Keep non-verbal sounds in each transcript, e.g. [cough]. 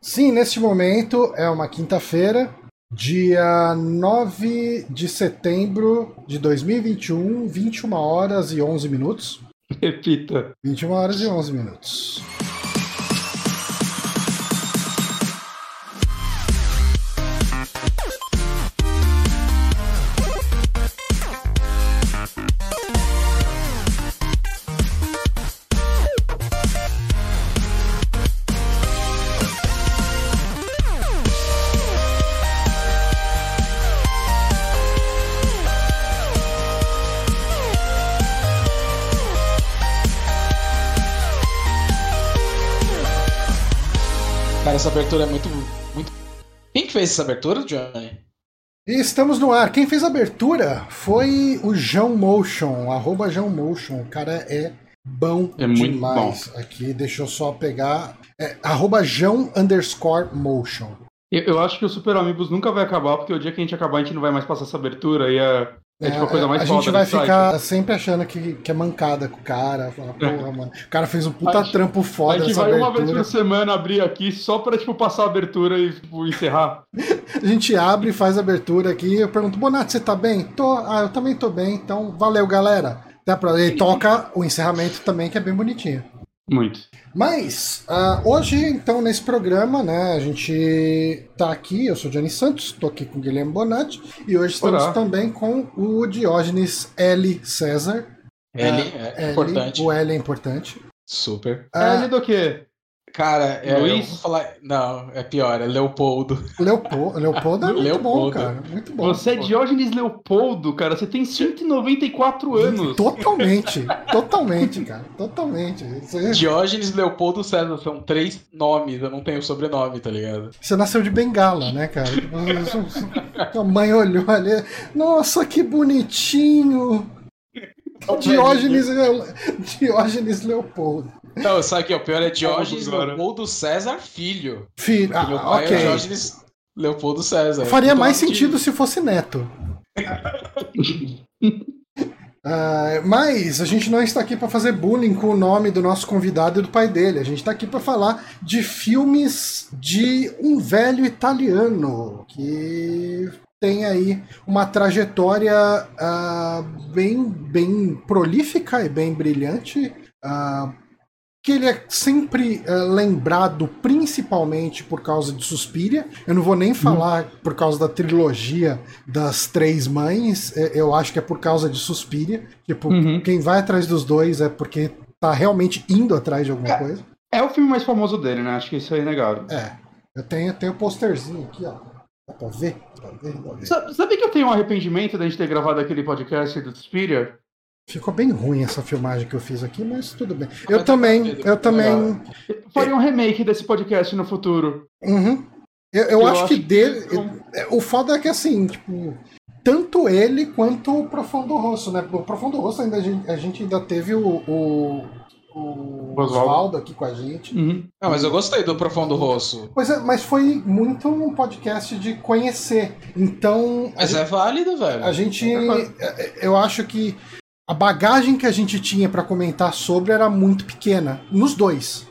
Sim, neste momento é uma quinta-feira, dia 9 de setembro de 2021, 21 horas e 11 minutos. Repita. 21 horas e 11 minutos. Abertura é muito, muito. Quem que fez essa abertura, Johnny? E estamos no ar. Quem fez a abertura foi o João Motion, arroba João Motion. O cara é bom É muito demais. Aqui, deixa eu só pegar. É, arroba João underscore motion. Eu, eu acho que o Super Amigos nunca vai acabar, porque o dia que a gente acabar, a gente não vai mais passar essa abertura e é, é, tipo a coisa mais a gente vai do site. ficar sempre achando que, que é mancada com o cara. Falar, porra, mano. O cara fez um puta A gente- trampo A foda gente nessa vai uma vez abertura. por semana abrir aqui só pra, tipo, passar a abertura e tipo, encerrar. [laughs] A gente abre, faz a abertura aqui. Eu pergunto, Bonato, você tá bem? Tô. Ah, eu também tô bem. Então, valeu, galera. Até pra... E toca o encerramento também, que é bem bonitinho. Muito. Mas, ah, hoje, então, nesse programa, né, a gente tá aqui, eu sou Johnny Santos, tô aqui com o Guilherme Bonatti, e hoje estamos Olá. também com o Diógenes L. César. Ele Ah, é L, importante. O L é importante. Super. Ah, É ele do quê? Cara, é, eu Luiz? vou falar. Não, é pior, é Leopoldo. Leopoldo, Leopoldo é [laughs] muito bom, Leopoldo. cara. Muito bom. Você é Diógenes Leopoldo, cara. Você tem 194 anos. Totalmente, totalmente, cara. Totalmente. Você, Diógenes Leopoldo César são três nomes, eu não tenho sobrenome, tá ligado? você nasceu de bengala, né, cara? [laughs] Sua mãe olhou ali. Nossa, que bonitinho! Diógenes, Diógenes Leopoldo. Não, sabe que o pior é Diógenes. Leopoldo César Filho. Filho, Meu ah, pai é ok. Diógenes Leopoldo César. Faria mais sentido se fosse neto. [laughs] Ah, mas a gente não está aqui para fazer bullying com o nome do nosso convidado e do pai dele. A gente está aqui para falar de filmes de um velho italiano que tem aí uma trajetória ah, bem, bem prolífica e bem brilhante. ah, que ele é sempre eh, lembrado principalmente por causa de Suspiria. Eu não vou nem falar por causa da trilogia das três mães, eh, eu acho que é por causa de Suspiria. Tipo, Uhum. quem vai atrás dos dois é porque tá realmente indo atrás de alguma É. coisa. É o filme mais famoso dele, né? Acho que isso é inegável. É. Eu tenho, tenho o posterzinho aqui, ó. Dá pra ver? Dá pra ver? Dá pra ver. Sa- Sabe que eu tenho um arrependimento da gente ter gravado aquele podcast do Suspiria? Ficou bem ruim essa filmagem que eu fiz aqui, mas tudo bem. Eu tá também, eu também. Faria um remake desse podcast no futuro. Uhum. Eu, eu Eu acho, que acho que- dele. é, O foda é que assim, tipo, tanto ele quanto o Profundo Rosso, né? O Profundo Rosso ainda a gente, a gente ainda teve o, o, o Oswaldo. Aqui com a gente. Uhum. Ah, mas eu gostei do Profundo Rosso. Pois é, mas foi muito um podcast de conhecer. Então, Mas é válido, velho. a gente. Concordo. é, Eu acho que a bagagem que a gente tinha pra comentar sobre era muito pequena. Nos dois.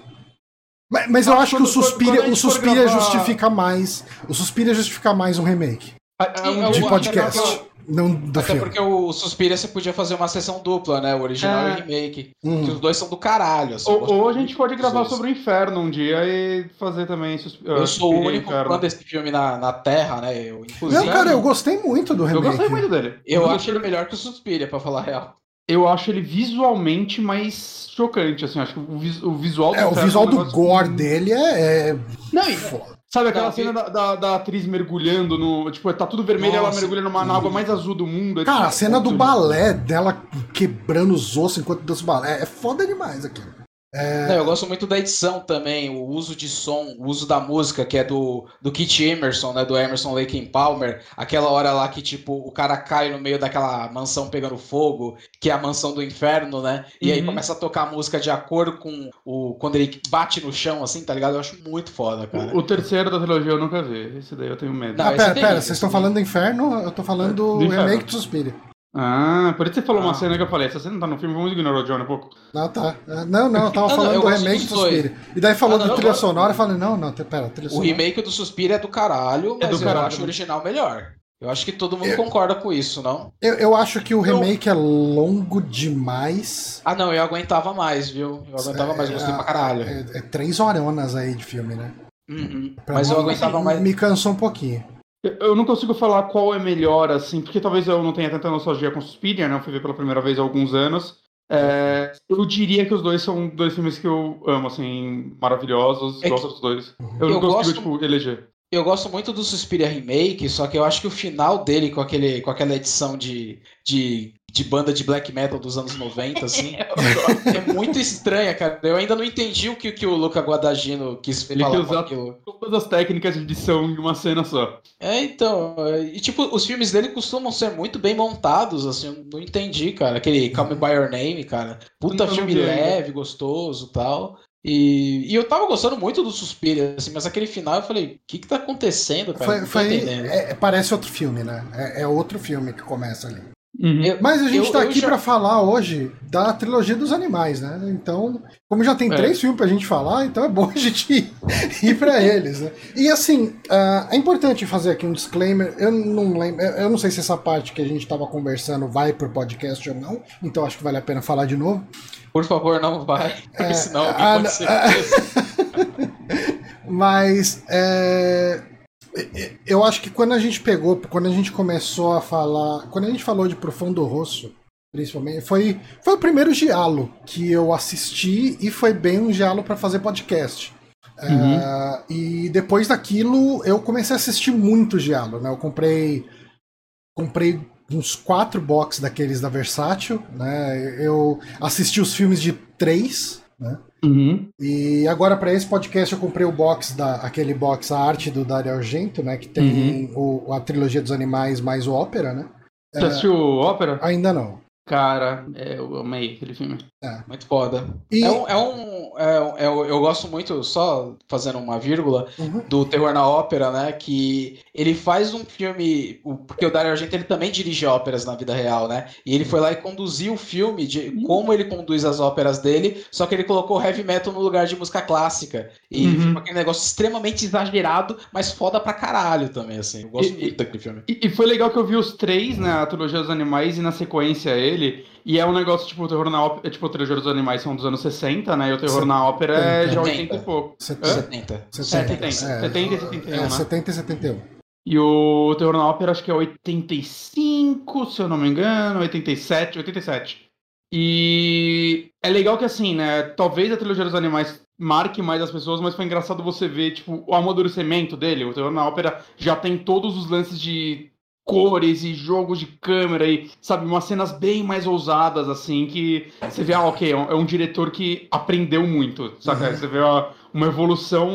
Mas, mas eu acho que o quando- a o gente for Suspiria gravar- justifica mais. O Suspiria justifica mais um remake Ah, ah, eu de podcast. que Não do Até filme. porque o Suspiria você podia fazer uma sessão dupla, né? O original É. e o remake. Hum. Que os dois são do caralho. Assim, eu Ou, ou a gente pode gravar sobre o inferno um dia e fazer também. sus- ah, Eu sou o único Inferno. fã desse filme na, na Terra, né? Eu, inclusive. Não, cara, eu gostei muito do Eu remake. gostei muito dele. Eu acho ele melhor que o Suspiria, pra falar a real. Eu acho ele visualmente mais chocante, assim. Acho que o, vis- o visual do É, o visual um do gore dele é. é Não, e- foda. sabe aquela Não, cena que- da, da, da atriz mergulhando no. Tipo, tá tudo vermelho e ela Nossa. mergulha numa na água mais azul do mundo. é Cara, a tipo, cena do puto. balé dela quebrando os ossos enquanto dança o balé é foda demais aquilo. Não, eu gosto muito da edição também, o uso de som, o uso da música, que é do, do Kit Emerson, né? Do Emerson Lake Palmer. Aquela hora lá que, tipo, o cara cai no meio daquela mansão pegando fogo, que é a mansão do inferno, né? E aí Uhum. começa a tocar a música de acordo com o. Quando ele bate no chão, assim, tá ligado? Eu acho muito foda, cara. O, o terceiro da trilogia eu nunca vi. Esse daí eu tenho medo. Não, ah, pera, pera, vocês estão falando do inferno? Eu tô falando do, Do remake do Suspiria. Ah, por isso você falou Ah. uma cena que eu falei, essa cena não tá no filme, vamos ignorar o Johnny um pouco. Não, tá. É, Não, não, eu tava Não, não, falando eu do remake do dois. Suspiria. E daí falou Ah, não, eu trilha gosto. sonora, eu falei, não, não, pera, trilha O sonora. remake do Suspiro é do caralho, É mas do eu caralho. acho o original melhor. Eu acho que todo mundo Eu- concorda com isso, não? Eu, eu acho que o remake é longo demais. Ah, não, eu aguentava mais, viu? Eu aguentava mais, gostei pra caralho. É, é três horas aí de filme, né? Uhum. Mas mim, eu aguentava mais. Me cansou um pouquinho. Eu- não consigo falar qual é melhor, assim, porque talvez eu não tenha tanta nostalgia com Suspiria, né? Eu fui ver pela primeira vez há alguns anos. É, eu diria que os dois são dois filmes que eu amo, assim, maravilhosos, É gosto dos dois. Eu, Eu não consigo, gosto- tipo, eleger. Eu gosto muito do Suspiria Remake, só que eu acho que o final dele, com, aquele, com aquela edição de, de, de banda de black metal dos anos 90, [laughs] assim, é muito estranha, cara. Eu ainda não entendi o que, que o Luca Guadagnino quis Ele falar quis com usar- aquilo. Todas as técnicas de edição em uma cena só. É, então, é, e tipo, os filmes dele costumam ser muito bem montados, assim, eu não entendi, cara. Aquele Call Me By Your Name, cara. Puta não filme ainda. leve, gostoso tal. E, e eu tava gostando muito do Suspiria, assim, mas aquele final eu falei, o que que tá acontecendo, cara? Foi, não tô foi- entendendo. é- parece outro filme, né? É, é outro filme que começa ali. Uhum. Eu- Mas a gente Eu- tá eu aqui já- pra falar hoje da trilogia dos animais, né? Então, como já tem É. três filmes pra gente falar, então é bom [laughs] a gente ir, ir pra eles, né? E assim, ah, é importante fazer aqui um disclaimer. Eu não lembro, eu não sei se essa parte que a gente tava conversando vai pro podcast ou não, então acho que vale a pena falar de novo. Por favor, não vai, porque É, senão alguém ah, pode ser ah, preso. Mas é, eu acho que quando a gente pegou, quando a gente começou a falar, quando a gente falou de Profundo Rosso, principalmente, foi, foi o primeiro giallo que eu assisti e foi bem um giallo para fazer podcast. É, e depois daquilo eu comecei a assistir muito giallo, né? Eu comprei comprei uns quatro box daqueles da Versátil, né? Eu assisti os filmes de três, né? Uhum. E agora para esse podcast eu comprei o box da aquele box a arte do Dario Argento, né, que tem o, a trilogia dos animais mais o ópera, né? Você assistiu Ópera? Ainda não. Cara, é, eu amei aquele filme. Muito foda. E É um. É um, é é eu gosto muito, só fazendo uma vírgula, Uhum. do Terror na Ópera, né? Que ele faz um filme. Porque o Dario Argento ele também dirige óperas na vida real, né? E ele foi lá e conduziu o filme de como ele conduz as óperas dele, só que ele colocou heavy metal no lugar de música clássica. E Uhum. ficou aquele negócio extremamente exagerado, mas foda pra caralho também, assim. Eu gosto E- muito daquele filme. E, e foi legal que eu vi os três, né? A trilogia dos animais e na sequência ele. E é um negócio, tipo, o terror na ópera. Tipo, a trilogia dos animais são dos anos 60, né? E o terror na ópera é já 80 e pouco. Set- Hã? 70. 70, 70, 70 e 71, é, né? 70 e 71. E o terror na ópera acho que é 85, se eu não me engano, 87, 87. E é legal que assim, né? Talvez a trilogia dos animais marque mais as pessoas, mas foi engraçado você ver, tipo, o amadurecimento dele. O terror na ópera já tem todos os lances de cores e jogos de câmera e, sabe, umas cenas bem mais ousadas, assim, que você vê, ah, ok, é um, é diretor que aprendeu muito, saca? Uhum. Você vê ó, uma evolução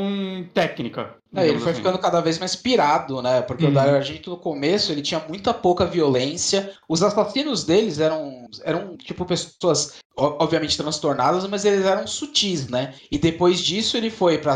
técnica. É, ele foi assim. ficando cada vez mais pirado, né? Porque Uhum. o Dario Argento no começo ele tinha muita pouca violência. Os assassinos deles eram, eram tipo pessoas obviamente transtornadas, mas eles eram sutis, né? E depois disso ele foi para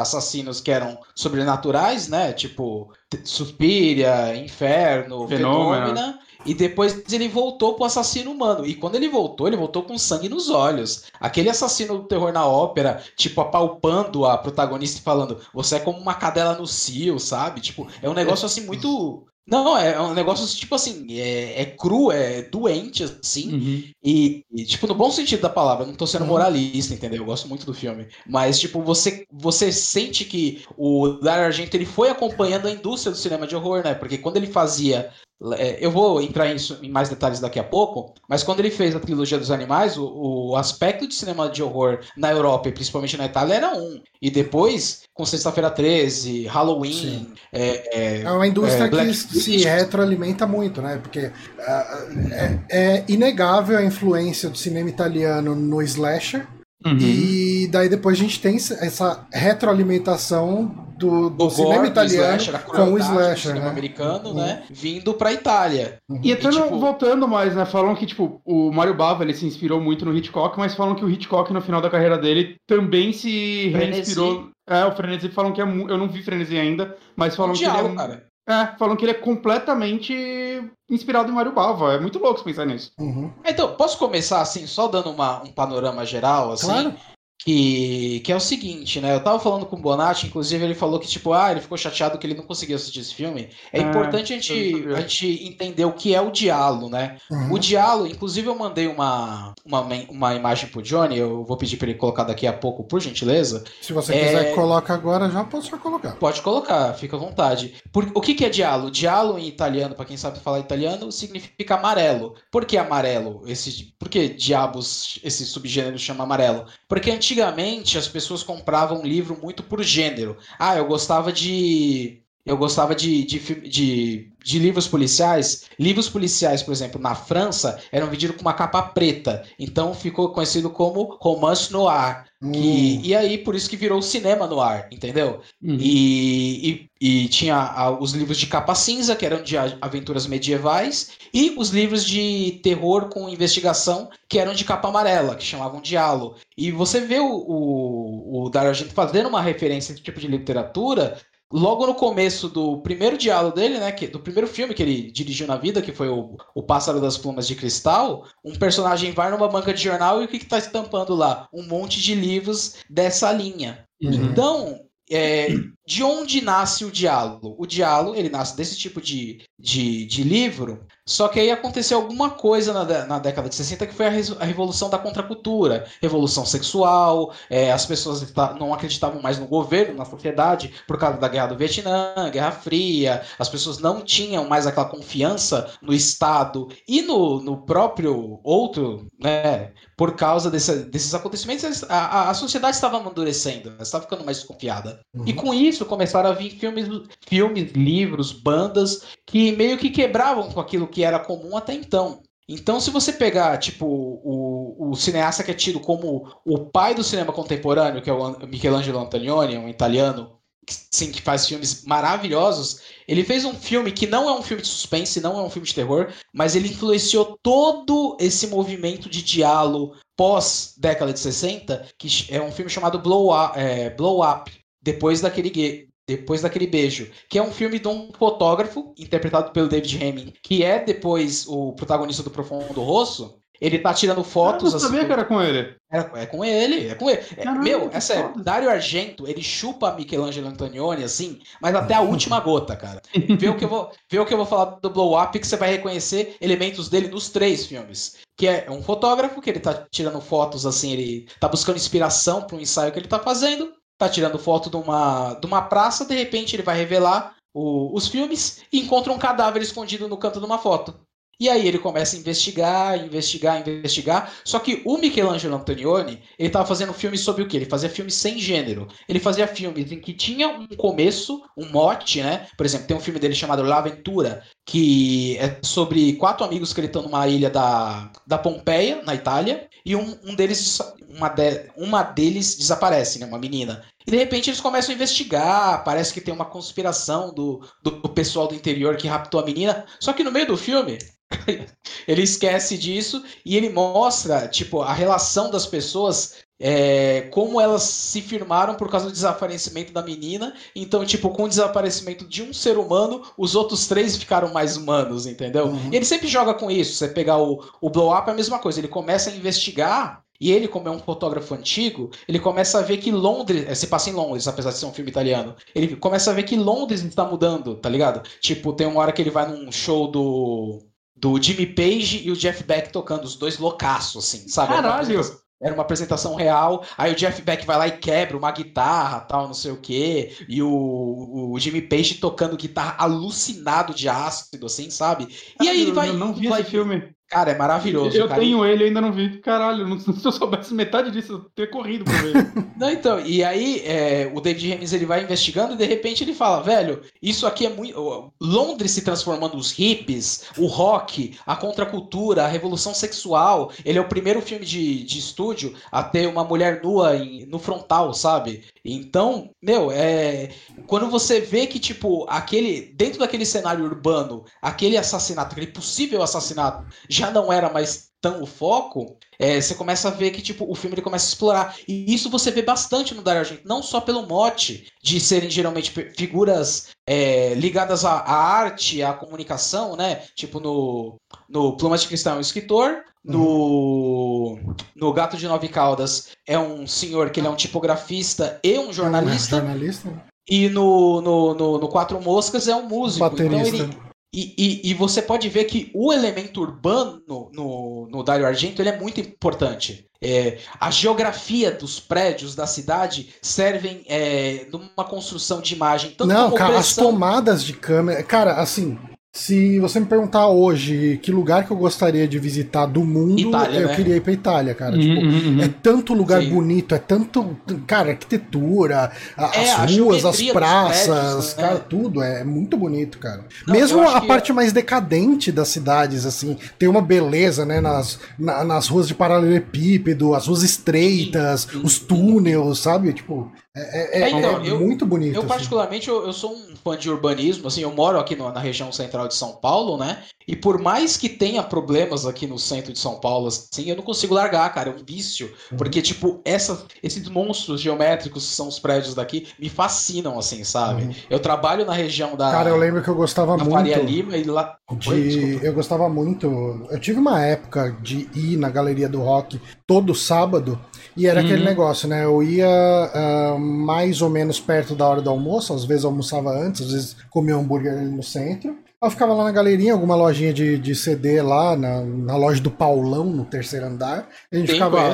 assassinos que eram sobrenaturais, né? Tipo Suspiria, Inferno, Fenômena. Fenômena. E depois ele voltou pro assassino humano. E quando ele voltou, ele voltou com sangue nos olhos. Aquele assassino do terror na ópera, tipo, apalpando a protagonista e falando, você é como uma cadela no cio, sabe? Tipo, é um negócio assim muito. Não, é um negócio tipo assim, é, é cru, é doente, assim. Uhum. E, e, tipo, no bom sentido da palavra, eu não tô sendo Uhum. moralista, entendeu? Eu gosto muito do filme. Mas, tipo, você, você sente que o Dario Argento ele foi acompanhando a indústria do cinema de horror, né? Porque quando ele fazia. É, Eu vou entrar isso em mais detalhes daqui a pouco, mas quando ele fez a trilogia dos animais, o, o aspecto de cinema de horror na Europa e principalmente na Itália era um. E depois, com Sexta-feira 13, Halloween, é, é, É uma indústria É, Black que se retroalimenta muito, né? Porque ah, é, é inegável a influência do cinema italiano no slasher. Uhum. E daí depois a gente tem essa retroalimentação do, do do cinema gore, do italiano slasher, a com o slasher, cinema né? americano, Uhum. né? Vindo pra Itália. E até E, não- tipo- voltando mais, né? Falam que, tipo, o Mario Bava ele se inspirou muito no Hitchcock, mas falam que o Hitchcock, no final da carreira dele, também se Frenesi. reinspirou. É, o Frenesi falam que é mu- Eu não vi Frenesi ainda, mas falam que ele é, cara. É, falam que ele é completamente inspirado em Mario Bava. É muito louco pensar nisso. Uhum. Então, posso começar assim, só dando uma, um panorama geral, assim? Claro. Que, que é o seguinte, né? Eu tava falando com o Bonatti, inclusive ele falou que, tipo, ah, ele ficou chateado que ele não conseguiu assistir esse filme. É, É, importante a gente, a gente entender o que é o diálogo, né? Uhum. O diálogo, inclusive eu mandei uma, uma, uma imagem pro Johnny, eu vou pedir pra ele colocar daqui a pouco, por gentileza. Se você É- quiser coloque agora, já posso já colocar. Pode colocar, fica à vontade. Por- o que, que é diálogo? Diálogo em italiano, pra quem sabe falar italiano, significa amarelo. Por que amarelo? Esse, por que diabos esse subgênero chama amarelo? Porque antigamente as pessoas compravam um livro muito por gênero. Ah, eu gostava de. Eu gostava de, de, de, de livros policiais. Livros policiais, por exemplo, na França, eram vendidos com uma capa preta. Então ficou conhecido como romance noir. Hum. Que, e aí, por isso que virou cinema noir, entendeu? Uhum. E, e, e tinha ah, os livros de capa cinza, que eram de a- aventuras medievais, e os livros de terror com investigação, que eram de capa amarela, que chamavam Diálogo. E você vê o, o, o Dario Argento fazendo uma referência a esse tipo de literatura. Logo no começo do primeiro diálogo dele, né, que, do primeiro filme que ele dirigiu na vida, que foi o, o Pássaro das Plumas de Cristal, um personagem vai numa banca de jornal e o que está estampando lá? Um monte de livros dessa linha. Uhum. Então, é, de onde nasce o diálogo? O diálogo, ele nasce desse tipo de, de, de livro, só que aí aconteceu alguma coisa na, na década de 60 que foi a, a revolução da contracultura, revolução sexual, é, as pessoas não acreditavam mais no governo, na sociedade, por causa da guerra do Vietnã, Guerra Fria, as pessoas não tinham mais aquela confiança no Estado e no, no próprio outro, né, por causa desse- desses acontecimentos, a, a- a sociedade estava amadurecendo, estava ficando mais desconfiada. E com isso começaram a vir filmes, filmes, livros, bandas que meio que quebravam com aquilo que era comum até então. Então, se você pegar, tipo, o, o cineasta que é tido como o pai do cinema contemporâneo, que é o An- Michelangelo Antonioni, um italiano, que, sim, que faz filmes maravilhosos, ele fez um filme que não é um filme de suspense, não é um filme de terror, mas ele influenciou todo esse movimento de diálogo pós década de 60, que é um filme chamado Blow Up, é, Blow Up depois daquele depois daquele beijo, que é um filme de um fotógrafo interpretado pelo David Hemming, que é depois o protagonista do Profundo Rosso. Ele tá tirando Eu fotos não assim, sabia que era com ele. é, é com ele, é com ele. É, Caralho, meu, é sério, foda. Dario Argento, ele chupa Michelangelo Antonioni, assim, mas até a [laughs] última gota, cara. Vê o que eu vou, vê o que eu vou falar do Blow Up, que você vai reconhecer elementos dele nos três filmes. Que é um fotógrafo, que ele tá tirando fotos, assim, ele tá buscando inspiração para um ensaio que ele tá fazendo, tá tirando foto de uma, de uma praça, de repente ele vai revelar o- os filmes e encontra um cadáver escondido no canto de uma foto. E aí ele começa a investigar, investigar, investigar. Só que o Michelangelo Antonioni, ele estava fazendo filmes sobre o quê? Ele fazia filmes sem gênero. Ele fazia filmes em que tinha um começo, um mote, né? Por exemplo, tem um filme dele chamado La Aventura, que é sobre quatro amigos que ele estão numa ilha da, da Pompeia, na Itália, e um, um deles, uma, de- uma deles desaparece, né? Uma menina. E de repente eles começam a investigar, parece que tem uma conspiração do, do, do pessoal do interior que raptou a menina. Só que no meio do filme, [laughs] ele esquece disso e ele mostra, tipo, a relação das pessoas, é, como elas se firmaram por causa do desaparecimento da menina. Então, tipo, com o desaparecimento de um ser humano, os outros três ficaram mais humanos, entendeu? Uhum. E ele sempre joga com isso. Você pegar o, o Blow Up é a mesma coisa. Ele começa a investigar. E ele, como é um fotógrafo antigo, ele começa a ver que Londres, eh, se passa em Londres, apesar de ser um filme italiano, ele começa a ver que Londres está mudando, tá ligado? Tipo, tem uma hora que ele vai num show do, do Jimmy Page e o Jeff Beck tocando, os dois loucaços, assim, sabe? Uma Caralho! Era uma apresentação real, aí o Jeff Beck vai lá e quebra uma guitarra, tal, não sei o quê, e o, o Jimmy Page tocando guitarra alucinado de ácido, assim, sabe? E aí ele vai... Eu não vi vai- esse filme. Cara, é maravilhoso. Eu cara. tenho ele, ainda não vi. Caralho, não- [laughs] se eu soubesse metade disso, eu teria corrido pra ver. [laughs] Não, então, e aí é, o David Hemmings ele vai investigando e de repente ele fala, velho, isso aqui é muito. Londres se transformando os hippies, o rock, a contracultura, a revolução sexual. Ele é o primeiro filme de, de estúdio a ter uma mulher nua em- no frontal, sabe? Então, meu, é. Quando você vê que, tipo, aquele. Dentro daquele cenário urbano, aquele assassinato, aquele possível assassinato, já não era mais tão o foco, é, você começa a ver que tipo o filme ele começa a explorar e isso você vê bastante no Dario Argento, não só pelo mote de serem geralmente figuras é, ligadas à, à, arte, à comunicação, né? Tipo no no Pluma de Cristal é um escritor, no no Gato de Nove Caudas é um senhor que ele é um tipografista e um jornalista. É um jornalista. E no, no, no, no, Quatro Moscas é um músico. Baterista. Então ele, e, e, e, você pode ver que o elemento urbano no, no Dario Argento ele é muito importante. É, a geografia dos prédios da cidade servem é, numa construção de imagem. Tanto Não, cara, as tomadas de câmera. Cara, assim, se você me perguntar hoje que lugar que eu gostaria de visitar do mundo, Itália, eu né? queria ir pra Itália, cara. Uhum, tipo, uhum. É tanto lugar Sim. bonito, é tanto. Cara, arquitetura, é, as ruas, as praças, prédios, né? cara, tudo. É muito bonito, cara. Não, Mesmo a parte mais decadente das cidades, assim, tem uma beleza, né? Nas, na, nas ruas de paralelepípedo, as ruas estreitas, sim, sim, os túneis, sabe? Tipo, é, é, é, então, é eu, muito bonito. Eu, assim. particularmente, eu, eu, sou um fã de urbanismo, assim, eu moro aqui no, na região central de São Paulo, né? E por mais que tenha problemas aqui no centro de São Paulo, assim, eu não consigo largar, cara, é um vício. Uhum. Porque, tipo, essa, esses monstros geométricos que são os prédios daqui me fascinam, assim, sabe? Uhum. Eu trabalho na região da. Cara, eu lembro que eu gostava muito. Faria Lima e lá. De... Oi, eu gostava muito. Eu tive uma época de ir na galeria do rock todo sábado. E era uhum. aquele negócio, né? Eu ia uh, mais ou menos perto da hora do almoço, às vezes almoçava antes, às vezes comia um hambúrguer ali no centro. Eu ficava lá na galerinha, alguma lojinha de, de CD lá, na, na loja do Paulão, no terceiro andar. A gente ficava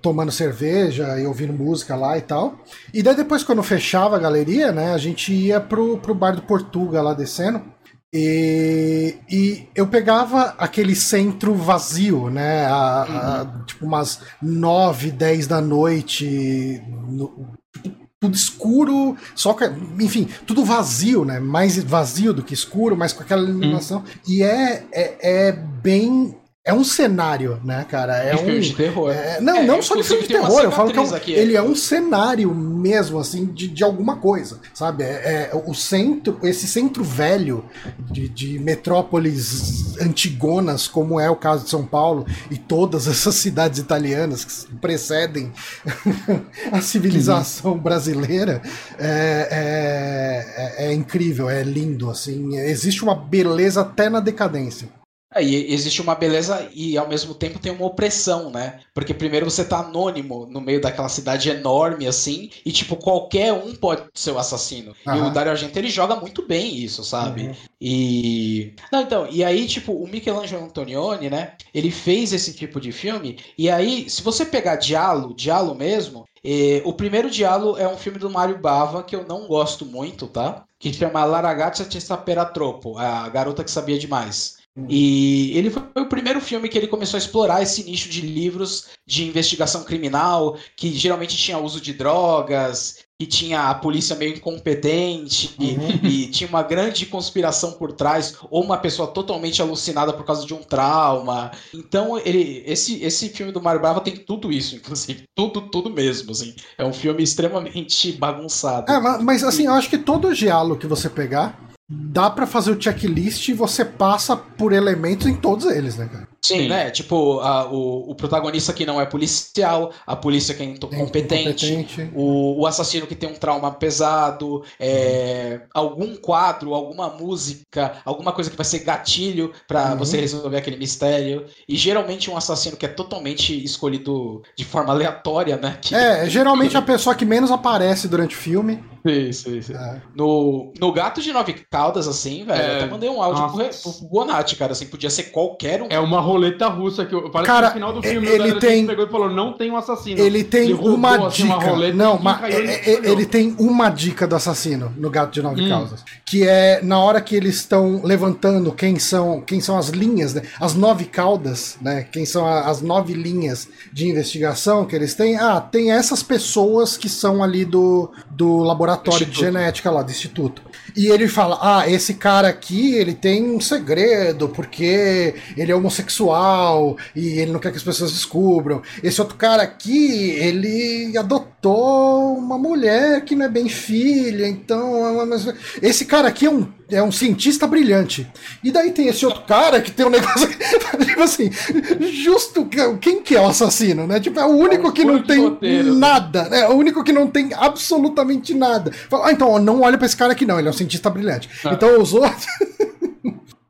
tomando cerveja e ouvindo música lá e tal. E daí depois, quando fechava a galeria, né, a gente ia pro, pro bar do Portuga lá descendo. E, e, eu pegava aquele centro vazio, né? A, a, uhum. tipo umas 9, 10 da noite, no, tudo escuro, só que, enfim, tudo vazio, né? Mais vazio do que escuro, mas com aquela iluminação. Uhum. E é, é, é bem é um cenário, né, cara? É de um filme de terror. É, não, é, não só de filme de terror. Eu falo que é um, aqui, ele é um cenário mesmo, assim, de, de alguma coisa, sabe? É, é o centro, esse centro velho de, de, metrópoles antigonas, como é o caso de São Paulo e todas essas cidades italianas que precedem [laughs] a civilização uhum. brasileira, é, é, é incrível, é lindo, assim. Existe uma beleza até na decadência. É, e existe uma beleza e ao mesmo tempo tem uma opressão, né? Porque primeiro você tá anônimo no meio daquela cidade enorme assim, e tipo, qualquer um pode ser o assassino. Uhum. E o Dario Argento ele joga muito bem isso, sabe? Uhum. E. Não, então, e aí, tipo, o Michelangelo Antonioni, né? Ele fez esse tipo de filme, e aí, se você pegar Diallo, Diallo mesmo, eh, o primeiro Diallo é um filme do Mario Bava que eu não gosto muito, tá? Que chama La ragazza tropo, a garota que sabia demais. E ele foi o primeiro filme que ele começou a explorar esse nicho de livros de investigação criminal, que geralmente tinha uso de drogas, que tinha a polícia meio incompetente uhum. e, e, tinha uma grande conspiração por trás, ou uma pessoa totalmente alucinada por causa de um trauma. Então, ele, esse, esse filme do Mario Brava tem tudo isso, inclusive. Tudo, tudo mesmo, assim. É um filme extremamente [laughs] bagunçado. É, mas, mas assim, eu acho que todo diálogo que você pegar dá para fazer o checklist e você passa por elementos em todos eles, né, cara? Sim, Sim. né? Tipo, a, o, o protagonista que não é policial, a polícia que é incompetente, o, o assassino que tem um trauma pesado, é, uhum. algum quadro, alguma música, alguma coisa que vai ser gatilho para uhum. você resolver aquele mistério. E geralmente um assassino que é totalmente escolhido de forma aleatória, né? Que... É, geralmente a pessoa que menos aparece durante o filme. Isso, isso. É. No, no Gato de Nove Caldas, assim, velho, é... eu até mandei um áudio pro, pro Bonatti, cara, assim, podia ser qualquer um. É uma roleta russa que parece cara, que no final do filme ele o tem pegou e falou não tem um assassino. Ele tem ele uma assim, dica. Uma não, mas é, é, ele tem uma dica do assassino no Gato de Nove hum. Causas, que é na hora que eles estão levantando quem são quem são as linhas, né? as nove caudas, né? Quem são as nove linhas de investigação que eles têm? Ah, tem essas pessoas que são ali do, do laboratório Instituto. de genética lá do instituto. E ele fala: "Ah, esse cara aqui, ele tem um segredo porque ele é homossexual e ele não quer que as pessoas descubram. Esse outro cara aqui, ele adotou uma mulher que não é bem filha, então. É esse cara aqui é um, é um cientista brilhante. E daí tem esse outro cara que tem um negócio. [laughs] tipo assim, justo. Quem que é o assassino, né? Tipo, é o único é que não tem roteiro, nada. É o único que não tem absolutamente nada. Fala, ah, então, não olha pra esse cara aqui, não, ele é um cientista brilhante. Ah. Então os outros. [laughs]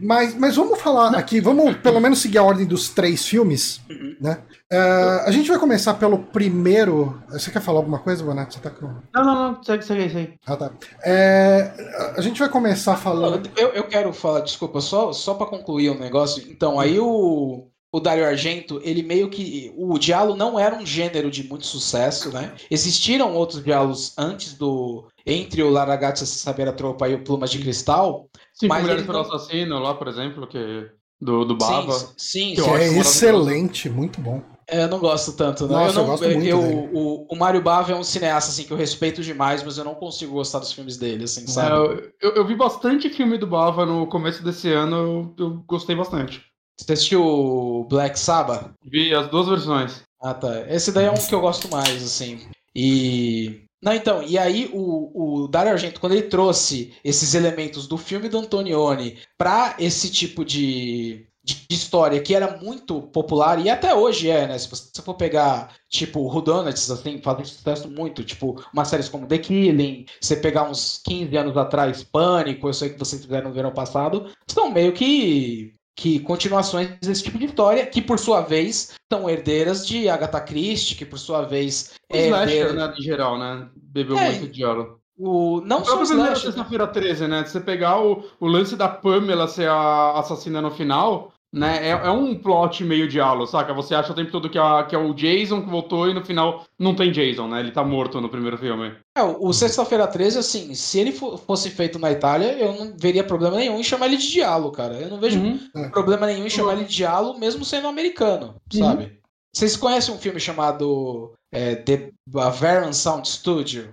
Mas, mas vamos falar aqui, vamos pelo menos seguir a ordem dos três filmes, uhum. né? Uh, a gente vai começar pelo primeiro. Você quer falar alguma coisa, Bonato? Você tá com. Não, não, não, segue, segue, segue. Ah, tá. É, a gente vai começar falando. Eu, eu quero falar, desculpa, só, só para concluir o um negócio. Então, aí o, o Dario Argento, ele meio que. O diálogo não era um gênero de muito sucesso, né? Existiram outros diálogos antes do. Entre o Laragato Saber a Tropa e o Plumas de Cristal. Sim, mas Mulheres não... Assassino lá, por exemplo, que do, do Baba. Sim, sim. Que, que é excelente, muito bom. É, eu não gosto tanto, não. Nossa, eu, não, eu gosto muito eu, o, o Mário Bava é um cineasta assim, que eu respeito demais, mas eu não consigo gostar dos filmes dele, assim, sabe? É, eu, eu, vi bastante filme do Bava no começo desse ano, eu, eu gostei bastante. Você assistiu Black Sabbath? Vi as duas versões. Ah, tá. Esse daí é um que eu gosto mais, assim. E. Não, então, e aí o, o Dario Argento, quando ele trouxe esses elementos do filme do Antonioni para esse tipo de, de história que era muito popular e até hoje é, né? Se você for pegar, tipo, Rudonuts, assim, fazem sucesso muito, tipo, umas séries como The Killing, você pegar uns 15 anos atrás, Pânico, eu sei que vocês fizeram no verão passado, são meio que que continuações desse tipo de história, que por sua vez são herdeiras de Agatha Christie, que por sua vez é slasher, herdeira... né, em geral, né, bebeu é, muito de. O, não só o slasher... Sexta-feira 13, né, você pegar o, o lance da Pamela ser a assassina no final, né? É, é, um plot meio diálogo, saca? Você acha o tempo todo que, a, que é o Jason que voltou e no final não tem Jason, né? Ele tá morto no primeiro filme. É, o, Sexta-feira 13, assim, se ele fosse feito na Itália, eu não veria problema nenhum em chamar ele de diálogo, cara. Eu não vejo uhum. problema nenhum em chamar ele de diálogo, mesmo sendo americano, uhum. sabe? Vocês conhecem um filme chamado é, The Bavarian Sound Studio?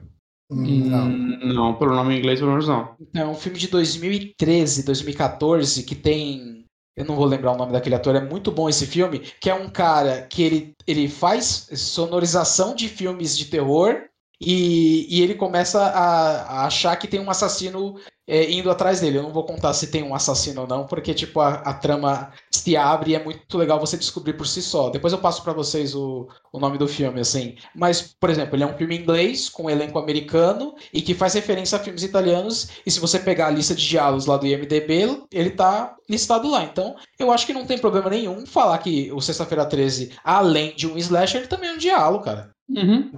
Não. Não, pelo nome em inglês, pelo menos não. É um filme de 2013, 2014, que tem eu não vou lembrar o nome daquele ator, é muito bom esse filme, que é um cara que ele, ele faz sonorização de filmes de terror e, e ele começa a, a, achar que tem um assassino é, indo atrás dele. Eu não vou contar se tem um assassino ou não, porque tipo a, a trama se abre e é muito legal você descobrir por si só. Depois eu passo para vocês o, o nome do filme, assim. Mas, por exemplo, ele é um filme inglês com um elenco americano e que faz referência a filmes italianos. E se você pegar a lista de diálogos lá do IMDb, ele tá listado lá. Então, eu acho que não tem problema nenhum falar que o Sexta-feira 13, além de um slasher, ele também é um diálogo, cara. Uhum.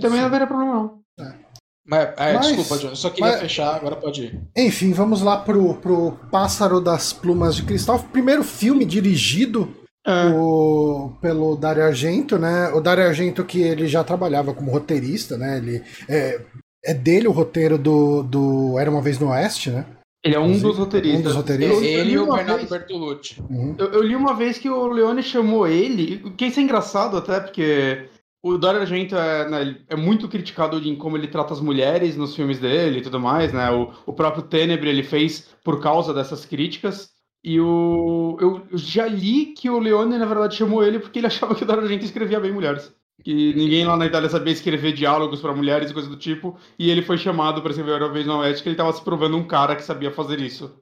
Também não haveria problema, não. É. Mas, é, mas, desculpa, John, eu só queria mas, fechar, agora pode ir. Enfim, vamos lá pro, pro Pássaro das Plumas de Cristal. Primeiro filme dirigido é. o, pelo Dario Argento, né? O Dario Argento que ele já trabalhava como roteirista, né? Ele, é, é dele o roteiro do, do Era Uma Vez no Oeste, né? Ele é um dos roteiristas. Um dos roteiristas. Ele e o Bernardo vez... Bertolucci. Uhum. Eu, eu, li uma vez que o Leone chamou ele, o que isso é engraçado até, porque o Dario Argento é, né, é, muito criticado em como ele trata as mulheres nos filmes dele e tudo mais, né? O, o próprio Tenebre ele fez por causa dessas críticas. E o, eu já li que o Leone, na verdade, chamou ele porque ele [laughs] achava que o Dario Argento escrevia bem mulheres. Que ninguém lá na Itália sabia escrever diálogos para mulheres e coisa do tipo. E ele foi chamado para escrever Uma Vez na Oeste, que ele estava se provando um cara que sabia fazer isso.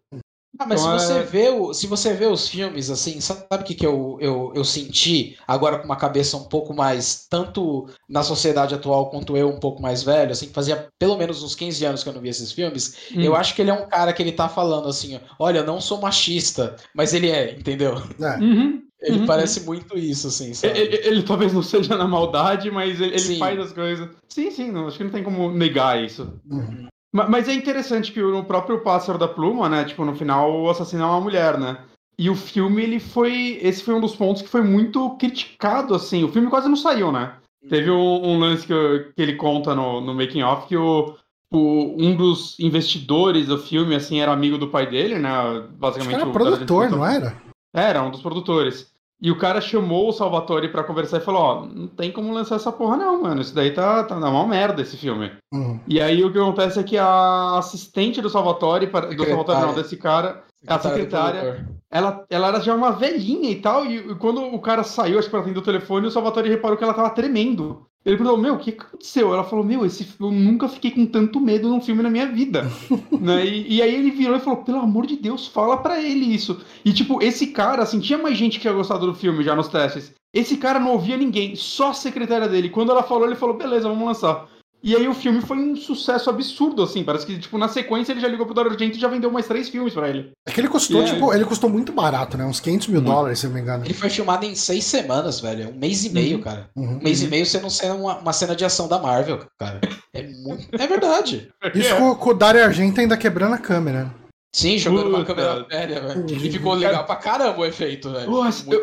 Ah, mas então, se, você é... vê o, se você vê os filmes, assim, sabe o que, que eu, eu, eu senti agora com uma cabeça um pouco mais, tanto na sociedade atual quanto eu um pouco mais velho, assim, que fazia pelo menos uns 15 anos que eu não via esses filmes, hum. eu acho que ele é um cara que ele tá falando assim, olha, eu não sou machista, mas ele é, entendeu? É. Uhum. Ele uhum. parece muito isso, assim, sabe? Ele, ele, ele, talvez não seja na maldade, mas ele, ele faz as coisas. Sim, sim, não, acho que não tem como negar isso. Uhum. Mas é interessante que o próprio Pássaro da Pluma, né? Tipo, no final o assassino é uma mulher, né? E o filme, ele foi. Esse foi um dos pontos que foi muito criticado, assim. O filme quase não saiu, né? Teve um, um lance que, que, ele conta no, no Making Off que o, o, um dos investidores do filme, assim, era amigo do pai dele, né? Basicamente. Era produtor, não era? Era, um dos produtores. E o cara chamou o Salvatore para conversar e falou: Ó, oh, não tem como lançar essa porra, não, mano. Isso daí tá, tá uma merda esse filme. Uhum. E aí o que acontece é que a assistente do Salvatore, do Salvatore não, desse cara, a secretária, ela, ela era já uma velhinha e tal, e, e quando o cara saiu, acho que pra atender o telefone, o Salvatore reparou que ela tava tremendo. Ele perguntou, meu, o que aconteceu? Ela falou, meu, esse, eu nunca fiquei com tanto medo num filme na minha vida. [laughs] né? e, e, aí ele virou e falou, pelo amor de Deus, fala pra ele isso. E tipo, esse cara, assim, tinha mais gente que tinha gostado do filme já nos testes. Esse cara não ouvia ninguém, só a secretária dele. Quando ela falou, ele falou, beleza, vamos lançar. E aí o filme foi um sucesso absurdo, assim. Parece que, tipo, na sequência ele já ligou pro Dario Argento e já vendeu mais três filmes pra ele. É que ele custou, yeah. tipo, ele custou muito barato, né? Uns 500 mil dólares, se não me engano. Ele foi filmado em seis semanas, velho. Um mês e meio, uhum. cara. Uhum. Um mês uhum. e meio você não sendo uma, uma, cena de ação da Marvel, cara. É muito. É verdade. Isso é. com, com o Dario Argento ainda quebrando a câmera. Sim, jogando Puta. uma câmera velha, velho. E ficou legal pra caramba o efeito, velho.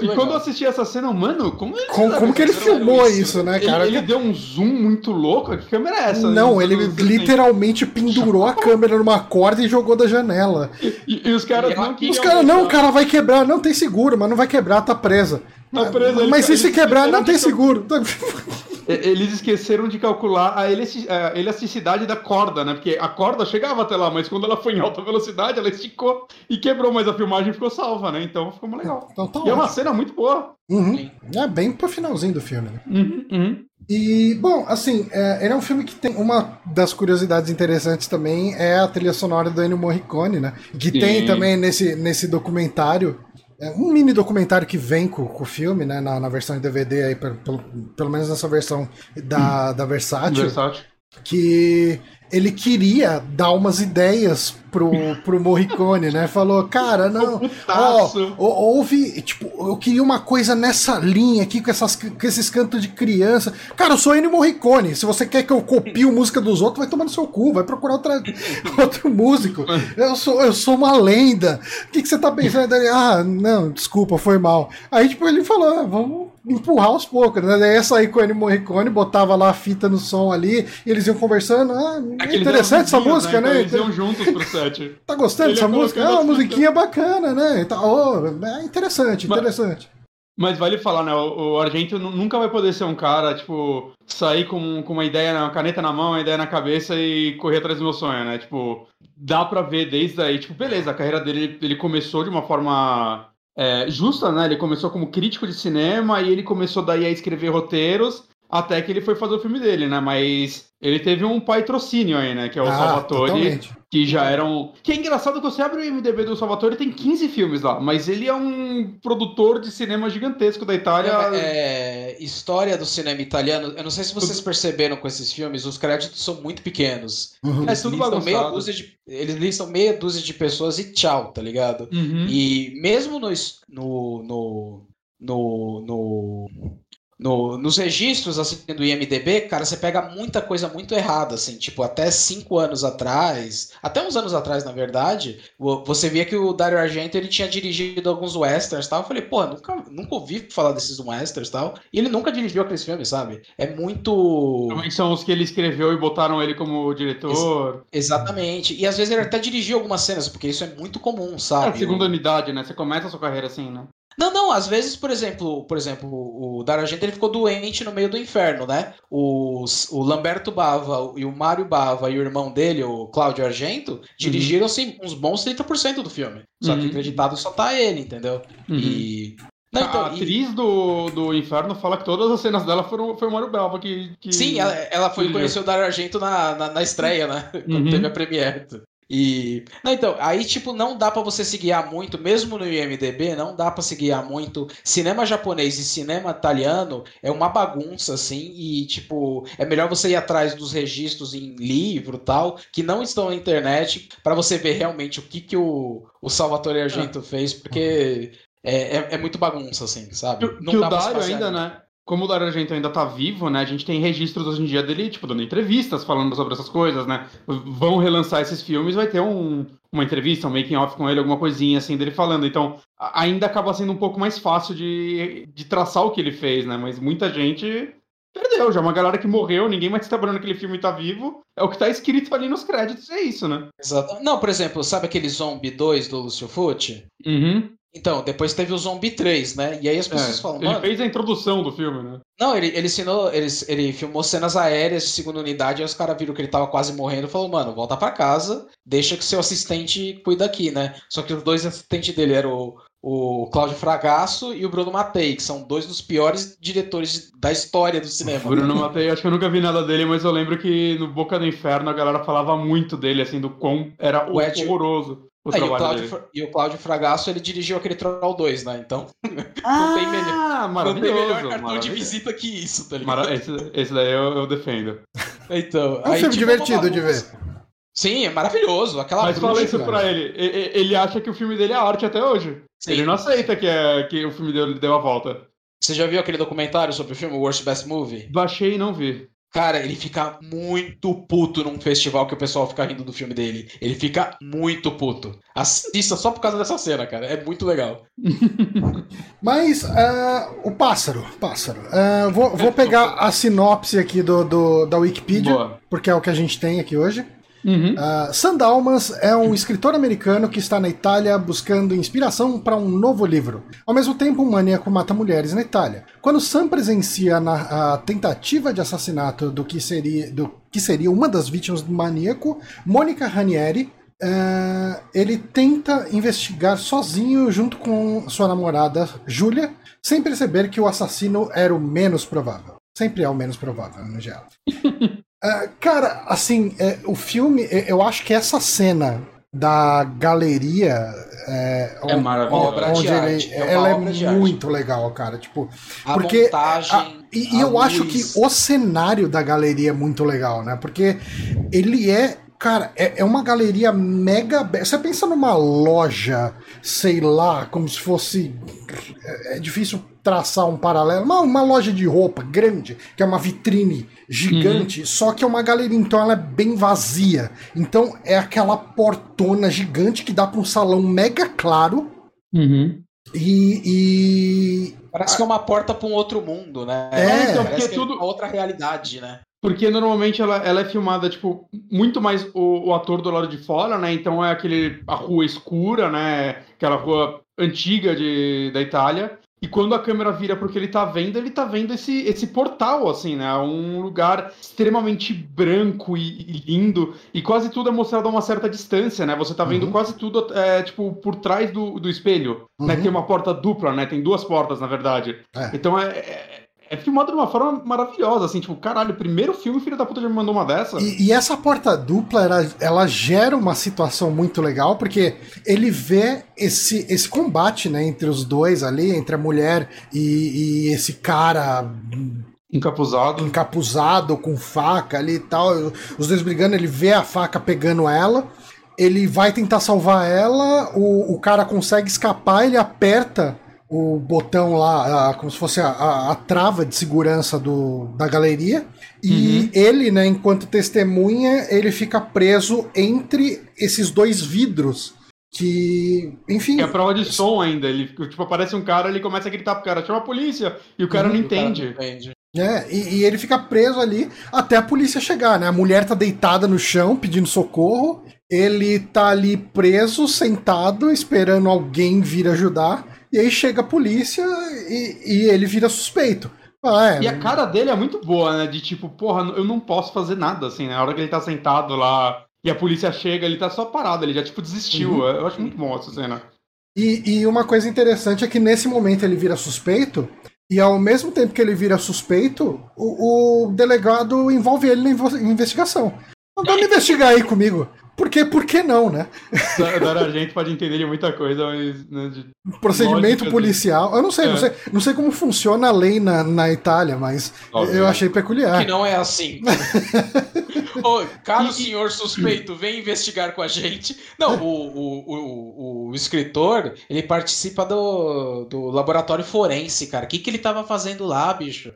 E quando eu assisti essa cena, mano, como ele, como, como que ele filmou isso, isso né, cara? Ele, ele, deu um zoom muito louco. Que câmera é essa? Não, ele literalmente pendurou a câmera numa corda e jogou da janela. E, e os caras não Os caras, não, o cara vai quebrar. Não tem seguro, mas não vai quebrar, tá presa. Tá presa. Mas se se quebrar, não tem seguro. eles esqueceram de calcular a elasticidade da corda, né? Porque a corda chegava até lá, mas quando ela foi em alta velocidade, ela esticou e quebrou, mas a filmagem ficou salva, né? Então ficou muito legal. Então, tá e é uma cena muito boa. Uhum. É bem pro finalzinho do filme, né? Uhum, uhum. E, bom, assim, é, ele é um filme que tem. Uma das curiosidades interessantes também é a trilha sonora do Ennio Morricone, né? Que Sim. tem também nesse, nesse documentário é um mini documentário que vem com, com o filme, né? Na, na versão de DVD aí, pelo, pelo, pelo menos nessa versão da, da Versátil. Versátil. Que ele queria dar umas ideias pro, pro Morricone, né? Falou, cara, não, [laughs] ó, houve, tipo, eu queria uma coisa nessa linha aqui, com, essas, com esses cantos de criança. Cara, eu sou Ennio Morricone, se você quer que eu copie a música dos outros, vai tomar no seu cu, vai procurar outra, [laughs] outro músico. Eu sou, eu sou uma lenda. O que, que você tá pensando? Ah, não, desculpa, foi mal. Aí, tipo, ele falou, ah, vamos empurrar aos poucos, né? Daí ia sair com o Ennio Morricone, botava lá a fita no som ali, e eles iam conversando, ah, é interessante essa música, né? né? Então, eles iam juntos pro set. [laughs] Tá gostando dessa música? É uma musiquinha bacana, né? Tá, oh, é interessante, interessante. Mas, mas vale falar, né? O, o Argento nunca vai poder ser um cara, tipo, sair com, com uma ideia, uma caneta na mão, uma ideia na cabeça e correr atrás do meu sonho, né? Tipo, dá pra ver desde aí, tipo, beleza, a carreira dele ele começou de uma forma é, justa, né? Ele começou como crítico de cinema e ele começou daí a escrever roteiros até que ele foi fazer o filme dele, né? Mas ele teve um patrocínio aí, né? Que é o ah, Salvatore, totalmente. que já era um... Que é engraçado que você abre o IMDB do Salvatore, tem 15 filmes lá, mas ele é um produtor de cinema gigantesco da Itália. É, é, história do cinema italiano, eu não sei se vocês perceberam com esses filmes, os créditos são muito pequenos. Uhum. É tudo listam meia dúzia de, Eles listam meia dúzia de pessoas e tchau, tá ligado? Uhum. E mesmo no, no, no, no, no no, nos registros assim, do IMDB, cara, você pega muita coisa muito errada, assim, tipo, até cinco anos atrás, até uns anos atrás, na verdade, você via que o Dario Argento ele tinha dirigido alguns westerns tal. Eu falei, pô, nunca, nunca ouvi falar desses westerns tal. E ele nunca dirigiu aqueles filmes, sabe? É muito. Também são os que ele escreveu e botaram ele como diretor. Ex exatamente. E às vezes ele até dirigiu algumas cenas, porque isso é muito comum, sabe? É a segunda unidade, né? Você começa a sua carreira assim, né? Não, não, às vezes, por exemplo, por exemplo, o Dario Argento ele ficou doente no meio do inferno, né? O, o Lamberto Bava e o Mário Bava e o irmão dele, o Cláudio Argento, dirigiram assim, uns bons 30% do filme. Só uhum. que acreditado só tá ele, entendeu? Uhum. E. Não, então, a atriz e... do, do Inferno fala que todas as cenas dela foram foi o Mário Bava que, que. Sim, ela, ela foi conhecer o Dario Argento na, na, na estreia, né? [laughs] Quando uhum. teve a premiere. E. Não, então, aí, tipo, não dá para você se guiar muito, mesmo no IMDB, não dá para se guiar muito. Cinema japonês e cinema italiano é uma bagunça, assim, e, tipo, é melhor você ir atrás dos registros em livro tal, que não estão na internet, para você ver realmente o que, que o, o Salvatore Argento ah. fez, porque. É, é, é, muito bagunça, assim, sabe? Que, não que o Dario ainda, né? Como o Dario Argento ainda tá vivo, né? A gente tem registros hoje em dia dele, tipo, dando entrevistas falando sobre essas coisas, né? Vão relançar esses filmes, vai ter um, uma entrevista, um making off com ele, alguma coisinha assim dele falando. Então, ainda acaba sendo um pouco mais fácil de, de traçar o que ele fez, né? Mas muita gente perdeu, já uma galera que morreu, ninguém mais tá trabalhando naquele filme e tá vivo. É o que tá escrito ali nos créditos, é isso, né? Exato. Não, por exemplo, sabe aquele Zombie 2 do Lucio Fucci? Uhum. Então, depois teve o Zombie 3, né? E aí as pessoas é, falam. Ele fez a introdução do filme, né? Não, ele, ele ensinou. Ele, ele filmou cenas aéreas de segunda unidade, aí os caras viram que ele tava quase morrendo e falou, mano, volta para casa, deixa que seu assistente cuida aqui, né? Só que os dois assistentes dele eram o, o Cláudio Fragasso e o Bruno Mattei, que são dois dos piores diretores da história do cinema. Bruno Mattei, acho que eu nunca vi nada dele, mas eu lembro que no Boca do Inferno a galera falava muito dele, assim, do quão era O horroroso o Ah, e, o Cláudio, e o Cláudio Fragasso, ele dirigiu aquele Troll 2, né? Então, [laughs] Ah, tem melhor- não tem maravilhoso. melhor cartão de visita que isso, tá ligado? Mara- Esse, esse daí eu, eu defendo. Então, É um aí, filme tipo, divertido de ver. Sim, é maravilhoso. Aquela Mas bruxa, fala isso cara. pra ele. Ele acha que o filme dele é arte até hoje. Sim. Ele não aceita que, é, que o filme dele deu a volta. Você já viu aquele documentário sobre o filme Worst Best Movie? Baixei e não vi. Cara, ele fica muito puto num festival que o pessoal fica rindo do filme dele. Ele fica muito puto. Assista só por causa dessa cena, cara. É muito legal. [laughs] Mas ah, o pássaro, pássaro. Ah, vou, vou pegar a sinopse aqui do, do- da Wikipedia, Boa. porque é o que a gente tem aqui hoje. Uhum. Uh, Sam Dalmas é um escritor americano que está na Itália buscando inspiração para um novo livro. Ao mesmo tempo, um maníaco mata mulheres na Itália. Quando Sam presencia na- a tentativa de assassinato do que seria, do que seria uma das vítimas do maníaco, Mônica Ranieri, uh, ele tenta investigar sozinho junto com sua namorada Júlia, sem perceber que o assassino era o menos provável. Sempre é o menos provável, no geral. [laughs] Ah, cara, assim, é, o filme, é, eu acho que essa cena da galeria é, É de onde ele, é ela é de arte. muito legal, cara. Tipo, A Porque montagem. a- e, e eu acho luz. que o cenário da galeria é muito legal, né? Porque ele é, cara, é, é uma galeria mega. Você pensa numa loja, sei lá, como se fosse. É, é difícil traçar um paralelo. Uma, uma loja de roupa grande, que é uma vitrine gigante, só que é uma galeria, então ela é bem vazia. Então é aquela portona gigante que dá para um salão mega claro. Uhum. E, e Parece que é uma porta pra um outro mundo, né? É, então, parece porque que é tudo- outra realidade, né? Porque normalmente ela, ela é filmada, tipo, muito mais o, o ator do lado de fora, né? Então é aquele. a rua escura, né? Aquela rua antiga de, da Itália. E quando a câmera vira pro que ele tá vendo, ele tá vendo esse, esse portal, assim, né? Um lugar extremamente branco e, e lindo. E quase tudo é mostrado a uma certa distância, né? Você tá vendo Uhum. quase tudo, é, tipo, por trás do, do espelho. Né? Uhum. Tem uma porta dupla, né? Tem duas portas, na verdade. É. Então é, é, filmado de uma forma maravilhosa, assim, tipo, caralho, primeiro filme, filho da puta já me mandou uma dessa. E, e essa porta dupla, ela, ela gera uma situação muito legal, porque ele vê esse, esse combate né, entre os dois ali, entre a mulher e, e esse cara Encapuzado. encapuzado com faca ali e tal. Os dois brigando, ele vê a faca pegando ela. Ele vai tentar salvar ela, o, o cara consegue escapar, ele aperta o botão lá, a- como se fosse a, a- a trava de segurança do, da galeria. E ele, né, enquanto testemunha, ele fica preso entre esses dois vidros. Que, enfim. É a prova de som ainda. Ele, tipo, aparece um cara, ele começa a gritar pro cara, chama a polícia. E o cara não E o cara entende. não entende. É, e, e ele fica preso ali até a polícia chegar, né? A mulher tá deitada no chão pedindo socorro. Ele tá ali preso, sentado, esperando alguém vir ajudar. E aí chega a polícia e, e ele vira suspeito. Ah, é, E a cara dele é muito boa, né? De tipo, porra, eu não posso fazer nada, assim, né? A hora que ele tá sentado lá e a polícia chega, ele tá só parado, ele já, tipo, desistiu. Uhum. Eu acho muito bom essa cena. E, e uma coisa interessante é que nesse momento ele vira suspeito, e ao mesmo tempo que ele vira suspeito, o, o delegado envolve ele na investigação. Vamos investigar aí comigo. Por quê? Por que não, né? Da, da Argento pode entender de muita coisa, mas. Né, de- Procedimento policial. Eu não sei, não É. sei, não sei como funciona a lei na, na Itália, mas Óbvio. eu achei peculiar. Que não é assim. [laughs] Ô, caro E- senhor suspeito, vem investigar com a gente. Não, o, o, o, o escritor, ele participa do, do laboratório forense, cara. O que, que ele tava fazendo lá, bicho?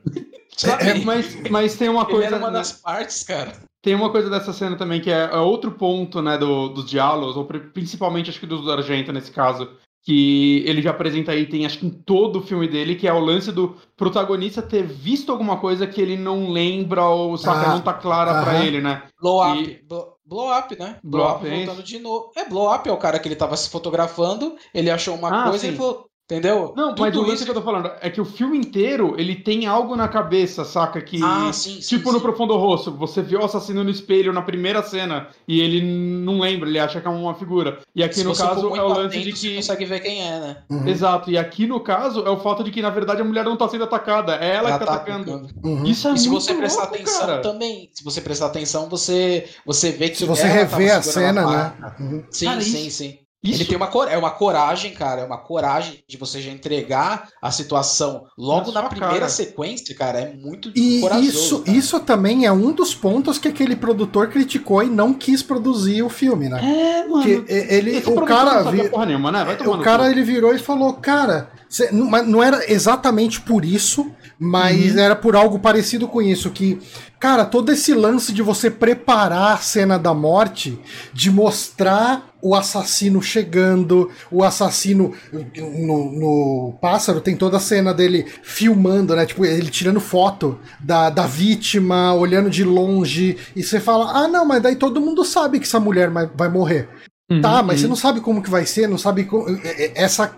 É, mas, mas tem uma ele coisa. era uma né? das partes, cara. Tem uma coisa dessa cena também que é, é outro ponto, né, do, dos diálogos, ou pri- principalmente acho que dos do Argento nesse caso, que ele já apresenta aí, tem acho que em todo o filme dele, que é o lance do protagonista ter visto alguma coisa que ele não lembra ou saca, Ah, não tá clara pra aham. ele, né? Blow up. E- Blow, blow up, né? Blow Blow up, up é voltando de novo. É, blow up é o cara que ele tava se fotografando, ele achou uma Ah, coisa sim. e falou. Entendeu? Não, Tudo mas o lance isso- que eu tô falando é que o filme inteiro ele tem algo na cabeça, saca? Que. Ah, sim, sim, Tipo no sim. Profundo Rosto, você vê o assassino no espelho na primeira cena e ele não lembra, ele acha que é uma figura. E aqui Se no você caso é o lance atento, de Você que. consegue ver quem é, né? Uhum, Exato, e aqui no caso é o fato de que na verdade a mulher não tá sendo atacada, é ela, que tá atacando. atacando. uhum. Isso é E se muito você prestar louco, atenção cara. também, se você prestar atenção, você, você vê que Se você ela rever a cena, a né? Uhum. Sim, Cara, sim, isso- sim. Isso Ele tem uma, cor- é uma coragem, cara, é uma coragem de você já entregar a situação logo Na na, primeira cara. sequência, cara, é muito E corajoso. isso, cara. isso também é um dos pontos que aquele produtor criticou e não quis produzir o filme, né? É, mano. Que ele, o cara, vi- porra nenhuma, né? Vai tomar o cara ele virou e falou, cara, cê- não era exatamente por isso, mas Uhum. era por algo parecido com isso, que, cara, todo esse lance de você preparar a cena da morte, de mostrar o assassino chegando, o assassino no, no pássaro tem toda a cena dele filmando, né? Tipo, ele tirando foto da, da vítima, olhando de longe, e você fala, ah, não, mas daí todo mundo sabe que essa mulher vai- morrer. Uhum, Tá, mas você uhum. não sabe como que vai ser, não sabe como... é- é- essa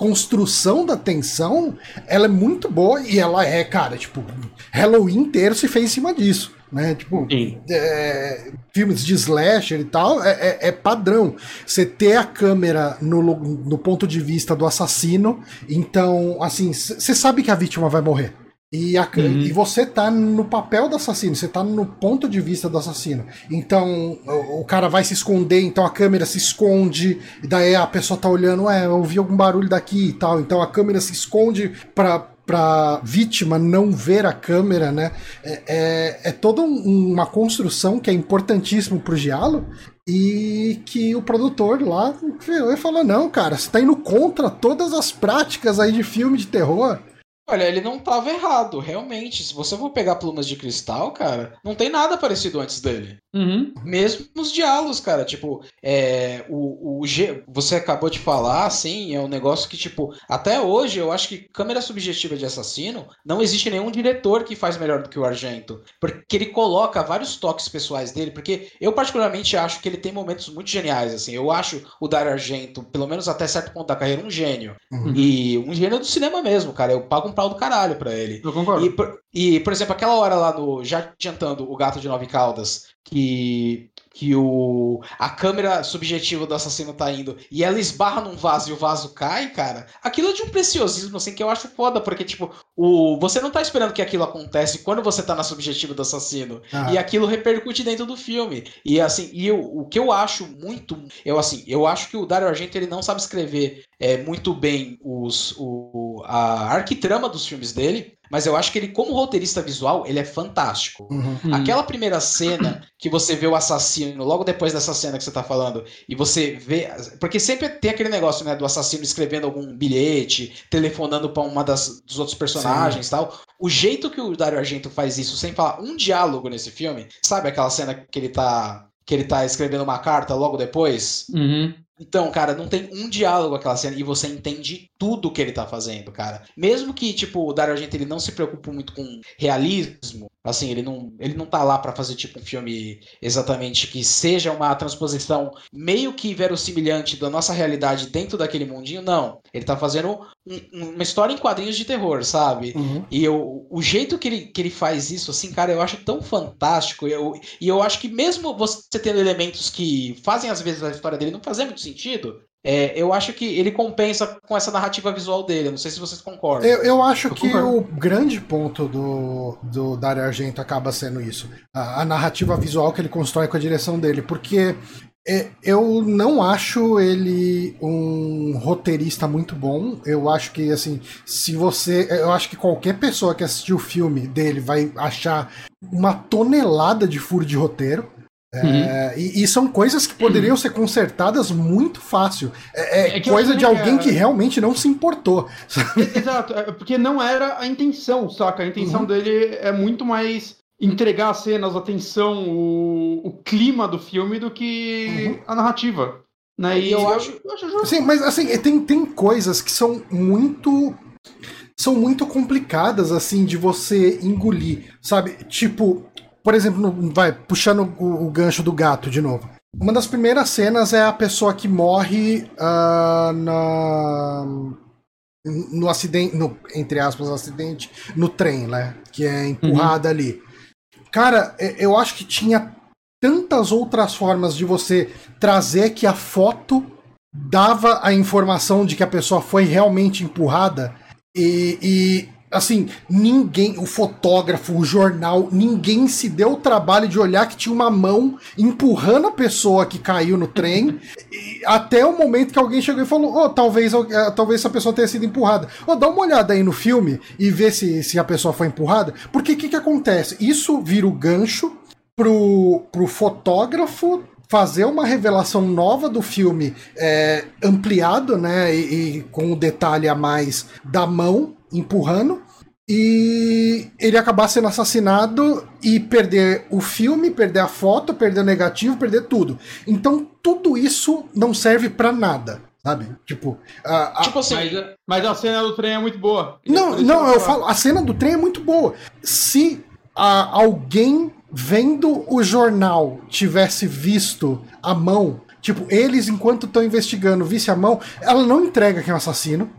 construção da tensão, ela é muito boa e ela é, cara, tipo, Halloween inteiro se fez em cima disso, né? Tipo, é, filmes de slasher e tal, é, é- é padrão. Você ter a câmera no, no ponto de vista do assassino, então, assim, você sabe que a vítima vai morrer. E, a Uhum. e você tá no papel do assassino, você tá no ponto de vista do assassino. Então, o, o cara vai se esconder, então a câmera se esconde, e daí a pessoa tá olhando, é, eu ouvi algum barulho daqui e tal. Então a câmera se esconde pra, pra vítima não ver a câmera, né? É, é, é toda um- uma construção que é importantíssimo pro Giallo e que o produtor lá falou: não, cara, você tá indo contra todas as práticas aí de filme de terror. Olha, ele não tava errado, realmente. Se você for pegar plumas de cristal, cara, não tem nada parecido antes dele. Uhum. Mesmo nos diálogos, cara, tipo, é, o, o G, você acabou de falar, assim, é um negócio que, tipo, até hoje eu acho que câmera subjetiva de assassino, não existe nenhum diretor que faz melhor do que o Argento, porque ele coloca vários toques pessoais dele, porque eu particularmente acho que ele tem momentos muito geniais, assim, eu acho o Dario Argento, pelo menos até certo ponto da carreira, um gênio, Uhum. e um gênio do cinema mesmo, cara, eu pago um pau do caralho pra ele. Eu concordo. E por, e, por exemplo, aquela hora lá no. Já adiantando o gato de nove caudas, que. Que o, a câmera subjetiva do assassino tá indo e ela esbarra num vaso e o vaso cai, cara. Aquilo é de um preciosismo, assim, que eu acho foda, porque, tipo, o, você não tá esperando que aquilo acontece quando você tá na subjetiva do assassino. Ah. E aquilo repercute dentro do filme. E assim, e eu, o que eu acho muito. Eu assim, eu acho que o Dario Argento ele não sabe escrever é, muito bem os, o, a arquitrama dos filmes dele. Mas eu acho que ele, como roteirista visual, ele é fantástico. Uhum. Aquela primeira cena que você vê o assassino, logo depois dessa cena que você tá falando, e você vê. Porque sempre tem aquele negócio, né, do assassino escrevendo algum bilhete, telefonando pra uma das, dos outros personagens e tal. O jeito que o Dario Argento faz isso, sem falar um diálogo nesse filme, sabe aquela cena que ele tá. Que ele tá escrevendo uma carta logo depois? Uhum. Então, cara, não tem um diálogo aquela cena e você entende tudo que ele tá fazendo, cara. Mesmo que, tipo, o Dario Argento ele não se preocupe muito com realismo, assim, ele não, ele não tá lá pra fazer, tipo, um filme exatamente que seja uma transposição meio que verossimilhante da nossa realidade dentro daquele mundinho, não. Ele tá fazendo um- uma história em quadrinhos de terror, sabe? Uhum. E eu, o jeito que ele, que ele faz isso, assim, cara, eu acho tão fantástico. Eu, e eu acho que mesmo você tendo elementos que fazem, às vezes, a história dele não fazer muito sentido, é, eu acho que ele compensa com essa narrativa visual dele. Eu Não sei se vocês concordam. Eu, eu acho Eu que o grande ponto do, do Dario Argento acaba sendo isso. A, a narrativa visual que ele constrói com a direção dele. Porque é, eu não acho ele um roteirista muito bom. Eu acho que, assim, se você. Eu acho que qualquer pessoa que assistiu o filme dele vai achar uma tonelada de furo de roteiro. É, e, e são coisas que poderiam ser consertadas muito fácil. É, é É coisa acho de alguém é- que realmente não se importou. [laughs] Exato, é porque não era a intenção, saca? A intenção Uhum. dele é muito mais entregar as cenas, a tensão, o, o clima do filme do que a narrativa. Né? E eu acho- eu acho justo. Sim, mas assim, tem, tem coisas que são muito. São muito complicadas, assim, de você engolir, sabe? Tipo, por exemplo, vai, puxando o, o gancho do gato de novo. Uma das primeiras cenas é a pessoa que morre ah, na. no acidente, no, entre aspas, acidente, no trem, né? Que é empurrada uhum. ali. Cara, eu acho que tinha tantas outras formas de você trazer que a foto dava a informação de que a pessoa foi realmente empurrada e, e assim, ninguém, o fotógrafo, o jornal, ninguém se deu o trabalho de olhar que tinha uma mão empurrando a pessoa que caiu no trem, [laughs] até o momento que alguém chegou e falou: "Oh, talvez eh, talvez essa pessoa tenha sido empurrada". Oh, dá uma olhada aí no filme e vê se, se a pessoa foi empurrada. Porque o que que acontece? Isso vira o gancho pro, pro fotógrafo fazer uma revelação nova do filme é, ampliado, né, e, e, com o detalhe a mais da mão empurrando e ele acabar sendo assassinado e perder o filme, perder a foto, perder o negativo, perder tudo. Então tudo isso não serve para nada. Sabe? Tipo, a, a... tipo assim, mas, mas, a cena do trem é muito boa. Não, não, eu falo, a cena do trem é muito boa. Se a, alguém vendo o jornal tivesse visto a mão, tipo, eles enquanto estão investigando, visse a mão, ela não entrega que é um assassino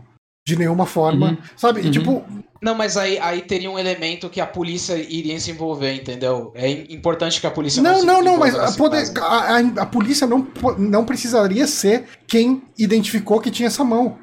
de nenhuma forma, uhum. sabe? Uhum. Tipo. Não, mas aí, aí teria um elemento que a polícia iria se envolver, entendeu? É importante que a polícia não. Não, não, não, mas a, poder, a, a, a, polícia não, não precisaria ser quem identificou que tinha essa mão.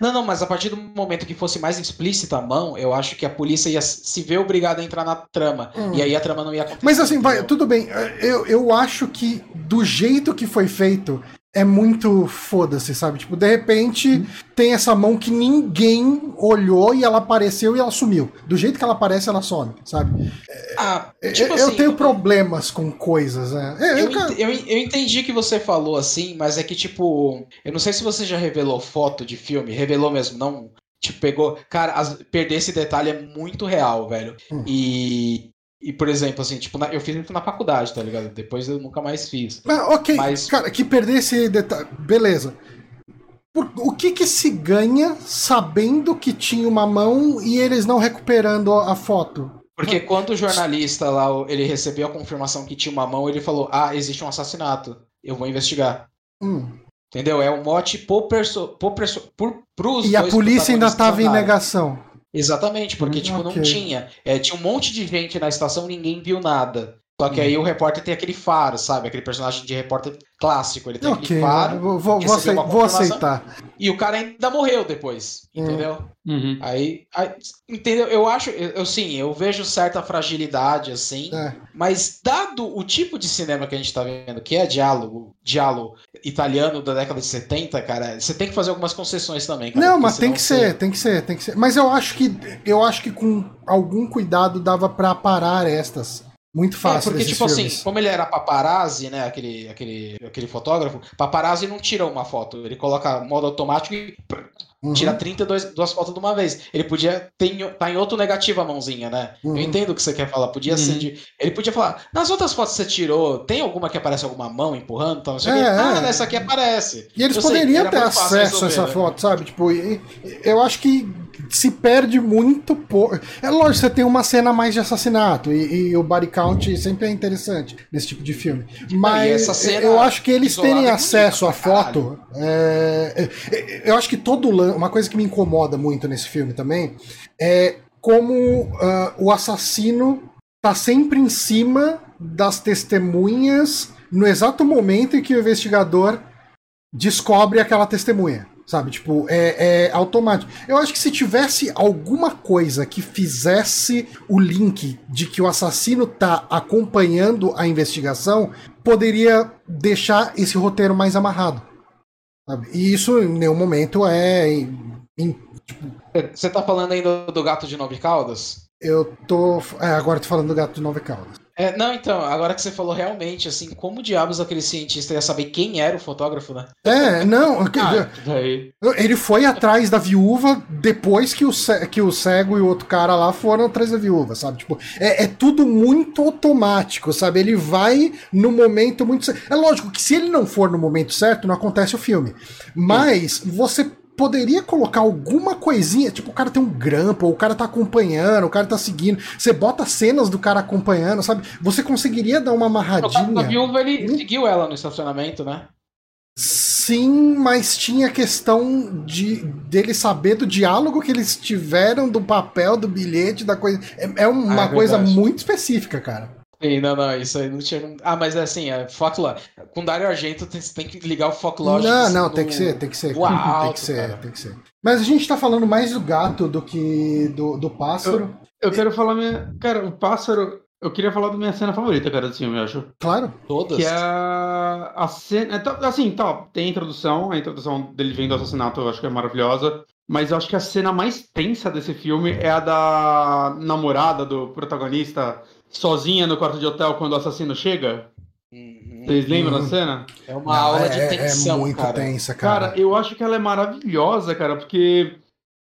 Não, não, mas a partir do momento que fosse mais explícita a mão, eu acho que a polícia ia se ver obrigada a entrar na trama. Hum. E aí a trama não ia acontecer. Mas assim, vai, tudo bem. Eu, eu acho que do jeito que foi feito, é muito foda-se, sabe? Tipo, de repente tem essa mão que ninguém olhou e ela apareceu e ela sumiu. Do jeito que ela aparece, ela some, sabe? Ah, é, tipo eu, assim, eu tenho eu... problemas com coisas, né? É, eu, eu, eu, entendi que você falou assim, mas é que, tipo, eu não sei se você já revelou foto de filme, revelou mesmo, não. Tipo, pegou. Cara, as, perder esse detalhe é muito real, velho. Hum. E e, por exemplo, assim, tipo, na, eu fiz isso na faculdade, tá ligado? Depois eu nunca mais fiz. Ah, ok, Mas... cara, que perder esse detalhe. Beleza. Por, o que que se ganha sabendo que tinha uma mão e eles não recuperando a foto? Porque quando o jornalista lá, ele recebeu a confirmação que tinha uma mão, ele falou, ah, existe um assassinato, eu vou investigar. Hum. Entendeu? É um mote por, perso por, perso por pros E a polícia ainda estava em negação. Exatamente, porque, tipo, okay. não tinha. É, tinha um monte de gente na estação, ninguém viu nada. Só que aí uhum. o repórter tem aquele faro, sabe? Aquele personagem de repórter clássico. Ele tem okay, aquele faro. Vou, vou, vou aceitar. E o cara ainda morreu depois, hum. entendeu? Uhum. Aí, aí, entendeu? Eu acho, eu, eu, sim, eu vejo certa fragilidade, assim. É. Mas dado o tipo de cinema que a gente tá vendo, que é diálogo, diálogo italiano da década de 70, cara, você tem que fazer algumas concessões também. Cara, Não, mas tem que ser, ser, tem que ser, tem que ser. Mas eu acho que eu acho que com algum cuidado dava para parar estas. Muito fácil. É, porque, tipo assim, filmes. assim, como ele era paparazzi, né? Aquele, aquele, aquele fotógrafo, paparazzi não tira uma foto. Ele coloca modo automático e Uhum. Tira 32 duas fotos de uma vez. Ele podia ter tá em outro negativo a mãozinha, né? Uhum. Eu entendo o que você quer falar. Podia uhum. ser de. Ele podia falar, nas outras fotos que você tirou, tem alguma que aparece alguma mão empurrando? Então, é, é. Ah, nessa aqui aparece. E eles eu poderiam sei, ter acesso resolver, a essa né? foto, sabe? Tipo, eu acho que se perde muito pouco. É lógico, você tem uma cena mais de assassinato e, e, o body count sempre é interessante nesse tipo de filme. Mas eu acho que eles terem acesso à foto. É, é, eu acho que todo uma coisa que me incomoda muito nesse filme também é como uh, o assassino tá sempre em cima das testemunhas no exato momento em que o investigador descobre aquela testemunha. Sabe, tipo, é, é, automático. Eu acho que se tivesse alguma coisa que fizesse o link de que o assassino tá acompanhando a investigação, poderia deixar esse roteiro mais amarrado. Sabe? E isso em nenhum momento é. Em, tipo... Você tá falando ainda do gato de nove caudas? Eu tô. É, agora tô falando do gato de nove caudas. É, não, então, agora que você falou realmente, assim, como diabos aquele cientista ia saber quem era o fotógrafo, né? É, não. ah, ele foi atrás da viúva depois que o, que o cego e o outro cara lá foram atrás da viúva, sabe? Tipo, é, é tudo muito automático, sabe? Ele vai no momento muito. É lógico que se ele não for no momento certo, não acontece o filme. Mas você poderia colocar alguma coisinha, tipo, o cara tem um grampo, ou o cara tá acompanhando, o cara tá seguindo. Você bota cenas do cara acompanhando, sabe? Você conseguiria dar uma amarradinha. A viúva, ele hum? seguiu ela no estacionamento, né? Sim, mas tinha questão de dele saber do diálogo que eles tiveram, do papel, do bilhete, da coisa. É, é uma Ah, é coisa muito específica, cara. Sim, não, não, isso aí não tinha. Ah, mas é assim, é folclore. Com Dario Argento tem, tem que ligar o folclore. Não, não, no- tem que ser, tem que ser. o tem que ser, cara. tem que ser. Mas a gente tá falando mais do gato do que do, do pássaro. Eu quero falar minha. Cara, o pássaro. Eu queria falar da minha cena favorita, cara, do filme, eu acho. Claro. Todas. Que é a, a cena. é, Assim, tá, tem a introdução, a introdução dele vendo o assassinato eu acho que é maravilhosa. Mas eu acho que a cena mais tensa desse filme é a da namorada do protagonista sozinha no quarto de hotel quando o assassino chega. Uhum. Vocês lembram Uhum. da cena? É uma aula de é, tensão, é muito cara. tensa, cara. Cara, eu acho que ela é maravilhosa, cara, porque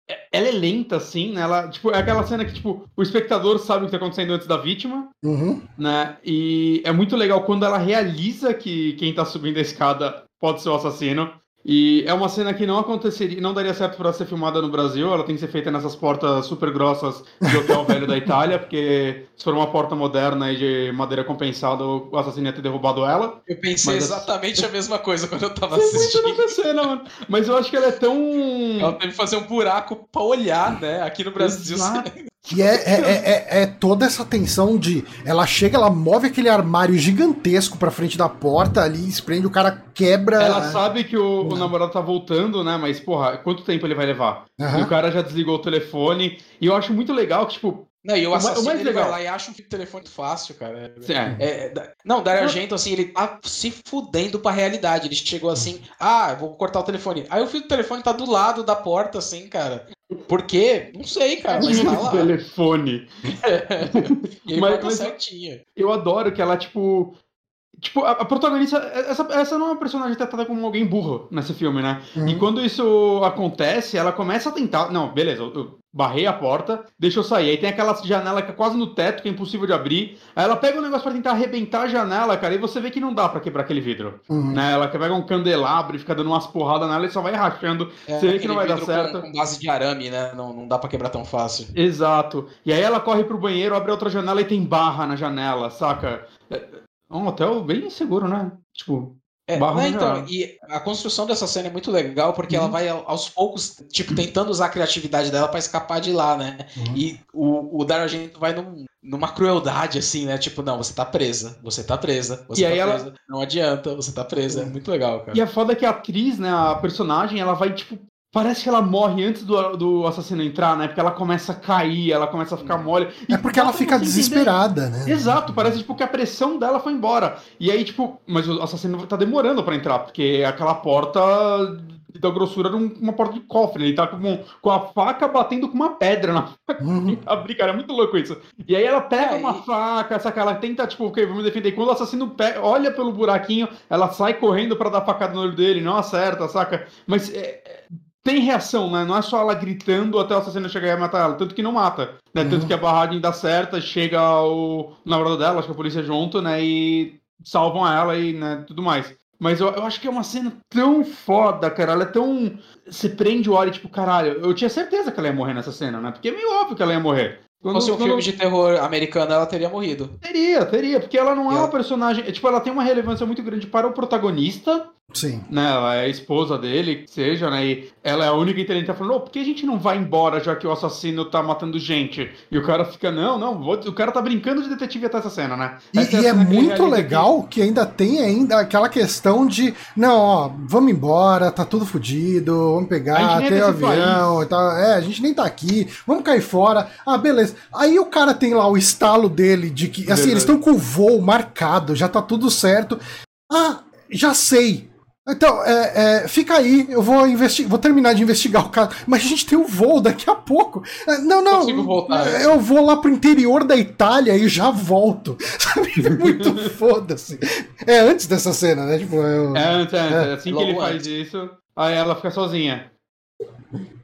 é- ela é lenta, assim, né? Ela, tipo, é aquela cena que, tipo, o espectador sabe o que tá acontecendo antes da vítima, Uhum. né? E é muito legal quando ela realiza que quem tá subindo a escada pode ser o assassino. E é uma cena que não aconteceria, não daria certo para ser filmada no Brasil, ela tem que ser feita nessas portas super grossas de hotel [laughs] velho da Itália, porque se for uma porta moderna e de madeira compensada, o assassino ia ter derrubado ela. Eu pensei Mas- exatamente a mesma coisa quando eu tava muito assistindo. nessa cena, mano. Mas eu acho que ela é tão. Ela teve que fazer um buraco pra olhar, né? Aqui no Brasil. Exato. E é, é, é, é- é toda essa tensão de. Ela chega, ela move aquele armário gigantesco pra frente da porta ali, esprende, o cara quebra. Ela sabe que o, o namorado tá voltando, né? Mas, porra, quanto tempo ele vai levar? Aham. E o cara já desligou o telefone. E eu acho muito legal que, tipo. Não, e o O mais- o assassino mais ele vai legal- lá e acha um telefone fácil, cara. É, É, não, Dario Argento, assim, ele tá se fudendo pra realidade. Ele chegou assim, ah, vou cortar o telefone. Aí o fio do telefone tá do lado da porta, assim, cara. Por quê? Não sei, cara, mas tá lá. [laughs] telefone. [laughs] E ele Mas- mas- certinho. Eu adoro que ela, tipo. Tipo, a, a protagonista. Essa, essa não é uma personagem tratada como alguém burro nesse filme, né? Uhum. E quando isso acontece, ela começa a tentar. Não, beleza, eu, eu barrei a porta, deixa eu sair. Aí tem aquela janela que é quase no teto, que é impossível de abrir. Aí ela pega um negócio pra tentar arrebentar a janela, cara, e você vê que não dá pra quebrar aquele vidro. Uhum. Né? Ela pega um candelabro e fica dando umas porradas nela e só vai rachando. É, Você vê que não vai dar certo. Com, com base de arame, né? Não, não dá pra quebrar tão fácil. Exato. E aí ela corre pro banheiro, abre outra janela e tem barra na janela, saca? É é um hotel bem seguro, né? Tipo, É, né, então, e a construção dessa cena é muito legal, porque Uhum. ela vai ao- aos poucos, tipo, tentando usar a criatividade dela pra escapar de lá, né? Uhum. E o, o Dario Argento vai num- numa crueldade, assim, né? Tipo, não, você tá presa, você tá presa, você E tá aí ela- presa, não adianta, você tá presa. É muito legal, cara. E a foda é que a atriz, né, a personagem, ela vai, tipo. Parece que ela morre antes do, do assassino entrar, né? Porque ela começa a cair, ela começa a ficar mole. E É porque ela fica você entender- desesperada, né? Exato, parece tipo que a pressão dela foi embora. E aí, tipo, mas o assassino tá demorando pra entrar, porque é aquela porta da grossura de um- uma porta de cofre. Ele tá com, com a faca batendo com uma pedra na Uhum. [laughs] abrir, cara, é muito louco isso. E aí ela pega É, uma e- faca, saca? Ela tenta, tipo, ok, vou me defender. E quando o assassino pe- olha pelo buraquinho, ela sai correndo pra dar facada no olho dele, não acerta, saca? Mas é, é, tem reação, né? Não é só ela gritando até o assassino chegar e matar ela. Tanto que não mata, né? Uhum. Tanto que a barragem dá certa, chega o namorado dela, acho que a polícia junto, né? E salvam ela e né, tudo mais. Mas eu, eu acho que é uma cena tão foda, cara. Ela é tão. Você prende o olho e, tipo, caralho, eu tinha certeza que ela ia morrer nessa cena, né? Porque é meio óbvio que ela ia morrer. Se Quando- fosse um quando- filme de terror americano, ela teria morrido. Teria, teria, porque ela não é E uma personagem. Tipo, ela tem uma relevância muito grande para o protagonista, Sim. né? Ela é a esposa dele, que seja, né? E ela é a única inteligente. Tá falando, "Ô, por que a gente não vai embora já que o assassino tá matando gente? E o cara fica, não, não, vou... o cara tá brincando de detetive até essa cena, né? E, Essa e é que ele muito legal que ainda tem ainda aquela questão de não, ó, vamos embora, tá tudo fodido, vamos pegar, é tem o avião e tal. É, a gente nem tá aqui, vamos cair fora. Ah, beleza. Aí o cara tem lá o estalo dele de que, assim, Verdade. eles estão com o voo marcado, já tá tudo certo. Ah, já sei. Então, é, é, fica aí, eu vou investigar, vou terminar de investigar o caso. Mas a gente tem o voo daqui a pouco. É, Não, não, Consigo voltar. eu vou lá pro interior da Itália e já volto. [laughs] Sabe? É muito [laughs] foda-se. É antes dessa cena, né? Tipo, eu... É, antes, é, antes, É. assim que ele faz antes. isso, aí ela fica sozinha.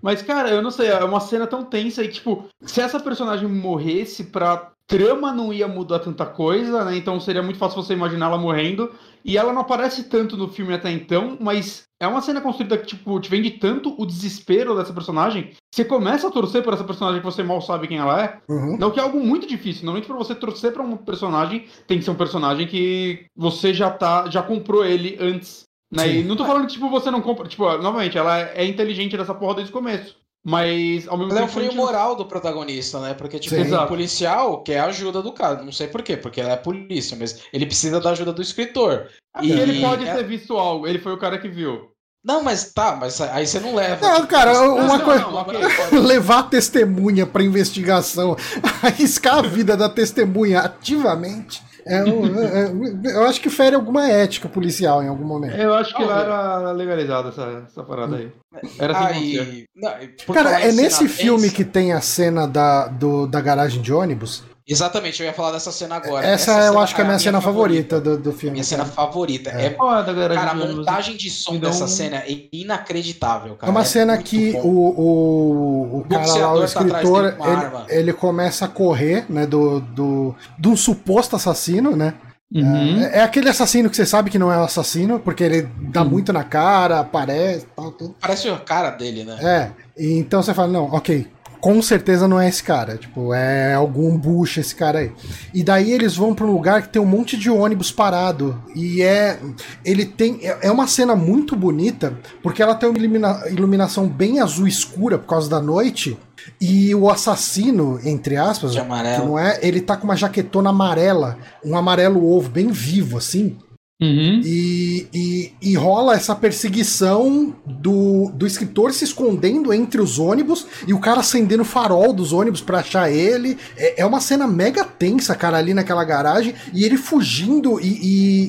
Mas, cara, eu não sei, é uma cena tão tensa e, tipo, se essa personagem morresse pra trama não ia mudar tanta coisa, né? Então seria muito fácil você imaginar ela morrendo. E ela não aparece tanto no filme até então, mas é uma cena construída que, tipo, te vende tanto o desespero dessa personagem, você começa a torcer por essa personagem que você mal sabe quem ela é. Uhum. Não que é algo muito difícil. Normalmente pra você torcer pra um personagem, tem que ser um personagem que você já tá, já comprou ele antes Né? E não tô falando que, tipo, você não compra. Tipo, novamente, ela é inteligente dessa porra desde o começo. Mas ao mesmo Ela é o tempo. a freio gente- moral do protagonista, né? Porque, tipo, Sim. o Exato. policial quer a ajuda do cara. Não sei por quê, porque ela é polícia, mas ele precisa da ajuda do escritor. E ele pode é- ter visto algo, ele foi o cara que viu. Não, mas tá, mas aí você não leva. Não, tipo, cara, uma não, coisa- não, ok, [laughs] Levar a testemunha pra investigação, [laughs] arriscar a vida da testemunha ativamente. É um- é- é- eu acho que fere alguma ética policial em algum momento. Eu acho que Não, lá velho. era legalizada essa, essa parada aí. Era assim. Aí, não, Cara, é nesse filme que tem a cena da, do- da garagem de ônibus. Exatamente, eu ia falar dessa cena agora. Essa, eu cena acho que é a minha cena favorita, do, do filme. Minha cena favorita. É. É. Qual é da galera Cara, a montagem de som dessa um- cena é inacreditável, É cara. uma cena muito que bom. o, o, o cara lá, o tá escritor, arma. ele, ele começa a correr, né, do, do, de um suposto assassino, né? Uhum. É, é aquele assassino que você sabe que não é o assassino, porque ele dá muito na cara, aparece, tal, tudo. Parece o cara dele, né? É, então você fala, não, ok, com certeza não é esse cara, tipo, é algum bucha esse cara aí. E daí eles vão pra um lugar que tem um monte de ônibus parado, e é, ele tem, é é uma cena muito bonita, porque ela tem uma ilumina- iluminação bem azul escura por causa da noite, e o assassino, entre aspas, que não é, ele tá com uma jaquetona amarela, um amarelo ovo bem vivo, assim, Uhum. e, e- e rola essa perseguição do, do escritor se escondendo entre os ônibus e o cara acendendo o farol dos ônibus pra achar ele. É, é uma cena mega tensa, cara, ali naquela garagem. E ele fugindo e.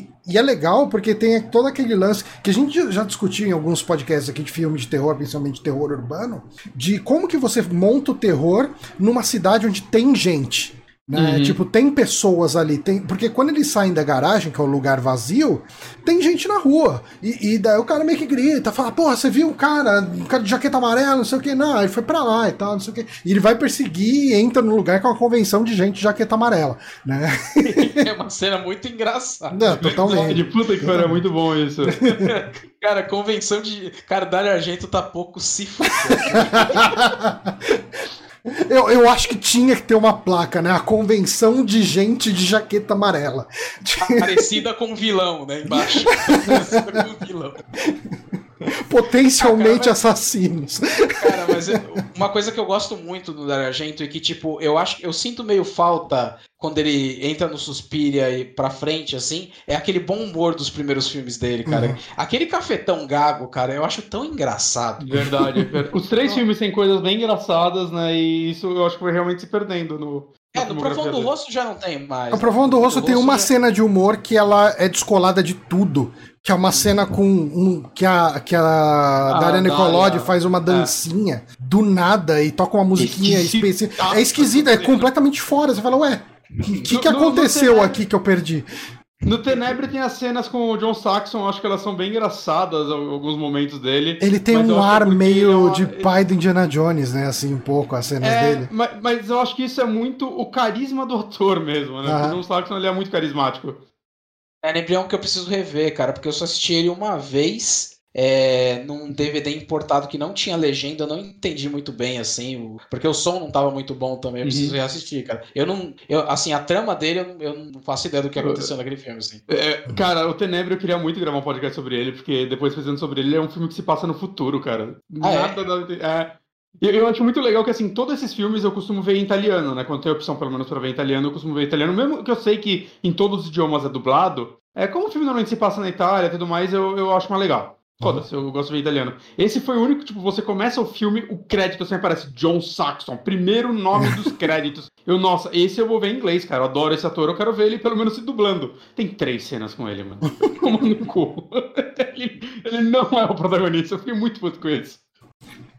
e- e é legal porque tem todo aquele lance que a gente já discutiu em alguns podcasts aqui de filme de terror, principalmente terror urbano, de como que você monta o terror numa cidade onde tem gente. Né? Uhum. Tipo, tem pessoas ali, tem. Porque quando eles saem da garagem, que é o lugar vazio, tem gente na rua. E, e daí o cara meio que grita, fala, porra, você viu o cara, o cara de jaqueta amarela, não sei o que, não, ele foi pra lá e tal, não sei o que. E ele vai perseguir e entra no lugar com uma convenção de gente de jaqueta amarela, né? [laughs] É uma cena muito engraçada. Não, totalmente. De puta que pariu, é muito bom isso. [laughs] Cara, convenção de. Cara, Dário Argento tá pouco se fuder. [laughs] Eu, eu acho que tinha que ter uma placa, né? A convenção de gente de jaqueta amarela. Parecida com um vilão, né? Embaixo. [laughs] Parecida com um vilão. [laughs] Potencialmente Ah, assassinos. Cara, mas é- uma coisa que eu gosto muito do Dario Argento é que, tipo, eu acho eu sinto meio falta quando ele entra no Suspiria e pra frente, assim, é aquele bom humor dos primeiros filmes dele, cara. Uhum. Aquele cafetão gago, cara, eu acho tão engraçado. Verdade. Os três [laughs] filmes têm coisas bem engraçadas, né? E isso eu acho que foi realmente se perdendo no. É, no Profundo dele. Rosto já não tem mais. O Profundo Rosto No tem uma já- cena de humor que ela é descolada de tudo. Que é uma cena com um. que a, que a Ah, Daria Nicolodi faz uma dancinha do nada e toca uma musiquinha específica. É esquisita, é completamente fora. Você fala, ué, o que, que, que No- no- no aconteceu Tenebre- aqui que eu perdi? No Tenebre tem as cenas com o John Saxon, acho que elas são bem engraçadas, al- alguns momentos dele. Ele tem um é ar meio é de pai do Indiana Jones, né? Assim, um pouco, as cenas É, dele. mas, mas eu acho que isso é muito o carisma do ator mesmo, né? O John Saxon ele é muito carismático. É Neblion que eu preciso rever, cara, porque eu só assisti ele uma vez é, num DVD importado que não tinha legenda, eu não entendi muito bem, assim, o- porque o som não tava muito bom também, eu Uhum. preciso reassistir, cara. Eu não, eu, assim, a trama dele, eu não, eu não faço ideia do que aconteceu naquele filme, assim. É, cara, o Tenebre eu queria muito gravar um podcast sobre ele, porque depois pensando sobre ele, ele é um filme que se passa no futuro, cara. Ah, é? Nada da- é. E Eu, acho muito legal que, assim, todos esses filmes eu costumo ver em italiano, né? Quando tem opção, pelo menos, pra ver em italiano, eu costumo ver em italiano. Mesmo que eu sei que em todos os idiomas é dublado, é como o filme normalmente se passa na Itália e tudo mais, eu, eu acho mais legal. Foda-se, eu gosto de ver italiano. Esse foi o único, tipo, você começa o filme, o crédito sempre aparece John Saxon, primeiro nome dos [laughs] créditos. Eu, nossa, esse eu vou ver em inglês, cara. Eu adoro esse ator, eu quero ver ele pelo menos se dublando. Tem três cenas com ele, mano. [laughs] Como no cu. [laughs] Ele, ele não é o protagonista, eu fiquei muito puto com isso.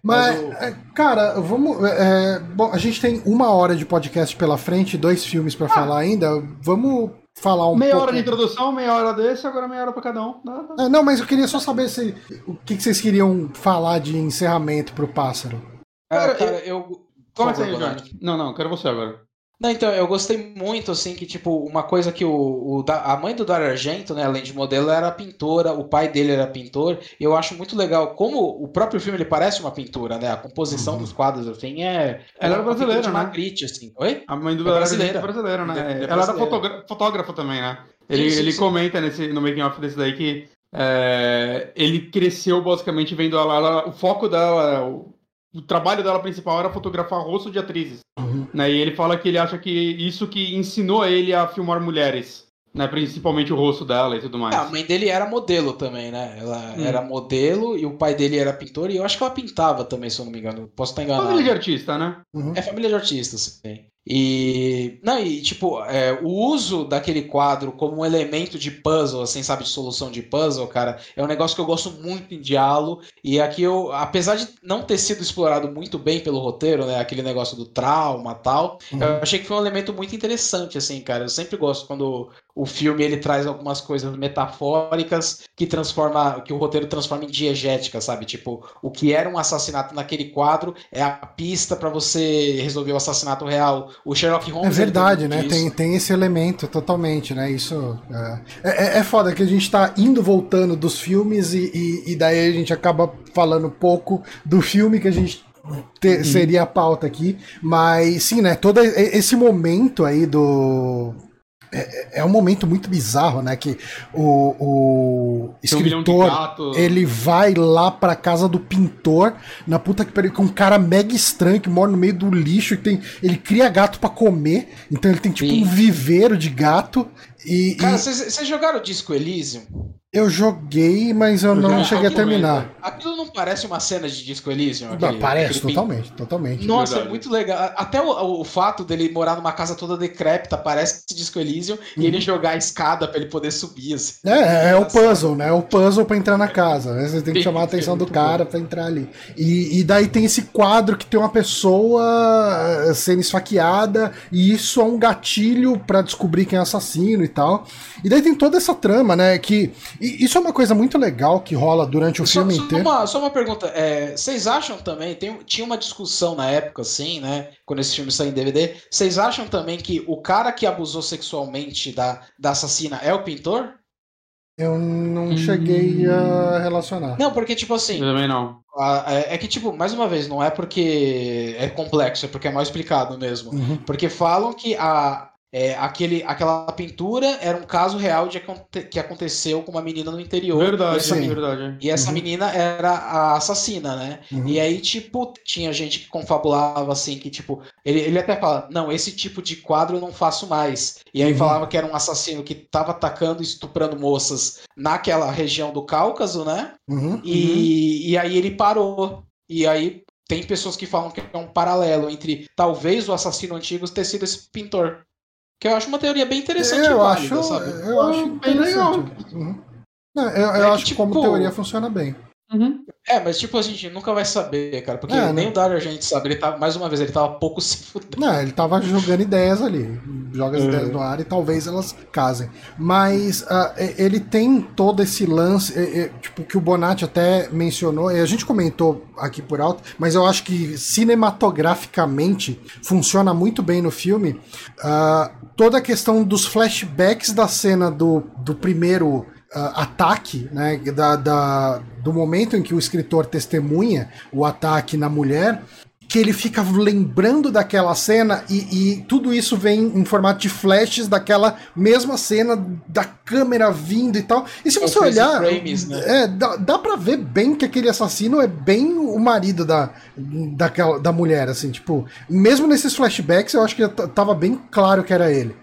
Mas, Mas o- é, cara, vamos. é, bom, a gente tem uma hora de podcast pela frente, dois filmes pra falar ainda. Vamos falar um meia pouco. hora de introdução, meia hora desse, agora meia hora pra cada um. Dá- dá. É, não, mas eu queria só saber se o que, que vocês queriam falar de encerramento pro pássaro. Cara, Cara, eu... Começa favor, aí. Jorge. Não, não, quero você agora. Não, então, eu gostei muito, assim, que, tipo, uma coisa que o, o da- a mãe do Dario Argento, né, além de modelo, era pintora, o pai dele era pintor, e eu acho muito legal como o próprio filme, ele parece uma pintura, né, a composição Uhum. dos quadros, assim, é... Ela era brasileira, né? Magritte, assim. Oi? A mãe do É Bela brasileira. é brasileira, né? É- é Ela era fotogra- fotógrafa também, né? Ele, Sim, sim, ele sim. comenta nesse, no making off desse daí que é, ele cresceu basicamente vendo ela, ela- o foco dela, o, o trabalho dela principal era fotografar rosto de atrizes. Uhum. Né? E ele fala que ele acha que isso que ensinou ele a filmar mulheres, né? Principalmente o rosto dela e tudo mais. É, a mãe dele era modelo também, né? Ela Hum. era modelo e o pai dele era pintor e eu acho que ela pintava também, se eu não me engano. Posso estar enganado. Família de artista, né? Uhum. É família de artistas, sim. E. Não, e tipo, é, o uso daquele quadro como um elemento de puzzle, assim, sabe, de solução de puzzle, cara, é um negócio que eu gosto muito em diálogo. E aqui eu, apesar de não ter sido explorado muito bem pelo roteiro, né? Aquele negócio do trauma e tal, Uhum. eu achei que foi um elemento muito interessante, assim, cara. Eu sempre gosto quando o filme ele traz algumas coisas metafóricas que transforma, que o roteiro transforma em diegética, sabe? Tipo, o que era um assassinato naquele quadro é a pista pra você resolver o assassinato real. O Sherlock Holmes É verdade, né? Tem, tem esse elemento totalmente, né? Isso. É, é, é foda que a gente tá indo voltando dos filmes e, e, e daí a gente acaba falando pouco do filme que a gente te- seria a pauta aqui. Mas sim, né? Todo esse momento aí do. É, é um momento muito bizarro, né? Que o, o um escritor gatos. ele vai lá pra casa do pintor, na puta que pariu, com um cara mega estranho que mora no meio do lixo e tem. Ele cria gato pra comer, então ele tem tipo Sim. um viveiro de gato. E, Cara, e vocês vocês jogaram o Disco Elysium? eu joguei, mas eu não cheguei a terminar. Aquilo não parece uma cena de Disco Elysium? Não, Aquele- parece, aquele totalmente, totalmente. Nossa, é Verdade. muito legal. Até o, o fato dele morar numa casa toda decrépita parece Disco Elysium e ele jogar a escada pra ele poder subir. Assim. É, é o Engraçado. puzzle, né? É o puzzle pra entrar na casa. né? Você tem que chamar a atenção do cara pra entrar ali. E, e daí tem esse quadro que tem uma pessoa eh, sendo esfaqueada, e isso é um gatilho pra descobrir quem é o assassino e tal. E daí tem toda essa trama, né? Que. e isso é uma coisa muito legal que rola durante o Só, filme só inteiro. uma, só uma pergunta. é, vocês acham também, tem, tinha uma discussão na época, assim, né? Quando esse filme saiu em DVD. Vocês acham também que o cara que abusou sexualmente da, da assassina é o pintor? Eu não Hum. cheguei a relacionar. Não, porque, tipo assim, Eu também não. a- é, é que, tipo, mais uma vez, não é porque é complexo, é porque é mal explicado mesmo. Uhum. Porque falam que a, é, aquele, aquela pintura era um caso real de que aconteceu com uma menina no interior. Verdade, Sim. verdade. E essa Uhum. menina era a assassina, né? Uhum. E aí, tipo, tinha gente que confabulava assim, que, tipo, ele, ele até fala, não, esse tipo de quadro eu não faço mais. E aí Uhum. falava que era um assassino que tava atacando e estuprando moças naquela região do Cáucaso, né? Uhum. E, e aí ele parou. E aí tem pessoas que falam que é um paralelo entre talvez o assassino antigo ter sido esse pintor. Que eu acho uma teoria bem interessante e Eu válida, acho, sabe? eu acho Bem legal. interessante. Uhum. Não, eu, eu É acho que tipo, como teoria funciona bem. Uhum. É, mas tipo, a gente nunca vai saber, cara. Porque É, nem né? o Dario a gente sabe. Ele tá, mais uma vez, ele tava pouco se fudendo. Não, ele tava jogando ideias ali. Joga as É. ideias no ar e talvez elas casem. Mas e- ele tem todo esse lance, e- e, tipo, que o Bonatti até mencionou, e a gente comentou aqui por alto, mas eu acho que cinematograficamente funciona muito bem no filme. ah, toda a questão dos flashbacks da cena do, do primeiro ah, ataque, né, da, da- do momento em que o escritor testemunha o ataque na mulher, que ele fica lembrando daquela cena e, e tudo isso vem em formato de flashes daquela mesma cena da câmera vindo e tal. E se É você olhar, frames, né? é, dá, dá para ver bem que aquele assassino é bem o marido da, daquela, da mulher, assim, tipo, mesmo nesses flashbacks eu acho que tava bem claro que era ele.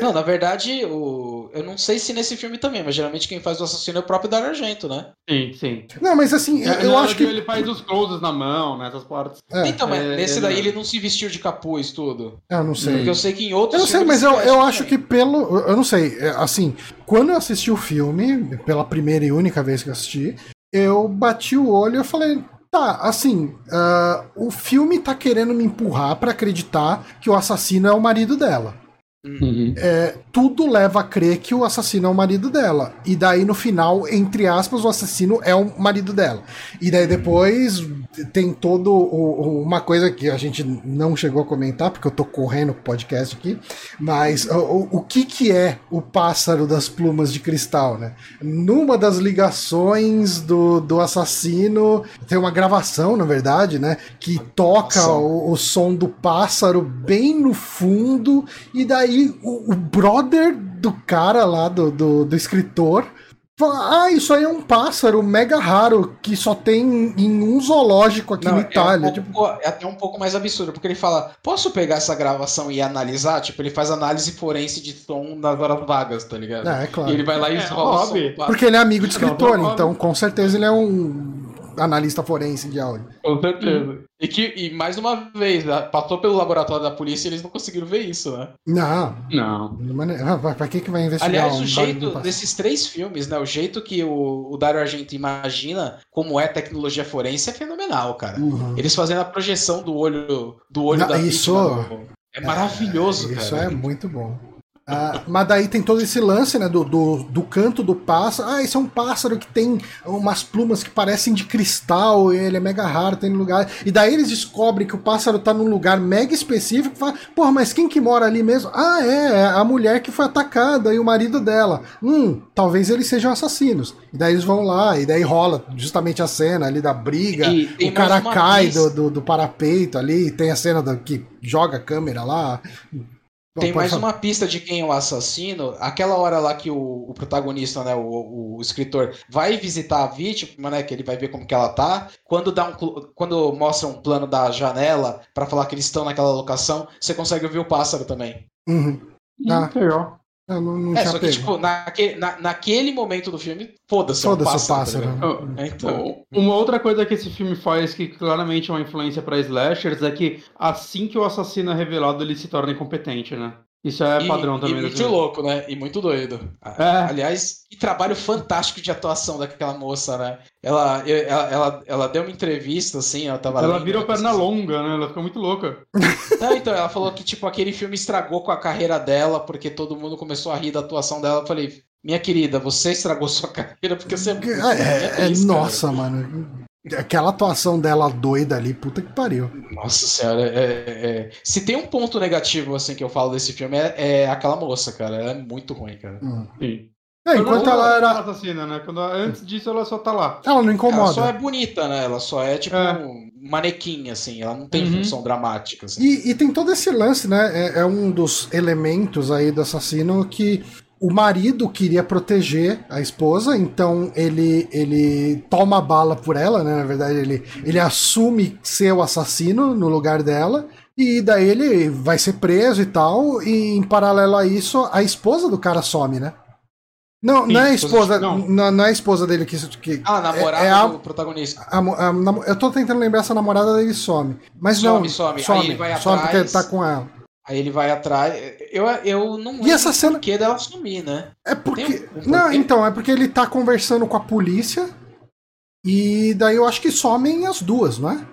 Não, na verdade, o... eu não sei se nesse filme também, mas geralmente quem faz o assassino é o próprio Dario Argento, né? Sim, sim. Não, mas assim, É, eu na acho que ele faz os closes na mão, nessas partes. É, então, mas é, nesse é, daí né? ele não se vestiu de capuz, tudo. eu não sei. Porque eu sei que em outros Eu não sei, mas eu, eu acho também. que pelo. Eu não sei, é, assim, quando eu assisti o filme, pela primeira e única vez que eu assisti, eu bati o olho e eu falei. Tá, assim, ah, o filme tá querendo me empurrar pra acreditar que o assassino é o marido dela. Uhum. É, tudo leva a crer que o assassino é o marido dela. E daí, no final, entre aspas, o assassino é o marido dela. E daí depois tem todo o- o- uma coisa que a gente não chegou a comentar, porque eu tô correndo com o podcast aqui, mas o, o- que que é o pássaro das plumas de cristal, né? Numa das ligações do, do assassino, tem uma gravação, na verdade, né? Que toca o, o som do pássaro bem no fundo, e daí o, o brother do cara lá, do, do, do escritor, Fala, ah, isso aí é um pássaro mega raro que só tem em um zoológico aqui Não, na Itália. É, um Tipo, pouco- é até um pouco mais absurdo, porque ele fala: posso pegar essa gravação e analisar? Tipo, ele faz análise forense de som nas horas vagas, tá ligado? é, é claro. E ele vai lá e É, rola. Porque ele é amigo de [laughs] escritor, não. então com certeza ele é um analista forense de áudio. Com certeza. E, que, e mais uma vez, né, passou pelo laboratório da polícia e eles não conseguiram ver isso, né? Não, Não. maneira- ah, vai- pra que, que vai investigar Aliás, um o jeito desses três filmes, né? O jeito que o, o Dario Argento imagina como é tecnologia forense é fenomenal, cara. Uhum. Eles fazendo a projeção do olho do olho Não, da isso- vítima. no- É maravilhoso, Isso cara. é muito bom. Ah, mas daí tem todo esse lance, né, do, do, do canto do pássaro. Ah, esse é um pássaro que tem umas plumas que parecem de cristal, ele é mega raro, tem lugar. E daí eles descobrem que o pássaro tá num lugar mega específico. Fala, porra, mas quem que mora ali mesmo? Ah, é, é a mulher que foi atacada e o marido dela. Hum, talvez eles sejam assassinos. E daí eles vão lá, e daí rola justamente a cena ali da briga. O cara cai do, do, do parapeito ali, tem a cena da, que joga a câmera lá. Tem Pode mais falar. uma pista de quem é o assassino. Aquela hora lá que o, o protagonista, né, o, o escritor, vai visitar a vítima, né, que ele vai ver como que ela tá. Quando dá um, quando mostra um plano da janela pra falar que eles estão naquela locação, você consegue ouvir o pássaro também. Uhum. Ah. Legal. Não, não É, só que pego. tipo, naquele, na- naquele momento do filme, foda-se, é um Foda-se o pássaro. tá pássaro. ligado? Então, Uma outra coisa que esse filme faz, que claramente é uma influência pra slashers, é que assim que o assassino é revelado, ele se torna incompetente, né? Isso é e, padrão e também. muito desse- louco, né? E muito doido. É. Aliás, que trabalho fantástico de atuação daquela moça, né? Ela, ela, ela, ela deu uma entrevista, assim, ela tava Ela lendo, vira né, perna pesquisando. longa, né? Ela fica muito louca. [laughs] Não, então, ela falou que, tipo, aquele filme estragou com a carreira dela, porque todo mundo começou a rir da atuação dela. Eu falei, minha querida, você estragou sua [laughs] carreira porque você é muito É, é, é, cara." nossa, mano. Aquela atuação dela doida ali, puta que pariu. Nossa senhora, é, é- Se tem um ponto negativo, assim, que eu falo desse filme, é, é aquela moça, cara. Ela é muito ruim, cara. Hum. Sim. É, enquanto Quando ela era. assassina, né? Quando, antes disso, ela só tá lá. Ela não Ela incomoda. só é bonita, né? Ela só é, tipo, É. um manequim, assim. Ela não tem Uhum. função dramática, assim. E, e tem todo esse lance, né? É, é um dos elementos aí do assassino que o marido queria proteger a esposa, então ele, ele toma a bala por ela, né? Na verdade, ele, ele assume ser o assassino no lugar dela. E daí ele vai ser preso e tal, e em paralelo a isso, a esposa do cara some, né? Não, Sim, não é a esposa não. não, não é a esposa dele que. que Ah, a namorada é, é a- do protagonista. a a eu tô tentando lembrar se a namorada dele some. Mas Some, não, some. some, Aí ele vai some porque ele atrás. tá com ela. Aí ele vai atrás. Eu, eu não lembro essa cena- que dela sumir, né? É porque. Um- não, então, é porque ele tá conversando com a polícia. E daí eu acho que somem as duas, não é?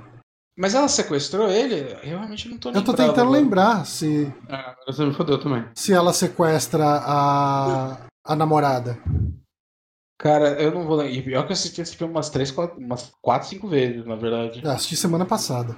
Mas ela sequestrou ele? Eu realmente não tô Eu lembrando. tô tentando agora. lembrar se, É, agora você me fodeu também. se ela sequestra a, a namorada. Cara, eu não vou lembrar. E pior que eu assisti esse filme umas 3, 4, umas 4 5 vezes, na verdade. Eu assisti semana passada.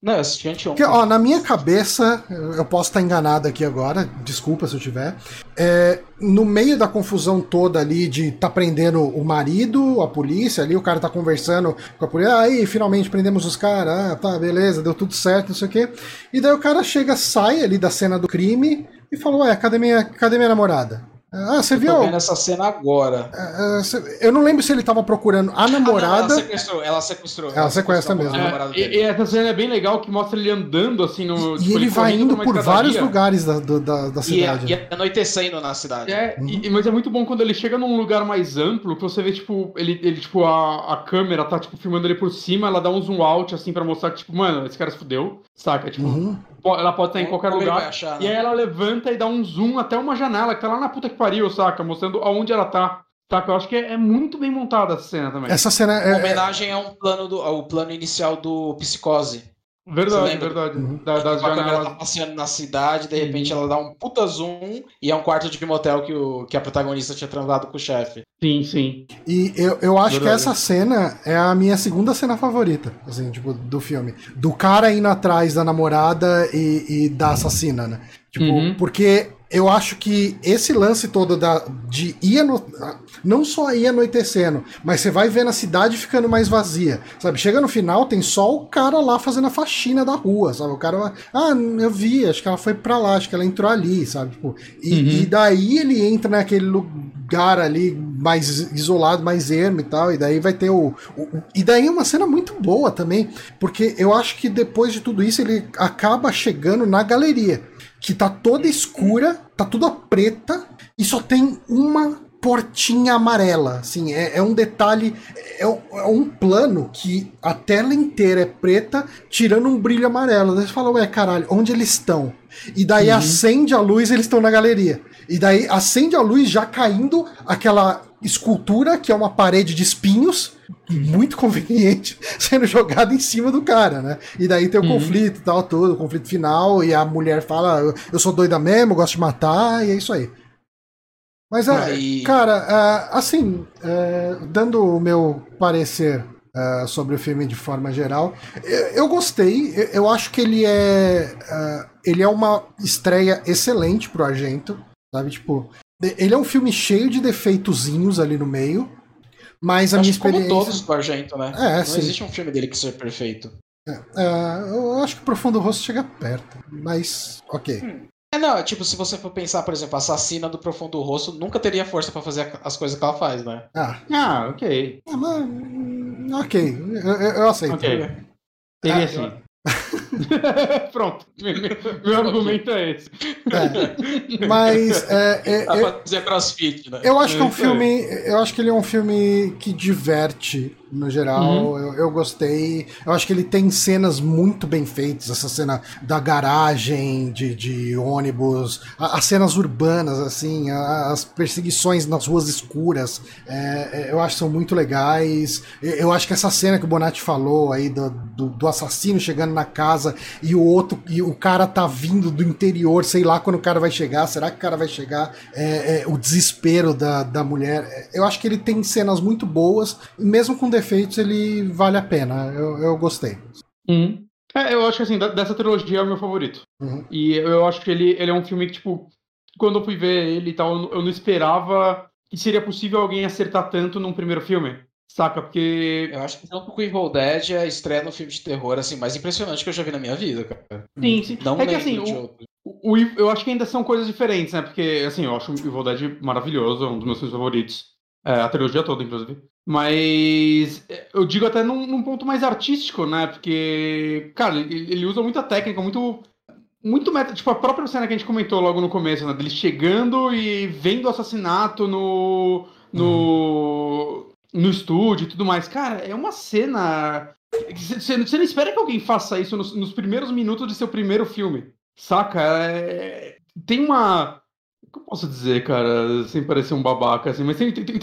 Não, eu assisti anteontem. Porque, ó, na minha cabeça, eu posso estar enganado aqui agora, desculpa se eu tiver. é, no meio da confusão toda ali de tá prendendo o marido, a polícia ali, o cara tá conversando com a polícia, aí finalmente prendemos os caras, ah, tá, beleza, deu tudo certo, não sei o quê. E daí o cara chega, sai ali da cena do crime e fala, ué, cadê minha, cadê minha namorada? Ah, você viu? Tô vendo essa cena agora. Ah, cê- Eu não lembro se ele tava procurando a Ah, não, namorada. ela sequestrou, ela sequestrou. Ela sequestra sequestrou mesmo. a É, namorada e, e essa cena é bem legal que mostra ele andando assim no. e tipo, ele vai indo por vários lugares da, da, da E, cidade. e anoitecendo na cidade. É, Uhum. e- mas é muito bom quando ele chega num lugar mais amplo, que você vê, tipo, ele, ele tipo, a, a câmera tá, tipo, filmando ele por cima, ela dá um zoom out, assim, pra mostrar que, tipo, mano, esse cara se fudeu, saca? Tipo, Uhum. ela pode estar em qualquer lugar. achar, E aí né? ela levanta e dá um zoom até uma janela, que tá lá na puta que pariu, saca? Mostrando aonde ela tá. Saca? Eu acho que é, é muito bem montada essa cena também. Essa cena Uma é, homenagem a um plano do, ao plano inicial do Psicose. Verdade, verdade. Uhum. Da- das a câmera tá passeando na cidade, de repente ela dá um puta zoom e é um quarto de motel que, o, que a protagonista tinha transado com o chefe. Sim, sim. E eu, eu acho que Verdade. essa cena é a minha segunda cena favorita, assim, tipo, do filme. Do cara indo atrás da namorada e, e da assassina, né? Tipo, Uhum. porque eu acho que esse lance todo da, de ir ano, não só ir anoitecendo, mas você vai vendo a cidade ficando mais vazia, sabe? Chega no final, tem só o cara lá fazendo a faxina da rua, sabe? O cara, ah, eu vi, acho que ela foi pra lá, acho que ela entrou ali, sabe? Tipo, e, Uhum. e daí ele entra naquele lu- lugar ali mais isolado, mais ermo e tal, e daí vai ter o, o, E daí é uma cena muito boa também, porque eu acho que depois de tudo isso ele acaba chegando na galeria, que tá toda escura, tá toda preta, e só tem uma portinha amarela. Assim, é, é um detalhe, é, é, um plano que a tela inteira é preta, tirando um brilho amarelo. Daí você fala, ué, caralho, onde eles estão? E daí uhum. acende a luz eles estão na galeria. E daí acende a luz já caindo aquela escultura, que é uma parede de espinhos, muito conveniente, [laughs] sendo jogada em cima do cara, né? E daí tem o uhum. conflito e tal, todo, o conflito final, e a mulher fala, eu sou doida mesmo, gosto de matar, e é isso aí. Mas, aí... cara, assim, é, dando o meu parecer é, sobre o filme de forma geral, eu, gostei. Eu acho que ele é, é, ele é uma estreia excelente pro Argento, sabe? Tipo, ele é um filme cheio de defeitozinhos ali no meio, mas a minha experiência... Como todos do Argento, né? É, Não sim. existe um filme dele que seja perfeito. É, eu acho que o Profundo Rosto chega perto, mas ok. Hum. É, não, tipo, se você for pensar, por exemplo, a assassina do Profundo Rosto nunca teria força para fazer as coisas que ela faz, né? Ah, ah ok. Ah, mas, hum, ok, eu, eu aceito. Ok. Teria ah, sim. [laughs] Pronto, meu, meu argumento é esse. É, mas [laughs] é, é, é, fazer crossfit, né? Eu acho que é um filme. Eu acho que ele é um filme que diverte no geral. Uhum. Eu, eu, gostei. Eu acho que ele tem cenas muito bem feitas. Essa cena da garagem, de, de ônibus, as cenas urbanas, assim, as perseguições nas ruas escuras. É, é, eu acho que são muito legais. Eu acho que essa cena que o Bonatti falou aí do, do, do, assassino chegando na casa e o outro, e o cara tá vindo do interior, sei lá quando o cara vai chegar, será que o cara vai chegar? É, é o desespero da, da mulher. Eu acho que ele tem cenas muito boas, mesmo com defeitos, ele vale a pena. Eu, eu gostei. Uhum. É, eu acho que assim, dessa trilogia é o meu favorito. Uhum. E eu acho que ele, ele é um filme que, tipo, quando eu fui ver ele e tal, eu não esperava que seria possível alguém acertar tanto num primeiro filme. Saca? Porque. Eu acho que junto com o Evil Dead é a estreia no filme de terror, assim, mais impressionante que eu já vi na minha vida, cara. Sim, sim. Não é que assim, o, o, o, eu acho que ainda são coisas diferentes, né? Porque, assim, eu acho o Evil Dead maravilhoso, é um dos meus filmes favoritos. É, a trilogia toda, inclusive. Mas eu digo até num, num, ponto mais artístico, né? Porque, cara, ele, ele usa muita técnica, muito. Muito meta. Tipo, a própria cena que a gente comentou logo no começo, né? Dele chegando e vendo o assassinato no. no. Uhum. no estúdio e tudo mais. Cara, é uma cena. Você não espera que alguém faça isso nos, nos primeiros minutos de seu primeiro filme. Saca? É, tem uma. O que eu posso dizer, cara, sem parecer um babaca, assim, mas tem, tem, tem,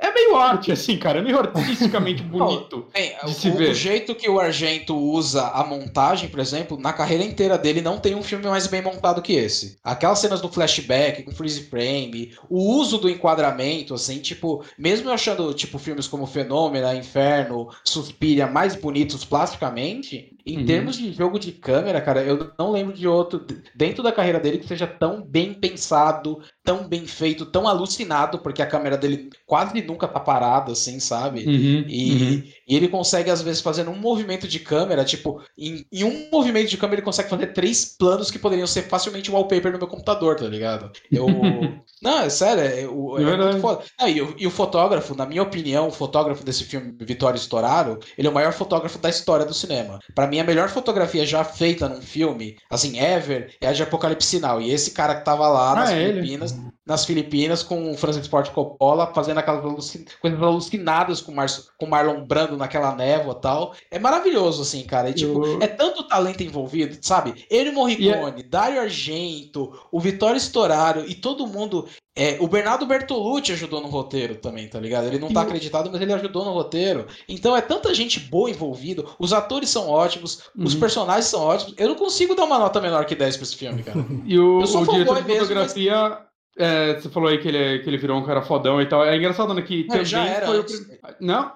é meio arte, assim, cara. É meio artisticamente [laughs] bonito. Bem, de se o, ver. o jeito que o Argento usa a montagem, por exemplo, na carreira inteira dele não tem um filme mais bem montado que esse. Aquelas cenas do flashback, com freeze frame, o uso do enquadramento, assim, tipo, mesmo eu achando, tipo, filmes como Fenômeno, Inferno, Suspiria mais bonitos plasticamente, em uhum. termos de jogo de câmera, cara, eu não lembro de outro dentro da carreira dele que seja tão bem pensado, tão bem feito, tão alucinado, porque a câmera dele quase nunca tá parada, assim, sabe? Uhum, e, uhum. e, ele consegue, às vezes, fazer um movimento de câmera, tipo, em, em, um movimento de câmera ele consegue fazer três planos que poderiam ser facilmente wallpaper no meu computador, tá ligado? Eu. [laughs] Não, é sério, é, é, é muito foda. Ah, e, e, o fotógrafo, na minha opinião, o fotógrafo desse filme, Vitório Storaro, ele é o maior fotógrafo da história do cinema. Para mim, a melhor fotografia já feita num filme, assim, ever, é a de Apocalipse Sinal. E esse cara que tava lá ah, nas é Filipinas. Nas Filipinas com o Francis Ford Coppola fazendo aquelas coisas alucinadas com, Mar com Marlon Brando naquela névoa tal. É maravilhoso, assim, cara. E, tipo, Eu... é tanto talento envolvido, sabe? Ele Morricone, yeah. Dario Argento, o Vitório Storaro e todo mundo. É, o Bernardo Bertolucci ajudou no roteiro também, tá ligado? Ele não tá acreditado, mas ele ajudou no roteiro. Então é tanta gente boa envolvida. Os atores são ótimos, uhum. os personagens são ótimos. Eu não consigo dar uma nota menor que 10 pra esse filme, cara. [laughs] e o, Eu sou o diretor de fotografia. Mesmo, mas... É, você falou aí que ele, que ele virou um cara fodão e tal. É engraçado, né? Que também já era foi o Não,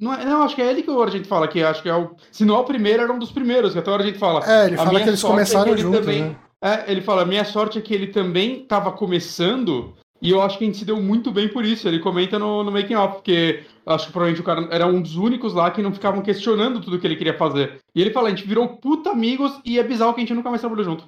não, é, não, acho que é ele que a gente fala, que acho que é o. Se não é o primeiro, era um dos primeiros, que até hora a gente fala. É, ele fala que eles começaram é que juntos, também... né? É, ele fala, minha sorte é que ele também tava começando, e eu acho que a gente se deu muito bem por isso. Ele comenta no, no making off, porque acho que provavelmente o cara era um dos únicos lá que não ficavam questionando tudo que ele queria fazer. E ele fala, a gente virou puta amigos e é bizarro que a gente nunca mais trabalhou junto.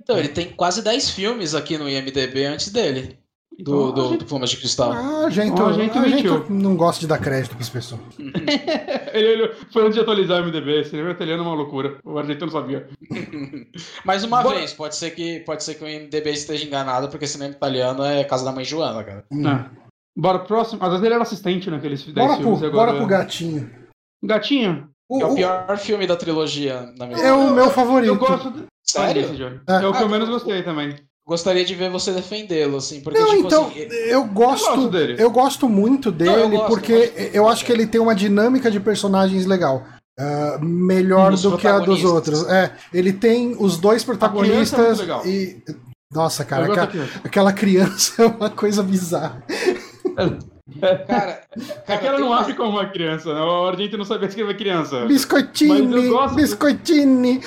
Então, ele tem quase 10 filmes aqui no IMDB antes dele. do, Então, do, gente- do Plumas de Cristal. Ah, a gente, Ó, a gente a gente não gosta de dar crédito pras pessoas. [laughs] ele, ele foi antes de atualizar o MDB, cinema italiano é uma loucura. O argentino sabia. [laughs] Mais uma vez, pode ser, que, pode ser que o MDB esteja enganado, porque cinema italiano é casa da mãe Joana, cara. É. Bora pro próximo. Às vezes ele era assistente naqueles 10 Bora pro, filmes e agora. bora pro gatinho. Gatinho. O- É o o- pior filme da trilogia, na minha é o meu favorito. Eu gosto. de- Sério? Esse, Johnny. É. É o que eu Ah, menos gostei também. Gostaria de ver você defendê-lo, assim, porque, Não, tipo então, assim. eu gosto, Eu gosto dele. eu gosto muito dele Não, eu gosto, porque eu gosto. eu acho que ele tem uma dinâmica de personagens legal. Ah, melhor Dos do que a dos protagonistas. outros. É, ele tem os dois protagonistas é muito legal. e nossa, cara, aquela, aquela criança é uma coisa bizarra. [laughs] Cara, É cara que ela não uma- age como uma criança, né? O argentino não sabia escrever criança. Biscoitini, biscoitini.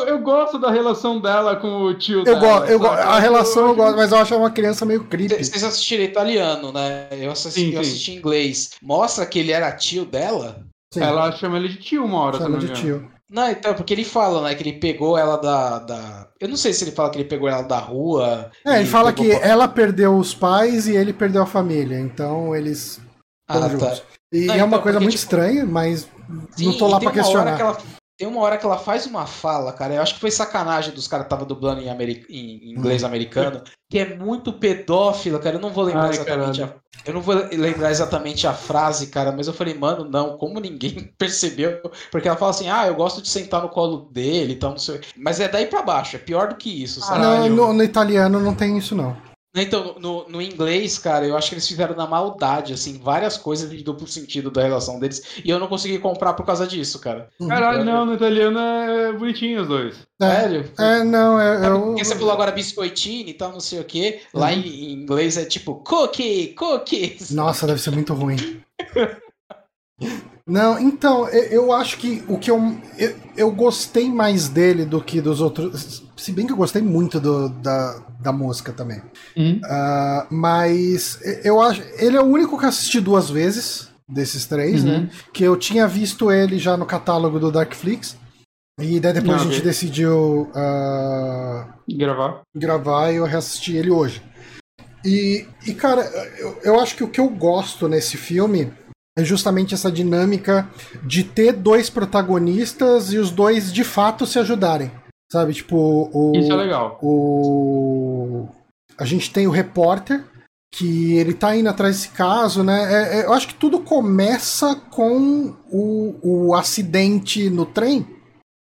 Eu, eu- eu gosto da relação dela com o tio Eu dela. gosto, eu a relação eu gosto, mas eu acho uma criança meio creepy. Vocês assistiram italiano, né? Eu assisti, Sim, eu sim. assisti em inglês. Mostra que ele era tio dela? Sim, Ela chama ele de tio uma hora, chama de não tio. Não, então, porque ele fala, né, que ele pegou ela da. da... Eu não sei se ele fala que ele pegou ela da rua. É, ele fala que pegou- ela perdeu os pais e ele perdeu a família, então eles Ah, tá. E Não, é uma então, coisa porque, muito tipo, estranha, mas não Sim, tô lá pra uma hora questionar. que ela- tem uma hora que ela faz uma fala, cara. Eu acho que foi sacanagem dos caras que estavam dublando em, ameri- em inglês americano, que é muito pedófila, cara. Eu não vou lembrar Ai, exatamente a, Eu não vou lembrar exatamente a frase, cara, mas eu falei, mano, não, como ninguém [laughs] percebeu? Porque ela fala assim, ah, eu gosto de sentar no colo dele e tal, não sei. Mas é daí pra baixo, é pior do que isso, sabe? Não, no, no italiano não tem isso, não. Então, no, no inglês, cara, eu acho que eles fizeram na maldade, assim, várias coisas de duplo sentido da relação deles, e eu não consegui comprar por causa disso, cara. Caralho, não, no italiano é bonitinho os dois. É, Sério? é não, é. é o- Porque você falou agora biscoitini e tal, não sei o quê. Lá Uhum. em, em inglês é tipo cookie, cookies. Nossa, deve ser muito ruim. [laughs] Não, então, eu, acho que o que eu, eu. eu gostei mais dele do que dos outros. Se bem que eu gostei muito do, da, da mosca também. Ah, mas eu acho. Ele é o único que eu assisti duas vezes, desses três, Uhum. né? Que eu tinha visto ele já no catálogo do Darkflix. E daí depois Ah, a gente decidiu ah, Gravar. gravar e eu reassisti ele hoje. E, e cara, eu, eu acho que o que eu gosto nesse filme é justamente essa dinâmica de ter dois protagonistas e os dois de fato se ajudarem. Sabe, tipo, o. Isso é legal. o a gente tem o repórter que ele tá indo atrás desse caso, né? É- é- eu acho que tudo começa com o, o acidente no trem.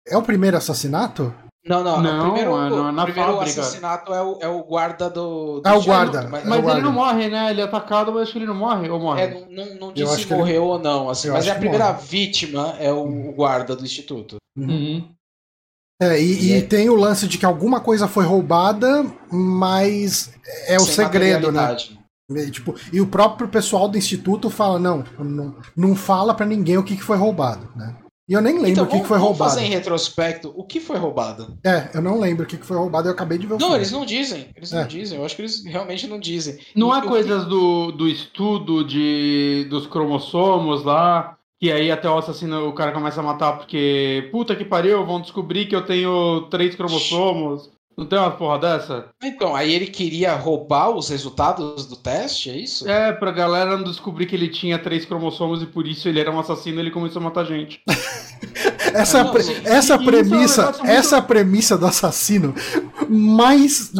É o primeiro assassinato? Não, não, Não, o primeiro, mano, o na primeiro fábrica. assassinato é o, é o guarda do. do Ah, o Instituto, guarda. Mas, É Mas guarda. ele não morre, né? Ele é atacado, mas acho que ele não morre. Ou morre? é, não, não, não diz se que ele- morreu ou não, assim, mas é a primeira morre. vítima é o, o guarda do instituto. Uhum. É, e, E é- tem o lance de que alguma coisa foi roubada, mas é o Sem segredo, né? E, tipo, e o próprio pessoal do instituto fala, não, não, não fala pra ninguém o que, que foi roubado, né? E eu nem lembro Então, o que, que vamos, foi vamos roubado. fazer em retrospecto o que foi roubado. É, eu não lembro o que, que foi roubado, eu acabei de ver o Não, filme. eles não dizem. Eles É. não dizem. Eu acho que eles realmente não dizem. Não E é que- coisas do, do estudo de, dos cromossomos lá, que aí até o assassino, o cara começa a matar porque, puta que pariu, vão descobrir que eu tenho três cromossomos. Não tem uma porra dessa? Então, aí ele queria roubar os resultados do teste, é isso? É, pra galera não descobrir que ele tinha três cromossomos e por isso ele era um assassino e ele começou a matar gente. [laughs] Essa, a Não, pre- essa isso é um premissa, muito- essa a premissa do assassino mais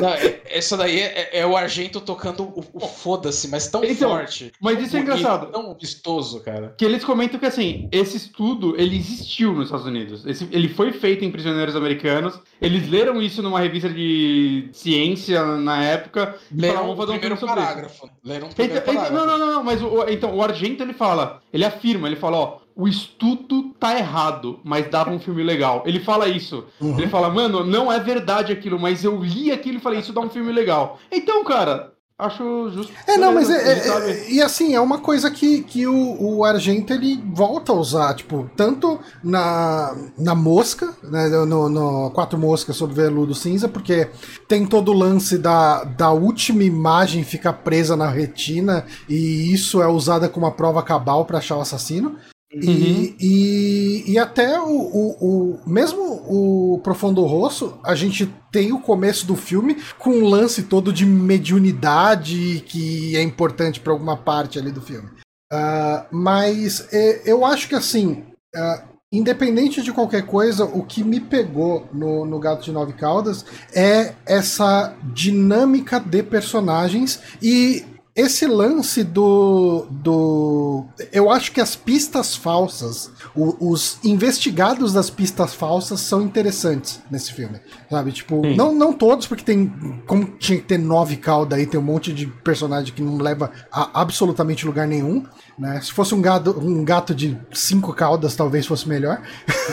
Não, é- essa daí é, é o Argento tocando o, o foda-se, mas tão Então, forte. mas isso é engraçado. Tão vistoso, cara. Que eles comentam que assim, esse estudo ele existiu nos Estados Unidos. Esse- ele foi feito em prisioneiros americanos. Eles leram isso numa revista de ciência na época. Leram "Vamos o um primeiro filme sobre isso." parágrafo. Leram o Então, primeiro então, parágrafo. não, não, não, não, mas o, então, o Argento ele fala, ele afirma, ele fala, ó, o estudo tá errado, mas dava um filme legal. Ele fala isso. Uhum. Ele fala, mano, não é verdade aquilo, mas eu li aquilo e falei, isso dá um filme legal. Então, cara, acho justo. É, não, mas é, é- é- e assim, é uma coisa que, que o, o Argento ele volta a usar, tipo, tanto na, na mosca, né, no, no Quatro Moscas sobre Veludo Cinza, porque tem todo o lance da, da última imagem ficar presa na retina e isso é usada como uma prova cabal pra achar o assassino. Uhum. E, e, e, até o, o, o, Mesmo o Profundo Rosso, a gente tem o começo do filme com um lance todo de mediunidade que é importante para alguma parte ali do filme. Uh, mas é, eu acho que assim. Uh, independente de qualquer coisa, o que me pegou no, no Gato de Nove Caudas é essa dinâmica de personagens e esse lance do, do. Eu acho que as pistas falsas, o, os investigados das pistas falsas são interessantes nesse filme. Sabe? Tipo, não, não todos, porque tem. Como tinha que ter nove caudas aí, tem um monte de personagem que não leva a absolutamente lugar nenhum. Né? Se fosse um gato, um gato de cinco caudas, talvez fosse melhor.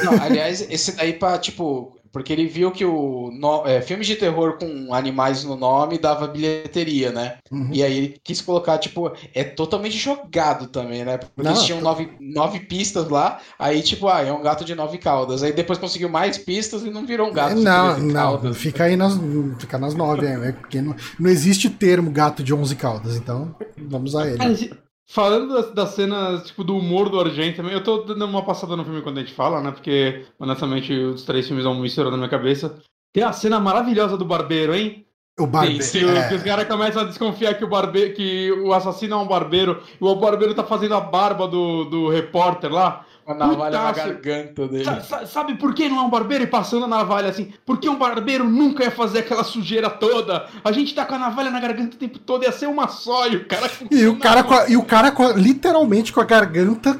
Não, aliás, esse daí pra, tipo, porque ele viu que o no, é, filmes de terror com animais no nome dava bilheteria, né? Uhum. E aí ele quis colocar, tipo, é totalmente jogado também, né? Porque não, eles tinham nove, nove pistas lá, aí, tipo, ah, é um gato de nove caudas. Aí depois conseguiu mais pistas e não virou um gato de não, não, caudas. Fica aí nas, fica nas nove, é, porque não, não existe termo gato de onze caudas, então vamos a ele. Falando das, das, cenas, tipo, do humor do Argento também, eu tô dando uma passada no filme quando a gente fala, né? Porque, honestamente, os três filmes vão misturar na minha cabeça. Tem a cena maravilhosa do barbeiro, hein? O barbeiro. Sim, é. que os caras começam a desconfiar que o barbeiro, que o assassino é um barbeiro, e o barbeiro tá fazendo a barba do, do repórter lá. A navalha Putaço. na garganta dele. sabe por que não é um barbeiro e passando a navalha assim? Porque um barbeiro nunca ia fazer aquela sujeira toda. A gente tá com a navalha na garganta o tempo todo, ia ser uma só. E o cara. E o cara, com a, e o cara com a, literalmente com a garganta.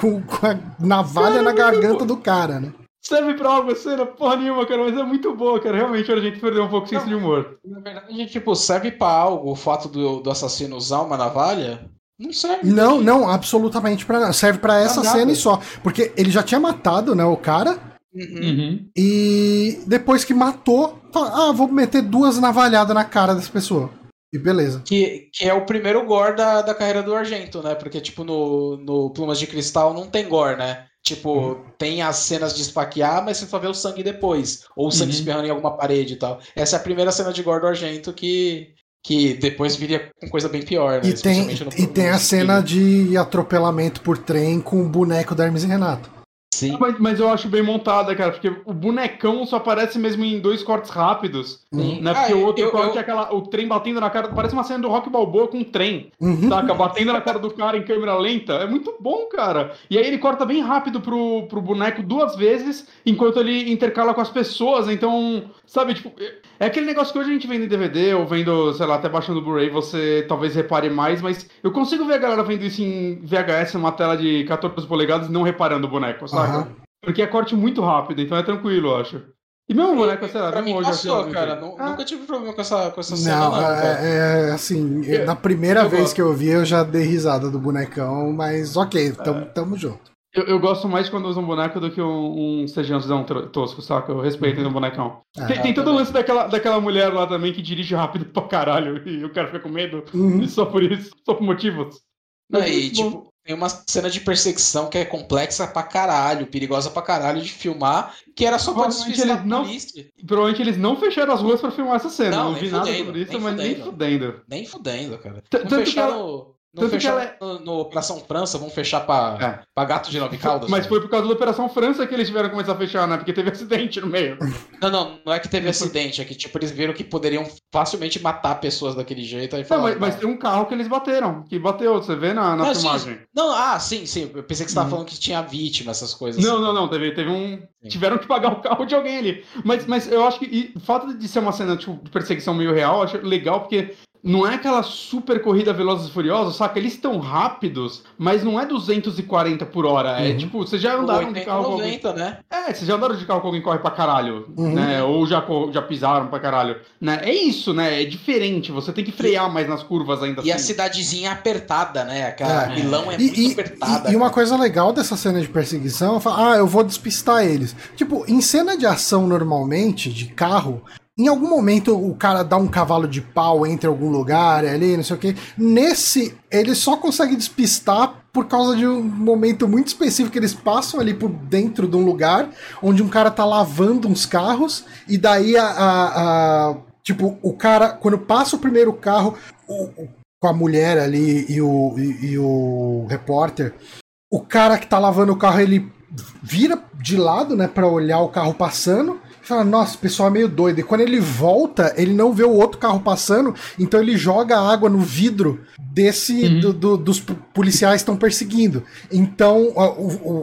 Com, com a navalha cara, na garganta do cara, né? serve pra algo, cena porra nenhuma, cara, mas é muito boa, cara. Realmente a gente perdeu um pouco o senso de humor. Na verdade, tipo, serve pra algo o fato do, do assassino usar uma navalha? Não serve. Não, não, absolutamente para nada. Serve para essa cena e só. Porque ele já tinha matado, né, o cara. Uhum. E depois que matou, fala, ah, vou meter duas navalhadas na cara dessa pessoa. E beleza. Que, que é o primeiro gore da, da carreira do Argento, né? Porque, tipo, no, no Plumas de Cristal não tem gore, né? Tipo, uhum. tem as cenas de esfaquear, mas você só vê o sangue depois. Ou o sangue uhum. espirrando em alguma parede e tal. Essa é a primeira cena de gore do Argento que, que depois viria com coisa bem pior, né? E tem, e tem a cena de atropelamento por trem com o boneco da Hermes e Renato. Sim. Mas, mas, eu acho bem montada, cara, porque o bonecão só aparece mesmo em dois cortes rápidos. Sim. Né? Porque ah, o outro eu, corte eu... é aquela, o trem batendo na cara. Parece uma cena do Rock Balboa com um trem. Uhum. Saca? Batendo na cara do cara em câmera lenta. É muito bom, cara. E aí ele corta bem rápido pro, pro boneco duas vezes, enquanto ele intercala com as pessoas. Então, sabe, tipo, é aquele negócio que hoje a gente vendo em DVD ou vendo, sei lá, até baixando o Blu-ray, você talvez repare mais, mas eu consigo ver a galera vendo isso em VHS, uma tela de 14 polegadas, não reparando o boneco, saca? Uhum. Porque é corte muito rápido, então é tranquilo, eu acho. E mesmo o boneco, sei lá, pra mim passou, assim, cara. Ah. Nunca tive problema com essa, com essa cena, não. não é, é, assim, eu, na primeira vez gosto. que eu vi, eu já dei risada do bonecão, mas ok, tamo, é. tamo junto. Eu, eu, gosto mais quando usa um boneco do que um, um CGzão tosco, saca? Eu respeito uhum. um bonecão. Ah, tem, tem todo o lance daquela, daquela mulher lá também que dirige rápido pra caralho [laughs] e o cara fica com medo. Uhum. só por isso, só por motivos. Não, e, tipo, tem uma cena de perseguição que é complexa pra caralho, perigosa pra caralho de filmar, que era só pra eles não, Provavelmente eles não fecharam as ruas pra filmar essa cena. Não, não vi fudendo, nada sobre isso, mas nem fudendo. Nem fudendo, cara. T não fecharam... Não fechar é... no, no, Operação França, vão fechar pra, é. pra gato de nove caudas. Mas né? foi por causa da Operação França que eles tiveram que começar a fechar, né? Porque teve [laughs] acidente no meio. Não, não, não é que teve acidente, é que tipo, eles viram que poderiam facilmente matar pessoas daquele jeito. Aí falaram, não, mas, mas, tem um carro que eles bateram, que bateu, você vê na, na não, filmagem. Sim, não, ah, sim, sim. Eu pensei que você tava uhum. falando que tinha vítima, essas coisas. Não, assim. não, não, teve, teve um. Sim. Tiveram que pagar o carro de alguém ali. Mas, mas eu acho que e, o fato de ser uma cena tipo, de perseguição meio real, eu acho legal, porque não é aquela super corrida Velozes e Furiosos, saca? Eles estão rápidos, mas não é 240 por hora. É uhum. É tipo, vocês já andaram 80, de carro 90, com alguém... né? É, vocês já andaram de carro com alguém que corre pra caralho, uhum. né? Ou já, já pisaram pra caralho. Né? É isso, né? É diferente, você tem que frear mais nas curvas ainda E assim. a cidadezinha apertada, né? Aquela é. vilão é e, muito e, apertada. E, e, uma coisa legal dessa cena de perseguição, é falar, ah, eu vou despistar eles. Tipo, em cena de ação normalmente, de carro, em algum momento o cara dá um cavalo de pau entre algum lugar ali, não sei o que. Nesse, ele só consegue despistar por causa de um momento muito específico que eles passam ali por dentro de um lugar onde um cara tá lavando uns carros e daí a, a, a tipo o cara quando passa o primeiro carro o, com a mulher ali e o, e, e o repórter o cara que tá lavando o carro, ele vira de lado, né, para olhar o carro passando. Fala, nossa, o pessoal é meio doido. E quando ele volta, ele não vê o outro carro passando, então ele joga água no vidro desse uhum. do, do, dos policiais estão perseguindo. Então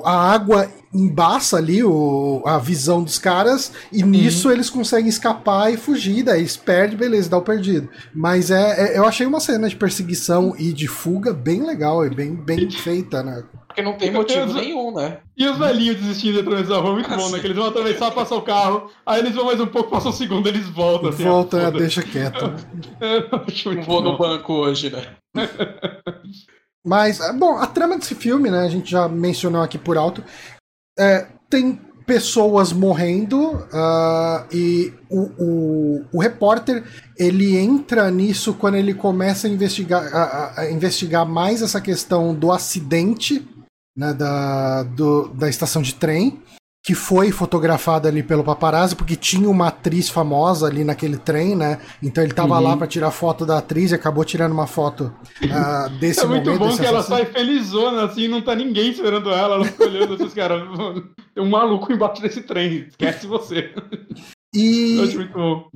a, a, água embaça ali o, a visão dos caras e uhum. nisso eles conseguem escapar e fugir. Daí eles perdem, beleza, dá o perdido. Mas é, é, eu achei uma cena de perseguição e de fuga bem legal e bem, bem feita, né? Porque não tem motivo nenhum, né? E os velhinhos desistindo de atravessar a rua, muito bom, né? Que eles vão atravessar, passar o carro, aí eles vão mais um pouco, passam um segundo, eles voltam. Assim, Volta, é, deixa quieto. [laughs] não vou no banco hoje, né? [laughs] Mas, é, bom, a trama desse filme, né? A gente já mencionou aqui por alto. É, tem pessoas morrendo uh, e o, o, o, repórter ele entra nisso quando ele começa a investigar, a, a investigar mais essa questão do acidente né, da, do, da estação de trem que foi fotografada ali pelo paparazzi, porque tinha uma atriz famosa ali naquele trem, né? Então ele tava uhum. lá para tirar foto da atriz e acabou tirando uma foto uh, desse momento. É muito bom que ela sai felizona, assim, não tá ninguém esperando ela, ela fica olhando esses caras. Tem um maluco embaixo desse trem, esquece você. E,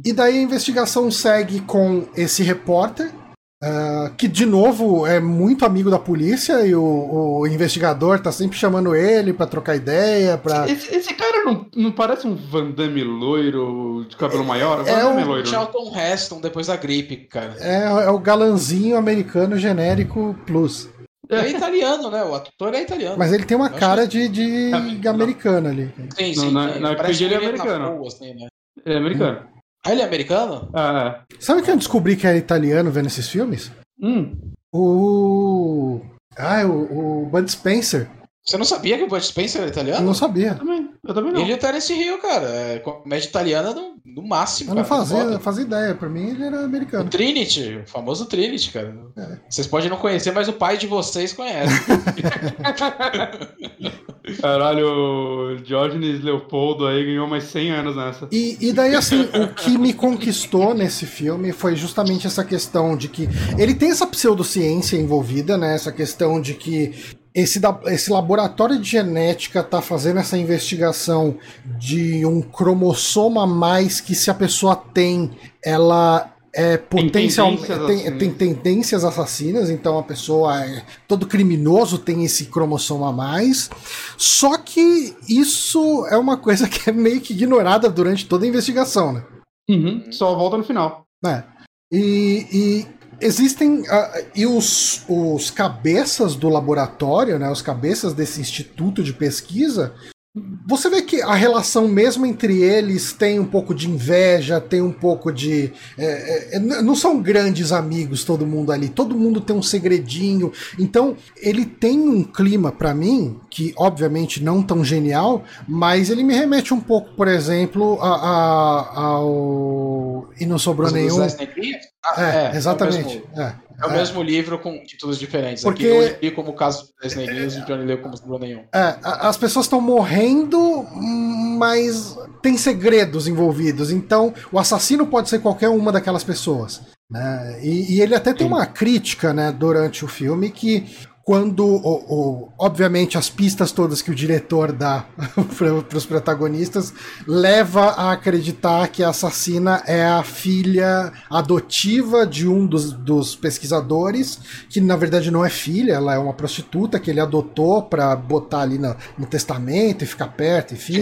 e daí a investigação segue com esse repórter, Uh, que de novo é muito amigo da polícia e o, o investigador tá sempre chamando ele para trocar ideia. Pra... Esse, esse, cara não, não parece um Van Damme loiro de cabelo maior? É, é o loiro. Charlton Heston depois da gripe, cara. É, é o galanzinho americano genérico plus. É. é italiano, né? O ator é italiano. Mas ele tem uma cara que... de, de é, americano ali. Sim, sim. Não, na, na ele é americano. assim, né? Ele é americano. Hum. Ah, ele é americano? Ah, é. Sabe que eu descobri que era italiano vendo esses filmes? Hum. O. Ah, o, o Bud Spencer. Você não sabia que o Bud Spencer era italiano? Eu não sabia. Eu também, eu também não. Ele tá nesse Rio, cara. É comédia italiana no, no máximo. Eu não cara, fazia, fazia ideia. Pra mim ele era americano. O Trinity, o famoso Trinity, cara. É. Vocês podem não conhecer, mas o pai de vocês conhece. [laughs] [laughs] Caralho, Diógenes Leopoldo aí ganhou mais 100 anos nessa. E, e daí, assim, o que me conquistou nesse filme foi justamente essa questão de que ele tem essa pseudociência envolvida, né? Essa questão de que esse, esse laboratório de genética está fazendo essa investigação de um cromossomo a mais que se a pessoa tem, ela é potencial tem, tem, tendências assassinas, então a pessoa é todo criminoso tem esse cromossomo a mais. Só que isso é uma coisa que é meio que ignorada durante toda a investigação, né? Uhum, só volta no final. É. E, e Existem. Uh, e os, os cabeças do laboratório, né, os cabeças desse instituto de pesquisa, você vê que a relação mesmo entre eles tem um pouco de inveja, tem um pouco de. É, é, não são grandes amigos todo mundo ali, todo mundo tem um segredinho. Então, ele tem um clima para mim, que obviamente não tão genial, mas ele me remete um pouco, por exemplo, a, a, ao. E não sobrou Os nenhum. Ah, é, é, exatamente. É o, é, é o mesmo livro com títulos diferentes. Porque... Aqui eu li como o caso do Disney News e o Johnny leu como sobrou nenhum. É, as pessoas estão morrendo, mas tem segredos envolvidos. Então, o assassino pode ser qualquer uma daquelas pessoas. Né? E, e, ele até tem uma crítica né, durante o filme que quando, obviamente, as pistas todas que o diretor dá [laughs] para os protagonistas leva a acreditar que a assassina é a filha adotiva de um dos, dos pesquisadores, que na verdade não é filha, ela é uma prostituta que ele adotou para botar ali no, no, testamento e ficar perto, enfim.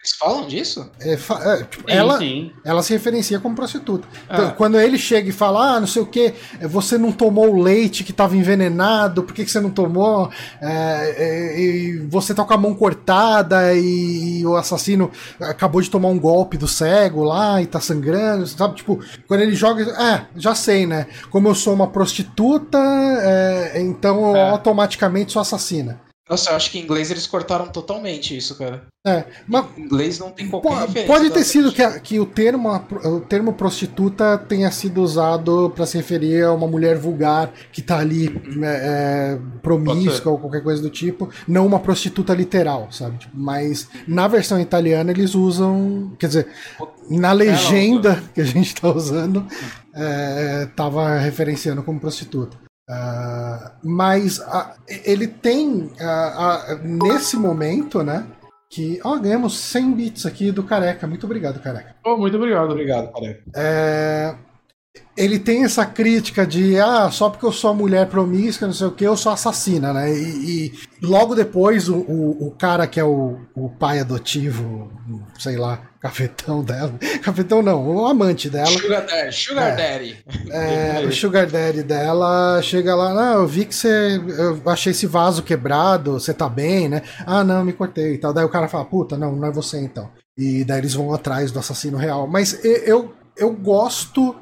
Eles falam disso? É, é, tipo, sim, ela, sim. ela se referencia como prostituta. Então, ah. quando ele chega e fala, ah, não sei o que, você não tomou o leite que estava envenenado, por que, que você não tomou? É, é, e você tá com a mão cortada e, e, o assassino acabou de tomar um golpe do cego lá e tá sangrando, sabe? Tipo, quando ele joga, é, já sei, né? Como eu sou uma prostituta, é, então eu é. automaticamente sou assassina. Nossa, eu acho que em inglês eles cortaram totalmente isso, cara. É, mas em inglês não tem qualquer pode, referência. Pode ter sido que, a, que o, termo, o termo prostituta tenha sido usado para se referir a uma mulher vulgar que tá ali é, é, promíscua ou qualquer coisa do tipo, não uma prostituta literal, sabe? Tipo, mas na versão italiana eles usam, quer dizer, na legenda que a gente tá usando, é, tava referenciando como prostituta. Uh, mas uh, ele tem, uh, nesse momento, né? Que, ó, ganhamos 100 bits aqui do Careca. Muito obrigado, Careca. Oh, muito obrigado. Obrigado, Careca. É, ele tem essa crítica de ah, só porque eu sou mulher promíscua, não sei o que, eu sou assassina, né? E, e logo depois o, o, o, cara que é o, o pai adotivo, sei lá, cafetão dela. Cafetão não, o amante dela. Sugar Daddy. Sugar é, Daddy. É, o Sugar Daddy dela chega lá, não, eu vi que você. Eu achei esse vaso quebrado, você tá bem, né? Ah, não, me cortei e tal. Daí o cara fala, puta, não, não é você então. E daí eles vão atrás do assassino real. Mas eu, eu gosto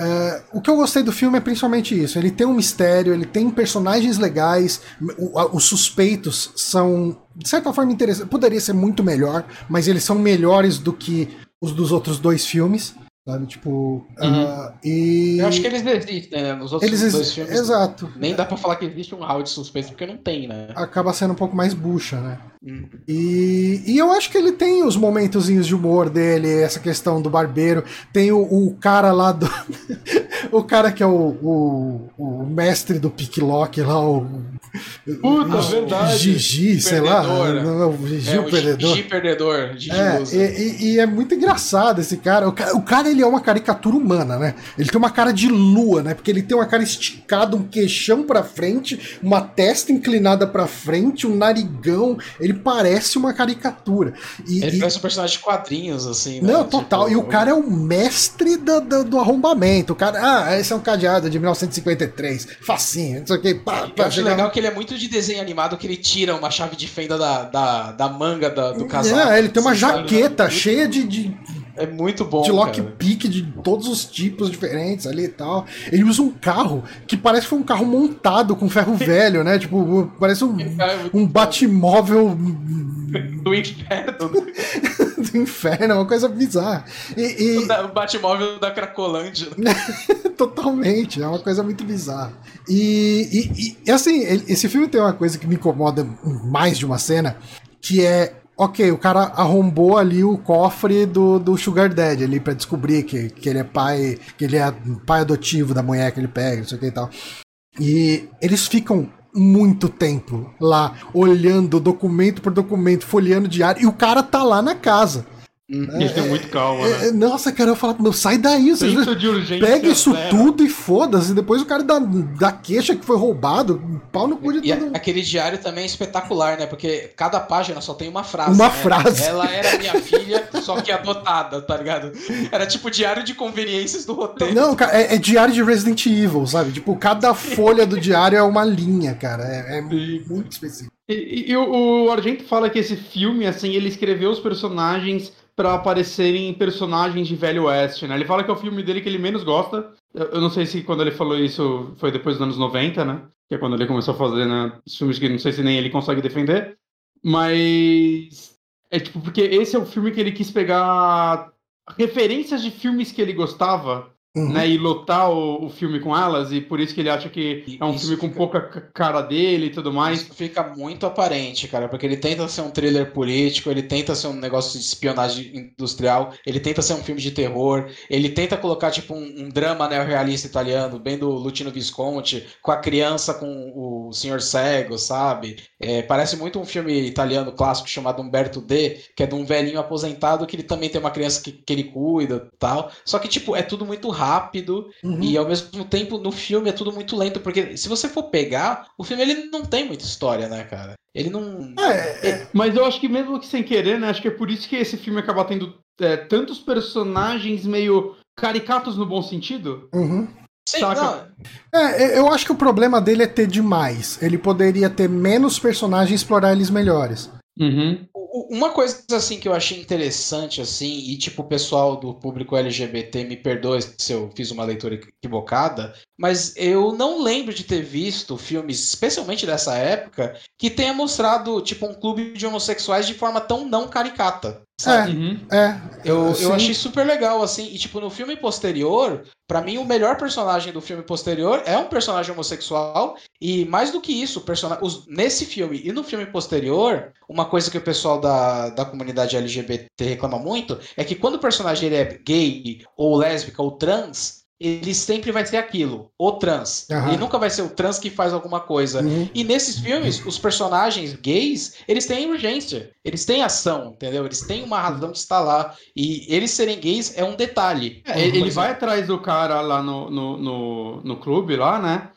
Uh, o que eu gostei do filme é principalmente isso. Ele tem um mistério, ele tem personagens legais, o, a, os suspeitos são, de certa forma, interessantes. Poderia ser muito melhor, mas eles são melhores do que os dos outros dois filmes. Sabe, tipo. Uhum. Uh, e... Eu acho que eles existem, né? Nos outros eles dois filmes. Exato. Nem dá pra falar que existe um áudio suspeito, porque não tem, né? Acaba sendo um pouco mais bucha, né? Uhum. E, e eu acho que ele tem os momentozinhos de humor dele, essa questão do barbeiro. Tem o, o cara lá do. [laughs] o cara que é o, o, o mestre do picklock lá, o. Puta, o, verdade. Gigi, sei lá. Não, Gigi é, o perdedor. Gigi perdedor. Gigi é, e, e, é muito engraçado esse cara. O, o cara ele é uma caricatura humana, né? Ele tem uma cara de lua, né? Porque ele tem uma cara esticada, um queixão para frente, uma testa inclinada para frente, um narigão. Ele parece uma caricatura. E, ele e... parece um personagem de quadrinhos, assim. Né? Não, total. Tipo... E o cara é o mestre do, do, do, arrombamento. O cara, ah, esse é um cadeado de 1953. Facinho, não sei o que. Pá, pá, legal que ele é muito de desenho animado, que ele tira uma chave de fenda da, da, da manga da, do casaco. É, ele tem uma jaqueta cheia de, de é muito bom. De lockpick de todos os tipos diferentes ali e tal. Ele usa um carro que parece que foi um carro montado com ferro [laughs] velho, né? Tipo, parece um, um batimóvel. [laughs] Do inferno. [laughs] Do inferno, é uma coisa bizarra. E, e... O, batimóvel da Cracolândia. Totalmente, é uma coisa muito bizarra. E, e, e assim, esse filme tem uma coisa que me incomoda mais de uma cena, que é ok, o cara arrombou ali o cofre do, do Sugar Daddy ali para descobrir que, que ele é pai, que ele é pai adotivo da mulher que ele pega, não sei o que e tal. E eles ficam muito tempo lá, olhando documento por documento, folheando diário, e o cara tá lá na casa. Uhum. Isso é, muito calma, né? É, nossa, cara, eu falo, meu, sai daí. Você de urgência pega isso zero. tudo e foda-se. Depois o cara dá, dá queixa que foi roubado, pau no cu de e todo Aquele diário também é espetacular, né? Porque cada página só tem uma frase. Uma né? frase. Ela era minha filha, [laughs] só que adotada, tá ligado? Era tipo diário de conveniências do roteiro. Não, cara, é, é diário de Resident Evil, sabe? Tipo, cada folha do diário é uma linha, cara. É, é muito específico. E, e, e o, o Argento fala que esse filme, assim, ele escreveu os personagens para aparecerem personagens de Velho Oeste, né? Ele fala que é o filme dele que ele menos gosta. Eu não sei se quando ele falou isso foi depois dos anos 90, né? Que é quando ele começou a fazer né, filmes que não sei se nem ele consegue defender. Mas. É tipo, porque esse é o filme que ele quis pegar referências de filmes que ele gostava Uhum. Né, e lotar o, o, filme com elas, e por isso que ele acha que é um isso filme com fica... pouca cara dele e tudo mais. Isso fica muito aparente, cara, porque ele tenta ser um thriller político, ele tenta ser um negócio de espionagem industrial, ele tenta ser um filme de terror, ele tenta colocar tipo um, um drama neorrealista italiano, bem do Lutino Visconti, com a criança com o senhor cego, sabe? É, parece muito um filme italiano clássico chamado Umberto D, que é de um velhinho aposentado que ele também tem uma criança que, que ele cuida tal. Só que, tipo, é tudo muito rápido uhum. e ao mesmo tempo no filme é tudo muito lento, porque se você for pegar, o filme ele não tem muita história, né, cara? Ele não. É, é... Mas eu acho que mesmo que sem querer, né? Acho que é por isso que esse filme acaba tendo é, tantos personagens meio caricatos no bom sentido. Uhum. Sim, é, eu acho que o problema dele é ter demais. Ele poderia ter menos personagens e explorar eles melhores. Uhum. Uma coisa assim que eu achei interessante assim e tipo o pessoal do público LGBT me perdoe se eu fiz uma leitura equivocada, mas eu não lembro de ter visto filmes, especialmente dessa época, que tenha mostrado tipo um clube de homossexuais de forma tão não caricata. Sabe? É, uhum. é. Eu, eu achei super legal, assim. E, tipo, no filme posterior, para mim, o melhor personagem do filme posterior é um personagem homossexual. E mais do que isso, os... nesse filme e no filme posterior, uma coisa que o pessoal da, da comunidade LGBT reclama muito é que quando o personagem ele é gay, ou lésbica, ou trans, ele sempre vai ser aquilo, o trans. Aham. Ele nunca vai ser o trans que faz alguma coisa. Uhum. E nesses filmes, os personagens gays, eles têm urgência, eles têm ação, entendeu? Eles têm uma razão de estar lá. E eles serem gays é um detalhe. É, ele Por vai atrás do cara lá no, no, no, no clube, lá, né?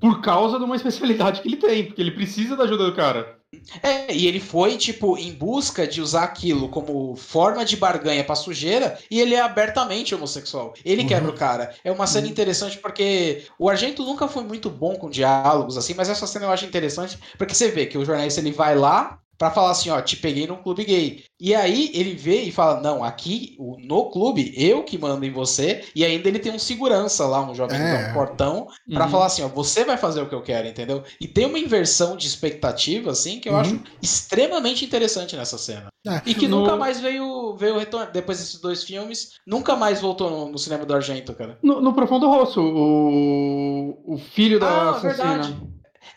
Por causa de uma especialidade que ele tem, porque ele precisa da ajuda do cara. É, e ele foi, tipo, em busca de usar aquilo como forma de barganha pra sujeira, e ele é abertamente homossexual. Ele Uhum. quebra o cara. É uma cena interessante porque o Argento nunca foi muito bom com diálogos, assim, mas essa cena eu acho interessante porque você vê que o jornalista ele vai lá pra falar assim, ó, te peguei num clube gay. E aí ele vê e fala, não, aqui no clube, eu que mando em você, e ainda ele tem um segurança lá, um jovem É. um portão, Pra Uhum. falar assim, ó, você vai fazer o que eu quero, entendeu? E tem uma inversão de expectativa, assim, que eu Uhum. acho extremamente interessante nessa cena. É. E que No- nunca mais veio, veio retorno. Depois desses dois filmes, nunca mais voltou no, no cinema do Argento, cara. No, no Profundo Rosso, o, o filho da Ah, assassina. verdade.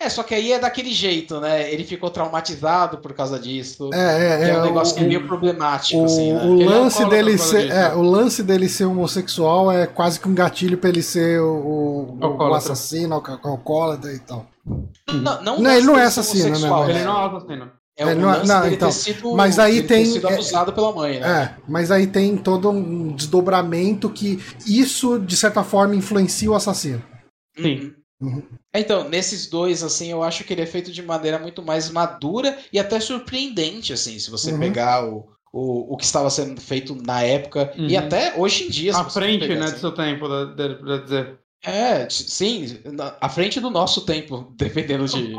É, só que aí é daquele jeito, né? Ele ficou traumatizado por causa disso. É, é, é um é, negócio o- que é meio problemático, O, assim, né? o Ele é lance dele ser, disso. é, o lance dele ser homossexual é quase que um gatilho pra ele ser o, o- o assassino, o alcoólatra e tal. Não, não, Não, ele não é assassino, né, mas- Ele não é assassino. É não é- lance não, dele então, ter sido, mas aí dele ter tem- sido é- abusado pela mãe, né? É, mas aí tem todo um desdobramento que isso, de certa forma, influencia o assassino. Sim. Uhum. Então, nesses dois, assim, eu acho que ele é feito de maneira muito mais madura e até surpreendente, assim, se você Uhum. pegar o, o, o que estava sendo feito na época e Uhum. até hoje em dia. se À você frente, pegar, né, assim. do seu tempo, pra dizer. É, sim, na- à frente do nosso tempo, [laughs] dependendo de.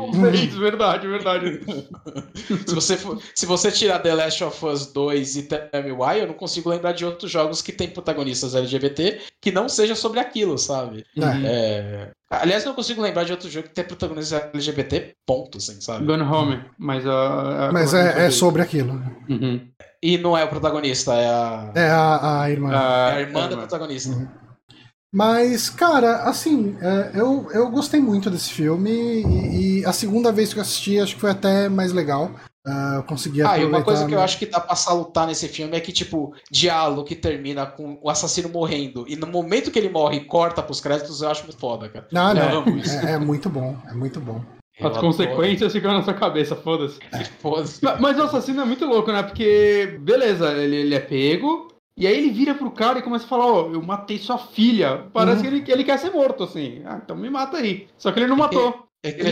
Verdade, verdade. [laughs] se, você for- se você tirar The Last of Us 2 e Tell Me Why, eu não consigo lembrar de outros jogos que tem protagonistas LGBT que não seja sobre aquilo, sabe? É. É, Aliás, não consigo lembrar de outro jogo que tem protagonistas LGBT, ponto, assim, sabe? Gone Home, mas a. a- Mas é, é sobre aquilo. Uhum. E não é o protagonista, é a, É a, a irmã. é Ah, a irmã da é, protagonista. Uhum. Mas, cara, assim, é, eu, eu gostei muito desse filme e, e a segunda vez que eu assisti acho que foi até mais legal. Ah, eu consegui Ah, e uma coisa que eu acho que dá pra salutar nesse filme é que, tipo, diálogo que termina com o assassino morrendo e no momento que ele morre e corta pros créditos, eu acho muito foda, cara. Não, não. É, é muito bom, é muito bom. Eu As adoro. consequências ficam na sua cabeça, foda-se. [laughs] Foda-se. Ma- Mas o assassino é muito louco, né? Porque, beleza, ele, ele é pego, e aí ele vira pro cara e começa a falar, ó, eu matei sua filha. Parece Uhum. que ele, ele quer ser morto, assim. Ah, então me mata aí. Só que ele não matou. É que ele é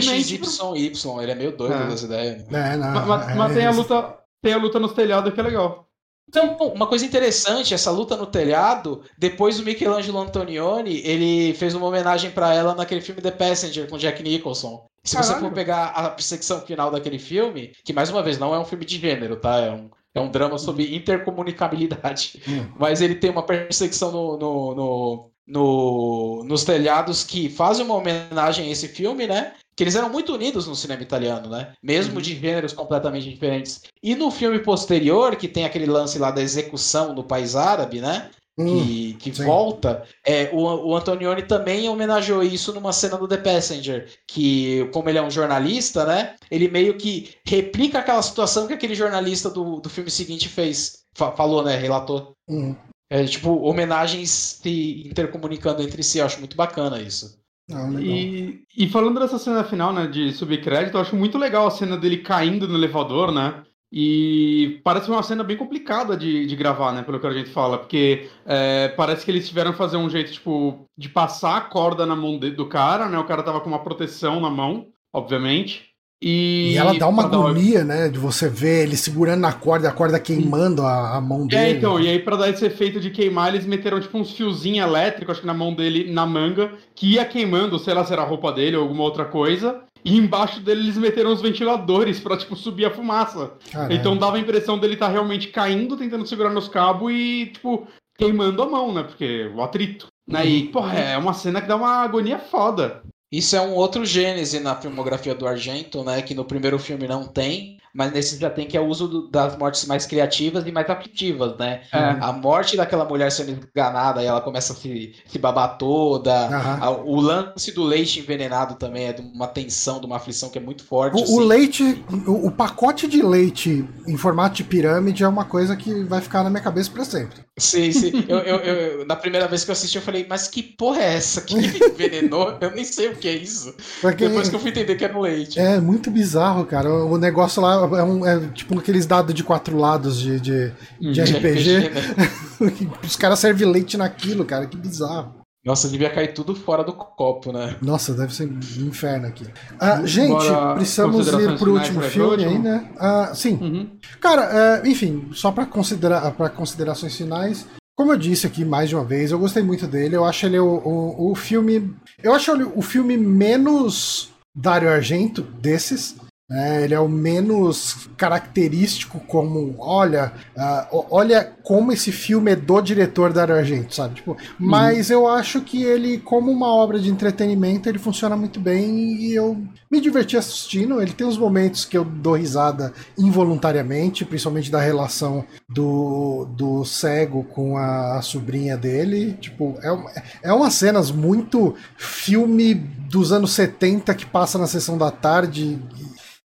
Ele é meio doido É. das ideias. né? É, não, Ma- ma- é- Mas tem a luta. Tem a luta nos telhados que é legal. Então, uma coisa interessante, essa luta no telhado, depois o Michelangelo Antonioni, ele fez uma homenagem pra ela naquele filme The Passenger com Jack Nicholson. Se você Caralho. for pegar a perseguição final daquele filme, que mais uma vez não é um filme de gênero, tá? É um, é um drama sobre intercomunicabilidade. Hum. Mas ele tem uma perseguição no, no- no- no- nos telhados que fazem uma homenagem a esse filme, né? Que eles eram muito unidos no cinema italiano, né? Mesmo de gêneros completamente diferentes. E no filme posterior, que tem aquele lance lá da execução no país árabe, né? Hum, que, que sim. volta, é, o, o Antonioni também homenageou isso numa cena do The Passenger, que como ele é um jornalista, né, ele meio que replica aquela situação que aquele jornalista do, do filme seguinte fez, fa- falou, né, relatou. hum. É, tipo, homenagens se intercomunicando entre si, eu acho muito bacana isso. Legal. E, e falando dessa cena final, né, de subcrédito, eu acho muito legal a cena dele caindo no elevador, né? E parece uma cena bem complicada de, de gravar, né? Pelo que a gente fala, porque é, parece que eles tiveram que fazer um jeito, tipo, de passar a corda na mão de- do cara, né? O cara tava com uma proteção na mão, obviamente. E, E ela dá uma pra dar- agonia, né? De você ver ele segurando na corda, a corda queimando a, a mão dele. É, então, e aí pra dar esse efeito de queimar, eles meteram tipo uns fiozinhos elétricos, acho que na mão dele, na manga, que ia queimando, sei lá se era a roupa dele ou alguma outra coisa. E embaixo dele eles meteram os ventiladores pra, tipo, subir a fumaça. Caralho. Então dava a impressão dele estar realmente caindo, tentando segurar nos cabos e, tipo, queimando a mão, né? Porque o atrito. Né? E, porra, é uma cena que dá uma agonia foda. Isso é um outro gênese na filmografia do Argento, né? Que no primeiro filme não tem, mas nesse já tem, que é o uso do- das mortes mais criativas e mais aflitivas, né? É. A morte daquela mulher sendo enganada e ela começa a se, se babar toda. Aham. A- o lance do leite envenenado também é de uma tensão, de uma aflição que é muito forte. O, o assim. leite, o, o pacote de leite em formato de pirâmide é uma coisa que vai ficar na minha cabeça pra sempre. Sim, sim. Eu, eu, eu, na primeira vez que eu assisti, eu falei, mas que porra é essa? Que [laughs] envenenou? Eu nem sei o que é isso. Porque Depois que eu fui entender que era no leite. É muito bizarro, cara. O negócio lá é, um, é tipo aqueles dados de quatro lados de, de, de, de RPG. RPG né? [laughs] Os caras servem leite naquilo, cara. Que bizarro. Nossa, devia cair tudo fora do copo, né? Nossa, deve ser um inferno aqui. Ah, gente, precisamos ir pro último filme aí, né? Ah, sim. Uhum. Cara, é, enfim, só para considerar, para considerações finais, como eu disse aqui mais de uma vez, eu gostei muito dele. Eu acho ele o, o, o filme. Eu acho ele o filme menos Dario Argento desses. É, ele é o menos característico como, olha, uh, olha como esse filme é do diretor da Argento, sabe? Tipo, mas uhum. eu acho que ele, como uma obra de entretenimento, ele funciona muito bem e eu me diverti assistindo. Ele tem uns momentos que eu dou risada involuntariamente, principalmente da relação do, do cego com a, a sobrinha dele. Tipo, é, é umas cenas muito filme dos anos 70 que passa na sessão da tarde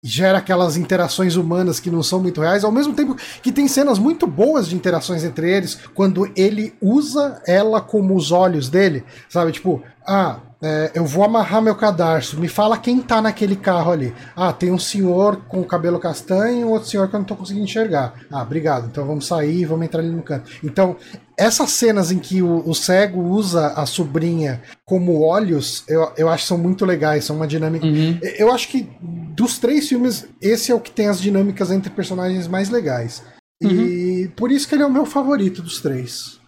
gera aquelas interações humanas que não são muito reais, ao mesmo tempo que tem cenas muito boas de interações entre eles, quando ele usa ela como os olhos dele, sabe? Tipo, ah, é, eu vou amarrar meu cadarço, me fala quem tá naquele carro ali. Ah, tem um senhor com cabelo castanho e outro senhor que eu não tô conseguindo enxergar. Ah, obrigado, então vamos sair e vamos entrar ali no canto. Então, essas cenas em que o, o, cego usa a sobrinha como olhos, eu, eu acho que são muito legais, são uma dinâmica. Uhum. Eu acho que dos três filmes, esse é o que tem as dinâmicas entre personagens mais legais. Uhum. E por isso que ele é o meu favorito dos três.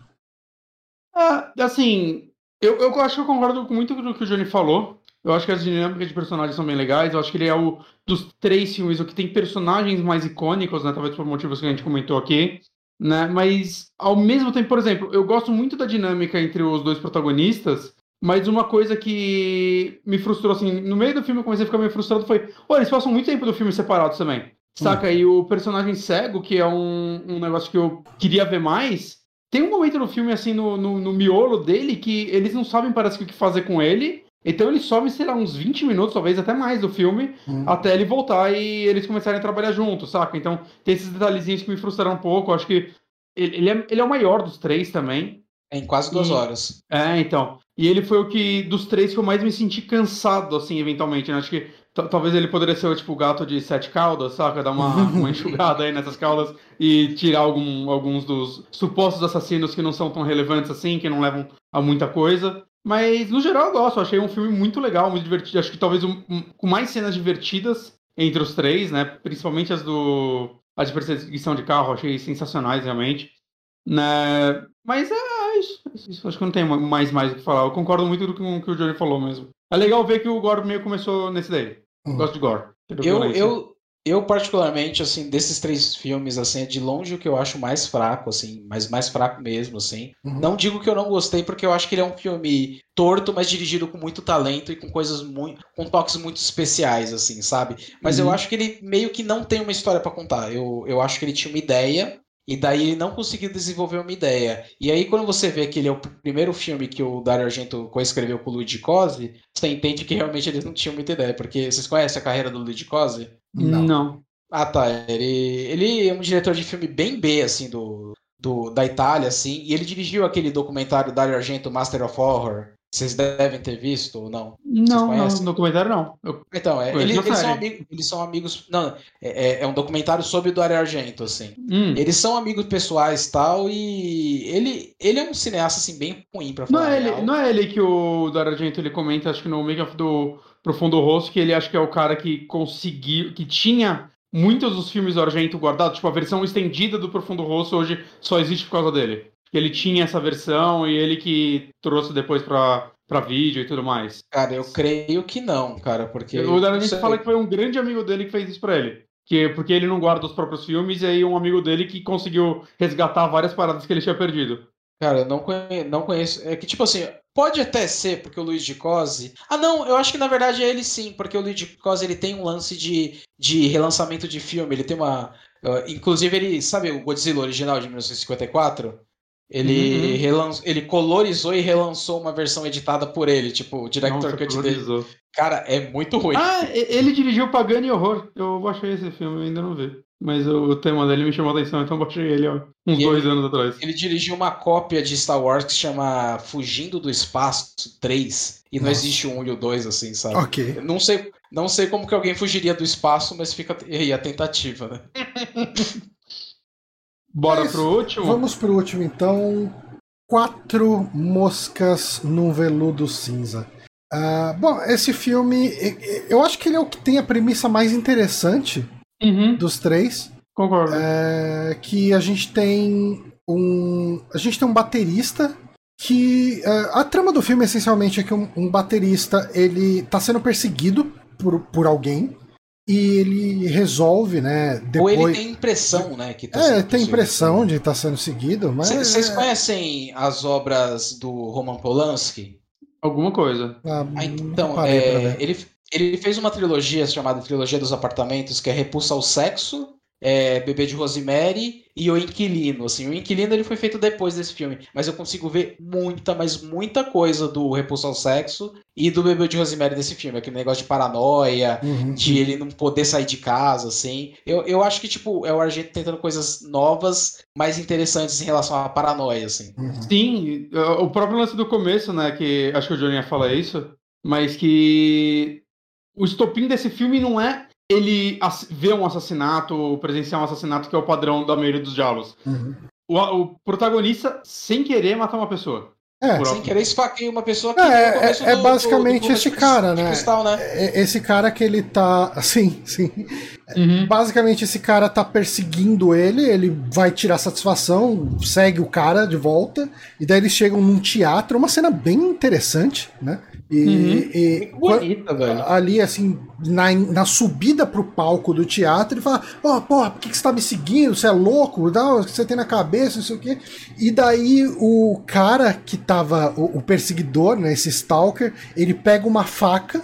Ah, assim, eu, eu acho que eu concordo com muito do que o Johnny falou. Eu acho que as dinâmicas de personagens são bem legais. Eu acho que ele é o dos três filmes o que tem personagens mais icônicos, né? Talvez por motivos que a gente comentou aqui né? Mas ao mesmo tempo, por exemplo, eu gosto muito da dinâmica entre os dois protagonistas, mas uma coisa que me frustrou assim, no meio do filme eu comecei a ficar meio frustrado foi, olha, eles passam muito tempo do filme separados também. Saca? Hum. E o personagem cego, que é um, um negócio que eu queria ver mais, tem um momento no filme, assim, no, no, no miolo dele, que eles não sabem, parece que o que fazer com ele. Então ele sobe, sei lá, uns 20 minutos, talvez até mais do filme, hum. até ele voltar e eles começarem a trabalhar juntos, saca? Então tem esses detalhezinhos que me frustraram um pouco. Acho que ele, é, ele é o maior dos três também. É em quase duas e, horas. É, então. E ele foi o que, dos três, que eu mais me senti cansado, assim, eventualmente. Né? Acho que talvez ele poderia ser tipo o gato de sete caudas, saca? Dar uma, [laughs] uma enxugada aí nessas caudas e tirar algum, alguns dos supostos assassinos que não são tão relevantes assim, que não levam a muita coisa. Mas, no geral, eu gosto. Eu achei um filme muito legal, muito divertido. Acho que talvez um, um, com mais cenas divertidas entre os três, né? Principalmente as do. As de perseguição de carro, achei sensacionais, realmente. Né? Mas é, é isso, isso. Acho que não tem mais mais o que falar. Eu concordo muito com o que o Johnny falou mesmo. É legal ver que o Gore meio começou nesse daí. Hum. Gosto de Gore. Eu, eu, eu, particularmente, assim, desses três filmes, assim, é de longe o que eu acho mais fraco, assim, mas mais fraco mesmo, assim. Uhum. Não digo que eu não gostei, porque eu acho que ele é um filme torto, mas dirigido com muito talento e com coisas muito. com toques muito especiais, assim, sabe? Mas uhum. eu acho que ele meio que não tem uma história para contar. Eu, eu acho que ele tinha uma ideia, e daí ele não conseguiu desenvolver uma ideia. E aí, quando você vê que ele é o primeiro filme que o Dario Argento coescreveu com o Luigi Cosi, você entende que realmente eles não tinham muita ideia. Porque vocês conhecem a carreira do Luigi Cosi? Não. não. Ah, tá. Ele, ele é um diretor de filme bem B, assim, do, do, da Itália, assim. E ele dirigiu aquele documentário Dario Argento, Master of Horror. Vocês devem ter visto ou não? Não, não, no documentário não. Eu então, é, eles, eles, são amigos, eles são amigos. Não, é, é, é um documentário sobre o Dario Argento, assim. Hum. Eles são amigos pessoais tal, e ele, ele é um cineasta, assim, bem ruim pra falar. Não é, ele, não é ele que o Dario Argento ele comenta, acho que no Make of do Profundo Rosto, que ele acha que é o cara que conseguiu, que tinha muitos dos filmes do Argento guardados, tipo, a versão estendida do Profundo Rosto hoje só existe por causa dele que ele tinha essa versão e ele que trouxe depois pra, pra vídeo e tudo mais. Cara, eu creio que não, cara, porque. O Daniel fala que foi um grande amigo dele que fez isso pra ele. Que, porque ele não guarda os próprios filmes, e aí um amigo dele que conseguiu resgatar várias paradas que ele tinha perdido. Cara, eu não, conhe... não conheço. É que, tipo assim, pode até ser, porque o Luiz de Cosi. Ah, não, eu acho que na verdade é ele sim, porque o Luiz de Cosi ele tem um lance de, de relançamento de filme. Ele tem uma. Uh, inclusive, ele. Sabe o Godzilla original de 1954? Ele, uhum. relan... ele colorizou e relançou uma versão editada por ele, tipo, o director Nossa, cut dele. Cara, é muito ruim. Ah, ele dirigiu Pagani Horror. Eu baixei esse filme, eu ainda não vi. Mas o, tema dele me chamou a atenção, então baixei ele ó, uns e dois ele, anos atrás. Ele dirigiu uma cópia de Star Wars que se chama Fugindo do Espaço 3. E Nossa. não existe o 1 e o 2, assim, sabe? Ok. Não sei, não sei como que alguém fugiria do espaço, mas fica aí a tentativa, né? [laughs] Bora mas, pro último? Vamos pro último, então. Quatro moscas num veludo cinza. Uh, bom, esse filme, eu acho que ele é o que tem a premissa mais interessante uhum. dos três. Concordo. É, que a gente tem um. A gente tem um baterista que. Uh, a trama do filme essencialmente é que um, um, baterista ele tá sendo perseguido por, por alguém. E ele resolve, né? Depois... Ou ele tem impressão, né? Que tá é, tem impressão de estar tá sendo seguido, mas. Vocês conhecem as obras do Roman Polanski? Alguma coisa. Ah, ah então, é, ele, ele fez uma trilogia chamada Trilogia dos Apartamentos, que é Repulsa ao Sexo, é, Bebê de Rosemary e O Inquilino. Assim, o Inquilino ele foi feito depois desse filme, mas eu consigo ver muita, mas muita coisa do Repulso ao Sexo e do Bebê de Rosemary desse filme. Aquele negócio de paranoia, uhum. de ele não poder sair de casa, assim. Eu, eu acho que, tipo, é o Argento tentando coisas novas, mais interessantes em relação à paranoia, assim. Uhum. Sim, o próprio lance do começo, né, que acho que o Johnny ia falar isso, mas que o estopim desse filme não é ele vê um assassinato, presenciar um assassinato que é o padrão da maioria dos diálogos. Uhum. O, o, protagonista, sem querer, matar uma pessoa. É, sem querer esfaqueia uma pessoa que é, é, é basicamente do, do esse cara, né? Cristal, né? É, esse cara que ele tá. Sim, sim. Uhum. Basicamente, esse cara tá perseguindo ele, ele vai tirar satisfação, segue o cara de volta, e daí eles chegam num teatro, uma cena bem interessante, né? E, uhum. e bonita, velho. Ali, assim, na, na subida pro palco do teatro, ele fala: Ó, oh, porra, por que, que você tá me seguindo? Você é louco? Dá o que você tem na cabeça, não sei o quê. E daí o cara que tava, o, o perseguidor, né, esse stalker, ele pega uma faca.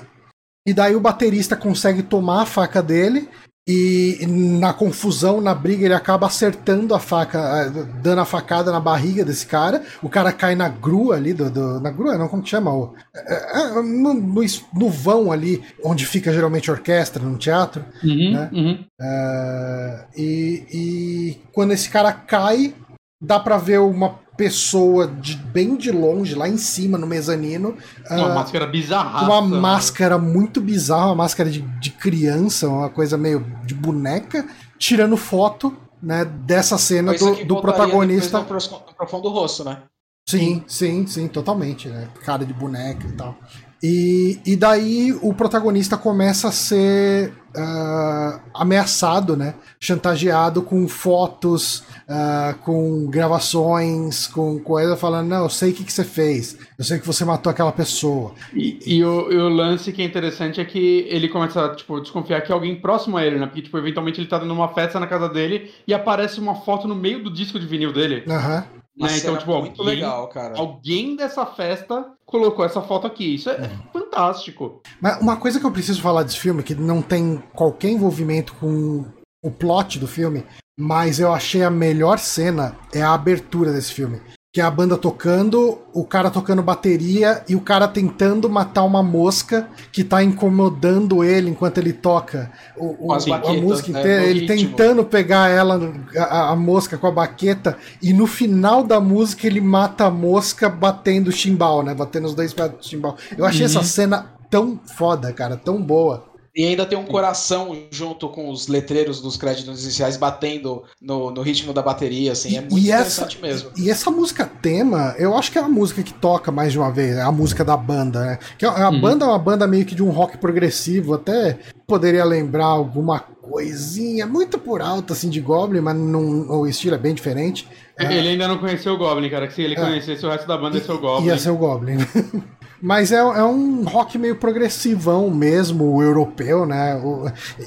E daí o baterista consegue tomar a faca dele e na confusão, na briga, ele acaba acertando a faca, dando a facada na barriga desse cara. O cara cai na grua ali, do, do na grua, não, como que chama? O, é, é, no, no, no, vão ali, onde fica geralmente orquestra, no teatro. Uhum, né? uhum. É, e, e quando esse cara cai, dá pra ver uma pessoa de bem de longe, lá em cima, no mezanino. Uma uh, máscara bizarra. Uma né? máscara muito bizarra, uma máscara de, de criança, uma coisa meio de boneca, tirando foto né, dessa cena do, do protagonista. No profundo rosto, né? Sim, sim, sim, totalmente, né? Cara de boneca e tal. E, e daí o protagonista começa a ser uh, ameaçado, né? Chantageado com fotos, uh, com gravações, com coisa falando, não, eu sei o que, que você fez, eu sei que você matou aquela pessoa. E, e, o, e, o, lance que é interessante é que ele começa a tipo, desconfiar que é alguém próximo a ele, né? Porque, tipo, eventualmente ele tá dando uma festa na casa dele e aparece uma foto no meio do disco de vinil dele. Aham. Uhum. Né? Então, tipo, muito alguém, legal, cara. Alguém dessa festa colocou essa foto aqui. Isso é, é fantástico. Mas uma coisa que eu preciso falar desse filme, que não tem qualquer envolvimento com o plot do filme, mas eu achei a melhor cena é a abertura desse filme que é a banda tocando, o cara tocando bateria e o cara tentando matar uma mosca que tá incomodando ele enquanto ele toca o, o a música né, inteira, ele ritmo. tentando pegar ela, a, a, mosca com a baqueta, e no final da música ele mata a mosca batendo o chimbal, né? Batendo os dois pés do chimbal. Eu achei uhum. essa cena tão foda, cara, tão boa. E ainda tem um coração junto com os letreiros dos créditos iniciais batendo no, no ritmo da bateria, assim, é muito e interessante essa, mesmo. E essa música tema, eu acho que é a música que toca mais de uma vez, é a música da banda, né? Que a, a uhum. banda é uma banda meio que de um rock progressivo, até poderia lembrar alguma coisinha muito por alto, assim, de Goblin, mas não, o estilo é bem diferente. Ele é, ainda não conheceu o Goblin, cara, que se ele é, conhecesse o resto da banda ia ser o Goblin. Ia ser o Goblin. [laughs] Mas é, é um rock meio progressivão mesmo, europeu, né? O,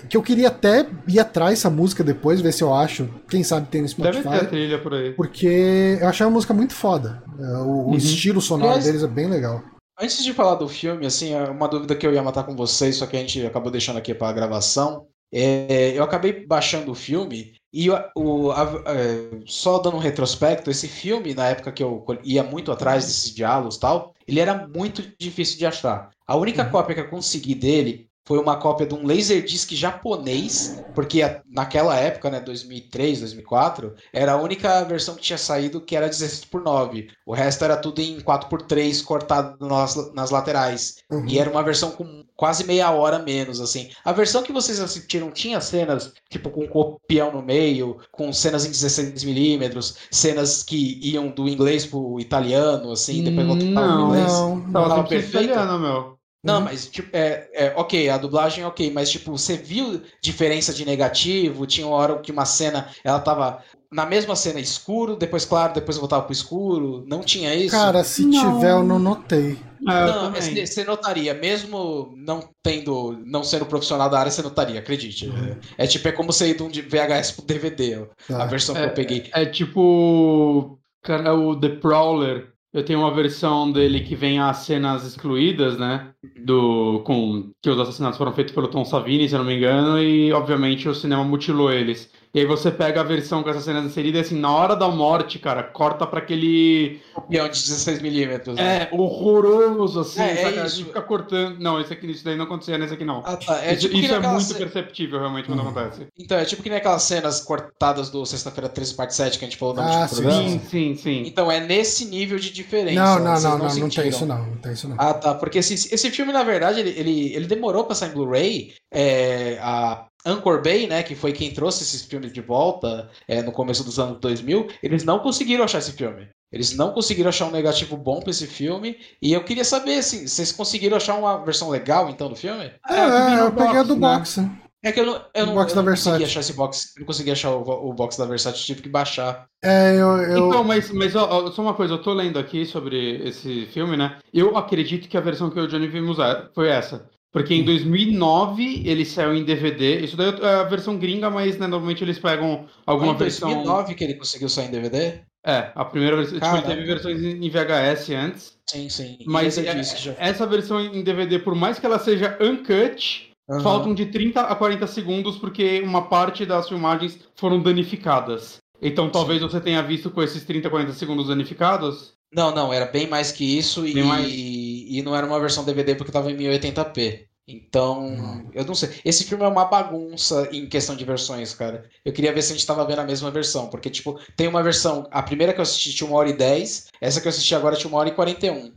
que eu queria até ir atrás dessa música depois, ver se eu acho. Quem sabe tem no Spotify. Deve ter trilha por aí. Porque eu achei a música muito foda. É, o, uhum. o estilo sonoro Mas... deles é bem legal. Antes de falar do filme, assim, é uma dúvida que eu ia matar com vocês, só que a gente acabou deixando aqui para a gravação. É, eu acabei baixando o filme E o, a, é, só dando um retrospecto, esse filme, na época que eu ia muito atrás desses diálogos tal, ele era muito difícil de achar. A única uhum. cópia que eu consegui dele foi uma cópia de um Laserdisc japonês, porque naquela época, né, 2003, 2004, era a única versão que tinha saído que era 16 por 9. O resto era tudo em 4 por 3 cortado nas, nas laterais. Uhum. E era uma versão com quase meia hora menos, assim. A versão que vocês assistiram tinha cenas, tipo, com copião no meio, com cenas em 16mm, cenas que iam do inglês pro italiano, assim, depois voltavam pro inglês. Não, não, tava perfeito. italiano, meu. Não, uhum. mas tipo, é, é, ok, a dublagem é ok, mas tipo, você viu diferença de negativo? Tinha uma hora que uma cena ela tava na mesma cena escuro, depois claro, depois voltava pro escuro. Não tinha isso? Cara, se não. tiver, eu não notei. É, não, você notaria, mesmo não tendo, não sendo profissional da área, você notaria, acredite. Uhum. É, é, tipo, é como você ir de um VHS pro DVD, tá. a versão que eu é, peguei. É, é tipo, cara, o The Prowler eu tenho uma versão dele que vem as cenas excluídas, né? Do, com, que os assassinatos foram feitos pelo Tom Savini, se eu não me engano, e obviamente o cinema mutilou eles. E aí você pega a versão com essas cenas inseridas, assim, na hora da morte, cara, corta para aquele. Copião de 16mm. Né? É, horroroso, assim. É, é isso. fica cortando. Não, esse aqui, isso daí não acontecia nesse aqui, não. Ah, tá. É isso, tipo isso é muito ce... perceptível, realmente, quando hum. acontece. Então, é tipo que nem aquelas cenas cortadas do Sexta-feira 13, parte 7, que a gente falou no ah. Sim, sim, sim. Então, é nesse nível de diferença. Não, não, não, não, não, não tem isso não. Não tem isso não. Ah, tá. Porque esse, esse filme, na verdade, ele, ele, ele demorou pra sair em Blu-ray. É, a Anchor Bay, né, que foi quem trouxe esses filmes de volta é, no começo dos anos 2000, eles não conseguiram achar esse filme. Eles não conseguiram achar um negativo bom para esse filme. E eu queria saber, assim, vocês conseguiram achar uma versão legal, então, do filme? É, é eu peguei a do né? box. É que eu não, eu não, eu não consegui achar esse box. Não consegui achar o, o box da Versace, tive que baixar. É, eu. eu... Então, mas, mas ó, só uma coisa, eu tô lendo aqui sobre esse filme, né? Eu acredito que a versão que eu e o Johnny vimos foi essa. Porque em 2009 ele saiu em DVD. Isso daí é a versão gringa, mas né, normalmente eles pegam alguma versão. Em 2009 que ele conseguiu sair em DVD? É, a primeira versão. Tipo, teve versões em VHS antes. Sim, sim. Mas é, já... essa versão em DVD, por mais que ela seja uncut, uhum. faltam de 30 a 40 segundos, porque uma parte das filmagens foram danificadas. Então talvez sim. você tenha visto com esses 30, 40 segundos danificados. Não, não, era bem mais que isso e, mais... e não era uma versão DVD porque estava em 1080p. Então, hum. eu não sei. Esse filme é uma bagunça em questão de versões, cara. Eu queria ver se a gente tava vendo a mesma versão. Porque, tipo, tem uma versão. A primeira que eu assisti tinha uma hora e 10. Essa que eu assisti agora tinha uma hora e 41.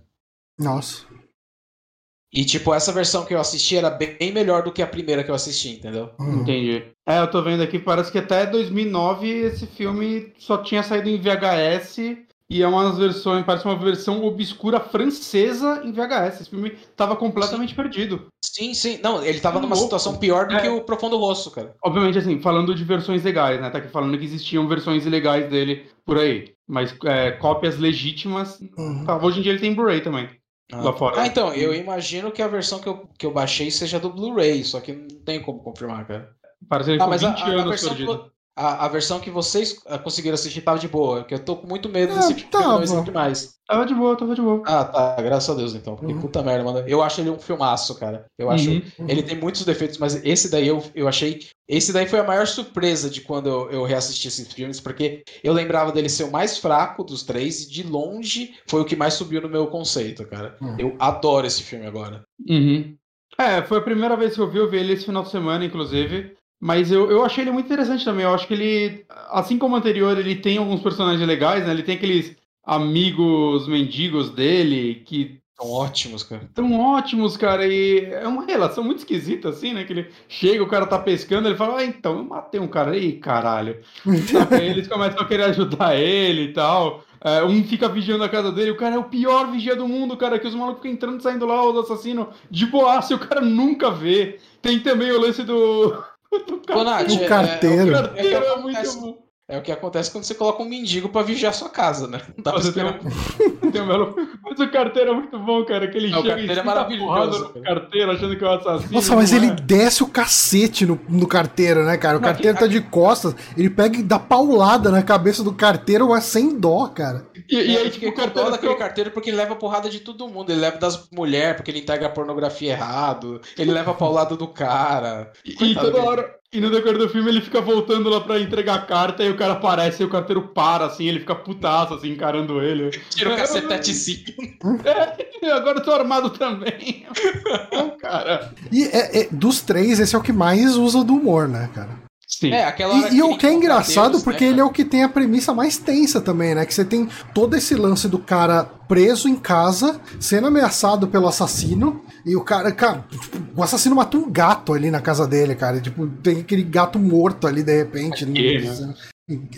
Nossa. E, tipo, essa versão que eu assisti era bem melhor do que a primeira que eu assisti, entendeu? Hum. Entendi. É, eu tô vendo aqui, parece que até 2009 esse filme só tinha saído em VHS e é uma versões, parece uma versão obscura francesa em VHS. Esse filme tava completamente sim. perdido. Sim, sim. Não, ele tava numa louco. situação pior do é. que o Profundo Rosso, cara. Obviamente, assim, falando de versões legais, né? Tá aqui falando que existiam versões ilegais dele por aí. Mas é, cópias legítimas. Uhum. Tá, hoje em dia ele tem Blu-ray também. Ah. Lá fora. Ah, então, eu imagino que a versão que eu, que eu baixei seja do Blu-ray, só que não tem como confirmar, cara. Parece que ele ah, mas 20 a, a, anos a perdido a, a versão que vocês ah, conseguiram assistir tava de boa, que eu tô com muito medo é, desse filme não existe mais. Tava de boa, tava de boa. Ah, tá, graças a Deus então. Porque uhum. puta merda, mano. Eu acho ele um filmaço, cara. Eu acho. Uhum. Ele tem muitos defeitos, mas esse daí eu, eu achei. Esse daí foi a maior surpresa de quando eu, eu reassisti esses filmes, porque eu lembrava dele ser o mais fraco dos três e de longe foi o que mais subiu no meu conceito, cara. Uhum. Eu adoro esse filme agora. Uhum. É, foi a primeira vez que eu vi, eu vi ele esse final de semana, inclusive. Mas eu, eu achei ele muito interessante também. Eu acho que ele, assim como o anterior, ele tem alguns personagens legais, né? Ele tem aqueles amigos mendigos dele que. São ótimos, cara. São ótimos, cara. E é uma relação muito esquisita, assim, né? Que ele chega, o cara tá pescando, ele fala, ah, então, eu matei um cara aí, caralho. eles começam a querer ajudar ele e tal. É, um fica vigiando a casa dele, o cara é o pior vigia do mundo, cara, que os malucos ficam entrando e saindo lá, os assassinos de boaça, e o cara nunca vê. Tem também o lance do o é, carteiro. É, é, o carteiro é, muito bom. É o que acontece quando você coloca um mendigo pra vigiar sua casa, né? Não dá pra esperar. Tem um belo... Mas o carteiro é muito bom, cara. Que ele não, chega o carteiro é maravilhoso. No carteiro achando que é o assassino. Nossa, mas ele é. desce o cacete no, no carteiro, né, cara? O carteiro tá de costas, ele pega e dá paulada na cabeça do carteiro, mas sem dó, cara. E, e aí, tipo, o carteiro daquele carteiro porque ele leva porrada de todo mundo. Ele leva das mulheres porque ele integra a pornografia errado. Ele leva a paulada do cara. E, e toda hora E no decorrer do filme ele fica voltando lá pra entregar a carta e o cara aparece e o carteiro para, assim, ele fica putaço, assim, encarando ele. Tira o cacetetezinho. [laughs] É, agora eu tô armado também. [laughs] cara. E é, é, dos três, esse é o que mais usa do humor, né, cara? Sim. É, E, e o que é engraçado, Deus, porque né, ele é o que tem a premissa mais tensa também, né? Que você tem todo esse lance do cara preso em casa, sendo ameaçado pelo assassino, e o cara, cara, tipo, o assassino matou um gato ali na casa dele, cara. Tipo, tem aquele gato morto ali de repente. Aquele,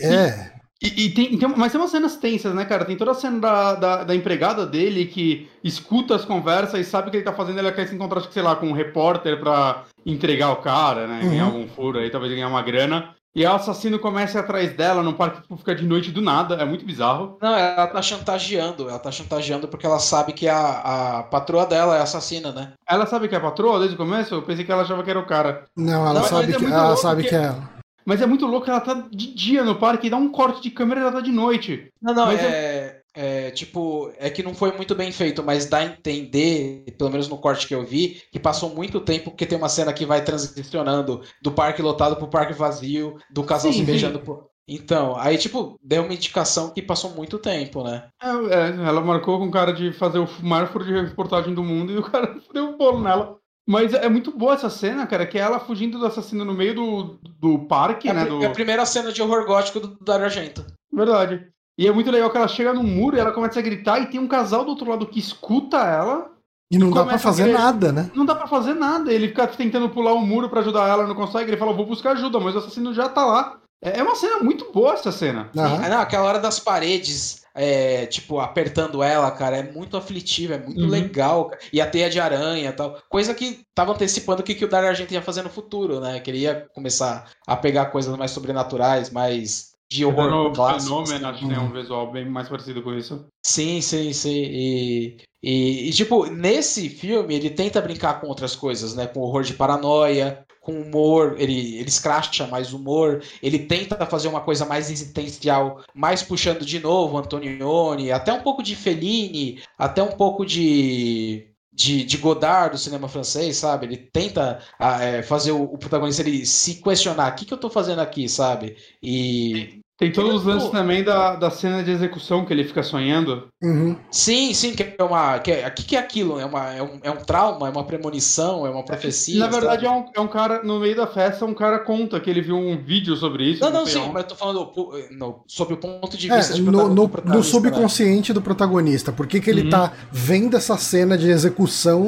É. E, e tem, tem- mas tem umas cenas tensas, né, cara? Tem toda a cena da, da, da empregada dele que escuta as conversas e sabe o que ele tá fazendo. Ele quer se encontrar, acho que, sei lá, com um repórter pra entregar o cara, né? Uhum. Ganhar algum furo aí, talvez ganhar uma grana. E o assassino começa a ir atrás dela num parque, tipo, fica de noite do nada. É muito bizarro. Não, ela tá chantageando. Ela tá chantageando porque ela sabe que a, a patroa dela é assassina, né? Ela sabe que é a patroa desde o começo? Eu pensei que ela achava que era o cara. Não, ela Não, sabe é que muito ela sabe que- que é ela. Mas é muito louco, ela tá de dia no parque e dá um corte de câmera e ela tá de noite. Não, não, Mas é, é, tipo, é que não foi muito bem feito, mas dá a entender, pelo menos no corte que eu vi, que passou muito tempo, porque tem uma cena que vai transicionando do parque lotado pro parque vazio, do casal Sim, se sim. beijando. Por... Então, aí, tipo, deu uma indicação que passou muito tempo, né? É, é, ela marcou com o cara de fazer o maior furo de reportagem do mundo e o cara [laughs] deu um bolo nela. Mas é muito boa essa cena, cara, que é ela fugindo do assassino no meio do, do parque, É, a, né? Do... é a primeira cena de horror gótico do Dario Argento. Verdade. E é muito legal que ela chega no muro e ela começa a gritar e tem um casal do outro lado que escuta ela. E não dá pra fazer nada, né? Não dá pra fazer nada. Ele fica tentando pular o muro pra ajudar ela, não consegue. Ele fala, vou buscar ajuda, mas o assassino já tá lá. É é uma cena muito boa essa cena. Ah, não, aquela hora das paredes, é, tipo, apertando ela, cara, é muito aflitivo, é muito Uhum. legal. cara. E a teia de aranha e tal. Coisa que tava antecipando o que, que o Dario Argento ia fazer no futuro, né? Que ele ia começar a pegar coisas mais sobrenaturais, mais de horror No clássico. fenômeno, acho que tem um visual bem mais parecido com isso. Sim, sim, sim. E, e, e, tipo, nesse filme ele tenta brincar com outras coisas, né? Com horror de paranoia, com humor, ele, ele escracha mais humor, ele tenta fazer uma coisa mais existencial, mais puxando de novo Antonioni, até um pouco de Fellini, até um pouco de. De, de Godard do cinema francês, sabe? Ele tenta ah, é, fazer o, o protagonista ele se questionar: o que, que eu tô fazendo aqui, sabe? E Tem todos os lances também da, da cena de execução que ele fica sonhando. Uhum. Sim, sim, que é uma. Que é, o que, que é aquilo? É, uma, é, um, é um trauma, é uma premonição, é uma profecia. Na verdade, sabe? é um, é um cara, no meio da festa, um cara conta que ele viu um vídeo sobre isso. Não, não, sim, mas eu tô falando no, sob o ponto de É, vista de no, no, do no protagonista, né? subconsciente do protagonista. Por que, que ele Uhum. tá vendo essa cena de execução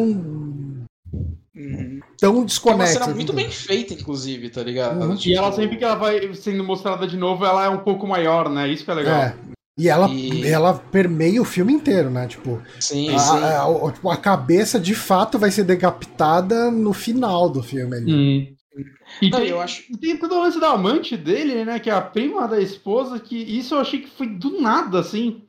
Uhum. Tão É uma cena muito bem feita, inclusive, tá ligado? Uhum. E ela sempre que ela vai sendo mostrada de novo, ela é um pouco maior, né? Isso que é legal. É. E ela, E- ela permeia o filme inteiro, né? Tipo, Sim, a, sim. a- a- tipo, a cabeça de fato vai ser decapitada no final do filme ali. Hum. E Não, tem, eu acho- e tem todo o lance da amante dele, né? Que é a prima da esposa, que isso eu achei que foi do nada, assim.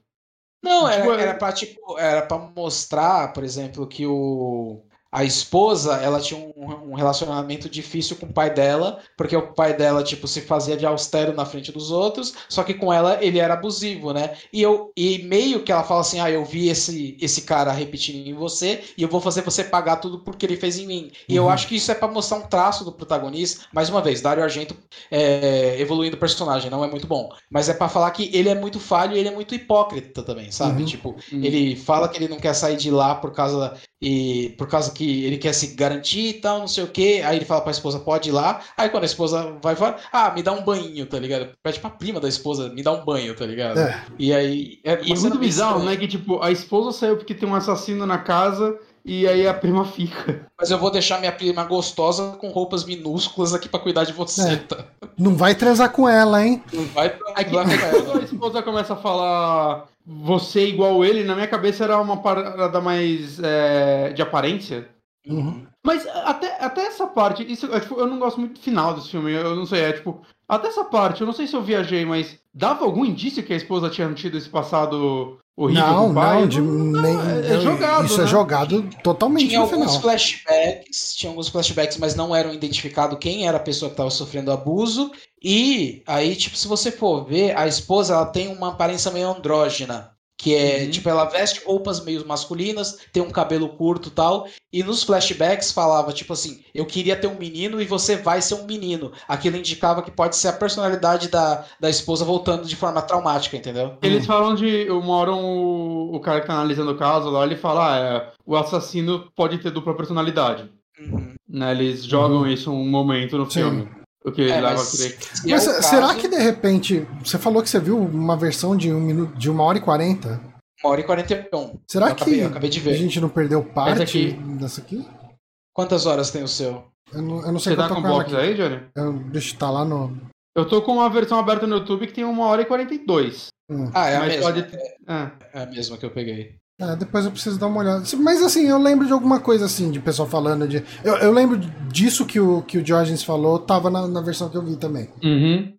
Não, era, Tipo, é- era pra, tipo, era pra mostrar, por exemplo, que o. A esposa, ela tinha um, um relacionamento difícil com o pai dela, porque o pai dela, tipo, se fazia de austero na frente dos outros, só que com ela ele era abusivo, né? E, eu, e meio que ela fala assim, ah, eu vi esse, esse cara repetindo em você, e eu vou fazer você pagar tudo porque ele fez em mim. E eu Uhum. acho que isso é pra mostrar um traço do protagonista. Mais uma vez, Dario Argento é, evoluindo o personagem, não é muito bom. Mas é pra falar que ele é muito falho e ele é muito hipócrita também, sabe? Uhum. Tipo, Hum. ele fala que ele não quer sair de lá por causa e por causa que ele quer se garantir e tal, não sei o que. Aí ele fala pra esposa, pode ir lá. Aí quando a esposa vai fora, ah, me dá um banho, tá ligado? Pede pra prima da esposa, me dá um banho, tá ligado? É. E aí. É, E é muito bizarro, né? Que, tipo, a esposa saiu porque tem um assassino na casa e aí a prima fica. Mas eu vou deixar minha prima gostosa com roupas minúsculas aqui pra cuidar de você, É. tá? Não vai transar com ela, hein? Não vai lá com quando ela. a esposa começa a falar você igual ele, na minha cabeça era uma parada mais é, de aparência. Uhum. Mas até, até essa parte, isso, é, tipo, eu não gosto muito do final desse filme, eu não sei, é tipo, até essa parte, eu não sei se eu viajei, mas dava algum indício que a esposa tinha tido esse passado horrível com Não, o pai? não, de- nem- é- é não, jogado, Isso é né? jogado totalmente Tinha no alguns final. flashbacks, tinha alguns flashbacks, mas não eram identificado quem era a pessoa que estava sofrendo abuso. E aí, tipo, se você for ver, a esposa ela tem uma aparência meio andrógena. Que é, Uhum. tipo, ela veste roupas meio masculinas, tem um cabelo curto e tal. E nos flashbacks falava, tipo assim, eu queria ter um menino e você vai ser um menino. Aquilo indicava que pode ser a personalidade da, da esposa voltando de forma traumática, entendeu? Eles falam de. Uma hora o, o cara que tá analisando o caso lá, ele fala: ah, é, o assassino pode ter dupla personalidade. Uhum. Né? Eles jogam isso um momento no Sim. filme. O que É, leva mas a crer. se é Mas o será caso, que de repente. Você falou que você viu uma versão de, um minuto, de uma hora e quarenta? Uma hora e 41. Será eu acabei, que eu acabei de a gente não perdeu parte aqui. dessa aqui? Quantas horas tem o seu? Eu não, eu não sei Você tá com box aí, Johnny? Eu, deixa eu tá lá no. Eu tô com uma versão aberta no YouTube que tem uma hora e 42. Hum. Ah, é a mesma. pode- É. É a mesma que eu peguei. É, depois eu preciso dar uma olhada. Mas assim, eu lembro de alguma coisa assim, de pessoal falando de. Eu, eu lembro disso que o, que o Diógenes falou, tava na, na versão que eu vi também. Uhum.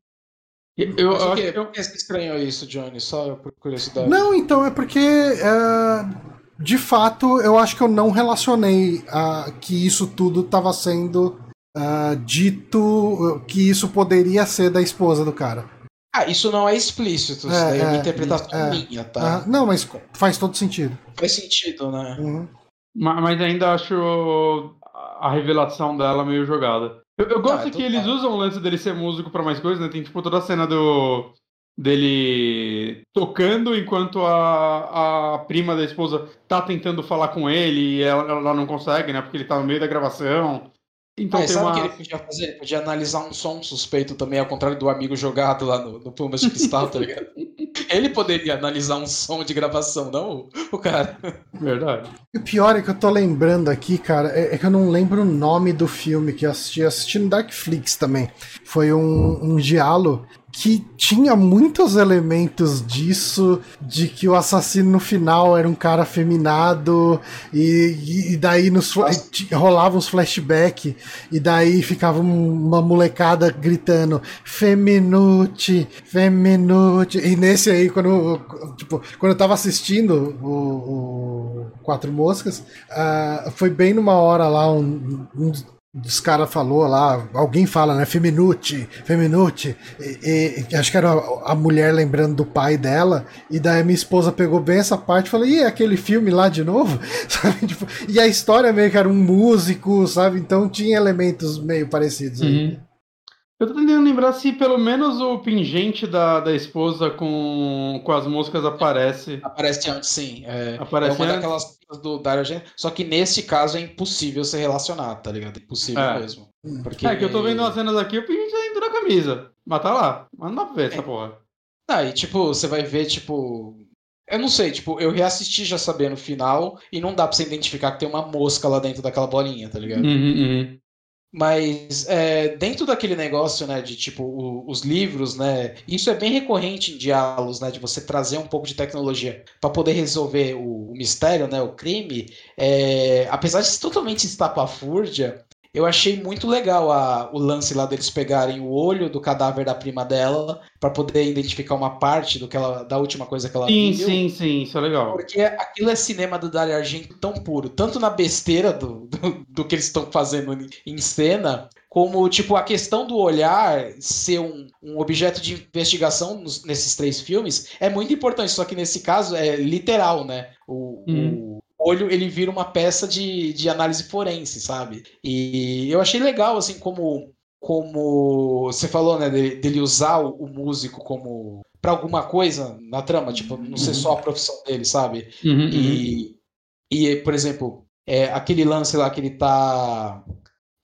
Eu, eu, que eu- Por que você estranhou isso, Johnny? Só por curiosidade. Não, então, é porque. é, de fato, eu acho que eu não relacionei ah, que isso tudo tava sendo ah, dito. que isso poderia ser da esposa do cara. Ah, isso não é explícito. Isso É, daí é uma é, interpretação é. minha, tá? Ah, não, mas faz todo sentido. Faz sentido, né? Uhum. Ma- Mas ainda acho a revelação dela meio jogada. Eu, eu gosto Ah, que eles usam o lance dele ser músico pra mais coisas, né? Tem tipo toda a cena do dele tocando enquanto a, a prima da esposa tá tentando falar com ele e ela, ela não consegue, né? Porque ele tá no meio da gravação. Então tem sabe o uma. que ele podia fazer? Ele podia analisar um som suspeito também, ao contrário do amigo jogado lá no, no Plumas de Cristal, tá ligado? [laughs] Ele poderia analisar um som de gravação, não o, o cara. Verdade. E o pior é que eu tô lembrando aqui, cara, é, é que eu não lembro o nome do filme que eu assisti. Eu assisti no Darkflix também. Foi um, um diálogo que tinha muitos elementos disso, de que o assassino no final era um cara afeminado, e, e- daí nos, rolava uns flashback, e daí ficava um- uma molecada gritando Feminute, Feminute. E nesse aí, quando, tipo, quando eu tava assistindo o, o Quatro Moscas, ah, foi bem numa hora lá, um, um dos caras falou lá, alguém fala, né? Feminute, Feminute. E, e- acho que era a, a mulher lembrando do pai dela. E daí minha esposa pegou bem essa parte e falou: Ih, é aquele filme lá de novo? [laughs] Sabe? Tipo, e a história meio que era um músico, sabe? Então tinha elementos meio parecidos aí. Eu tô tentando lembrar se pelo menos o pingente da, da esposa com, com as moscas aparece. Aparece antes, sim. É, Aparece é uma antes. daquelas coisas do Dario Argento. Só que nesse caso é impossível se relacionar, tá ligado? É impossível É. mesmo. Porque... É que eu tô vendo as cenas aqui, o pingente tá dentro da camisa. Mas tá lá. Mas não dá pra ver essa porra. Ah, e tipo, você vai ver, tipo. Eu não sei, tipo, eu reassisti já sabendo o final e não dá pra você identificar que tem uma mosca lá dentro daquela bolinha, tá ligado? Uhum, uhum. Mas é, dentro daquele negócio, né, de tipo o- os livros, né, isso é bem recorrente em diálogos, né, de você trazer um pouco de tecnologia para poder resolver o, o mistério, né, o crime. É, apesar de totalmente estapafúrdia, eu achei muito legal a- o lance lá deles pegarem o olho do cadáver da prima dela para poder identificar uma parte do que ela, da última coisa que ela Sim, viu. sim, sim, isso é legal. Porque aquilo é cinema do Dario Argento tão puro, tanto na besteira do, do, do que eles estão fazendo em- cena, como tipo a questão do olhar ser um, um objeto de investigação nos- nesses três filmes é muito importante, só que nesse caso é literal, né? O, Uhum. o olho ele vira uma peça de, de análise forense, sabe? E eu achei legal, assim, como como você falou, né, dele, dele usar o, o músico como para alguma coisa na trama, tipo, não ser só a profissão dele, sabe? Uhum, uhum. E, e por exemplo, é, aquele lance lá que ele tá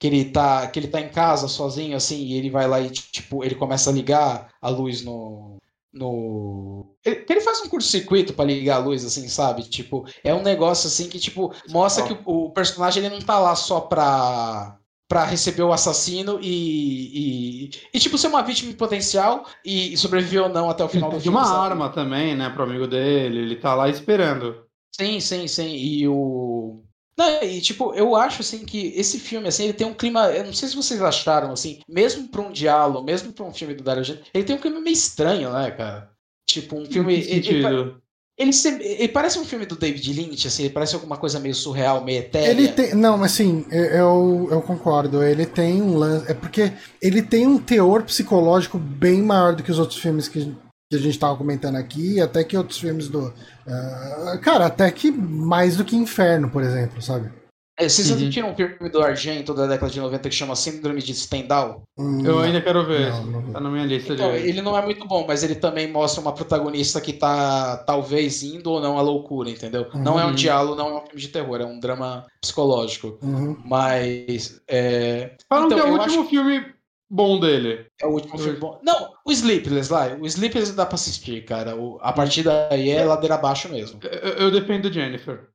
que ele tá que ele tá em casa sozinho assim, e ele vai lá e tipo, ele começa a ligar a luz no no ele, ele faz um curto-circuito para ligar a luz assim, sabe? Tipo, é um negócio assim que tipo mostra que o, o personagem ele não tá lá só pra Pra receber o assassino e, e, e, tipo, ser uma vítima potencial e, e sobreviver ou não até o final do Tem filme. uma arma também, né, pro amigo dele. Ele tá lá esperando. Sim, sim, sim. E o. Não, e tipo, eu acho assim que esse filme, assim, ele tem um clima. Eu não sei se vocês acharam, assim, mesmo pra um diálogo, mesmo pra um filme do Dario Argento, ele tem um clima meio estranho, né, cara? Tipo, um filme. Ele, ele se- ele parece um filme do David Lynch, assim, ele parece alguma coisa meio surreal, meio etérea. Ele tem. Não, mas sim, eu, eu concordo. Ele tem um lance. É porque ele tem um teor psicológico bem maior do que os outros filmes que, que a gente tava comentando aqui, até que outros filmes do. Uh, cara, até que mais do que Inferno, por exemplo, sabe? É, vocês uhum. assistiram um filme do Argento da década de 90 que chama Síndrome de Stendhal? Hum, eu ainda quero ver. Não, não tá na minha lista então, de... Ele não é muito bom, mas ele também mostra uma protagonista que tá talvez indo ou não à loucura, entendeu? Uhum. Não é um diálogo, não é um filme de terror, é um drama psicológico. Uhum. Mas. É... Falam então, que é o último acho... filme bom dele. É o último filme bom. Não, o Sleepless lá. O Sleepless dá pra assistir, cara. O, a partir daí é ladeira abaixo mesmo. Eu, eu dependo do Jennifer.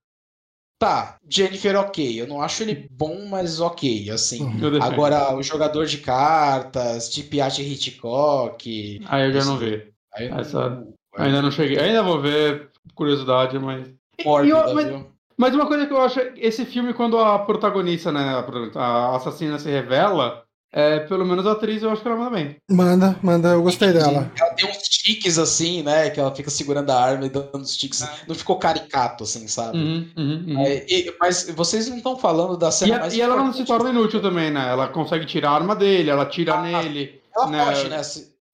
Tá, Jennifer ok. Eu não acho ele bom, mas ok, assim. Uhum. Agora, o jogador de cartas, tipo Art Hitchcock. Ah, eu já não vi. Essa... Não... Ainda não cheguei. Ainda vou ver, curiosidade, mas. Mórbida, eu, mas, mas, uma coisa que eu acho, esse filme, quando a protagonista, né, a assassina se revela, é, pelo menos a atriz eu acho que ela manda bem. Manda, manda, eu gostei dela. Ela tem uns tiques assim, né? Que ela fica segurando a arma e dando uns tiques. Ah. Não ficou caricato, assim, sabe? Uhum, uhum, uhum. É, e, mas vocês não estão falando da cena e, mais. E ela não se torna inútil também, né? Ela consegue tirar a arma dele, ela tira ah, nele. Ela né? foge, né?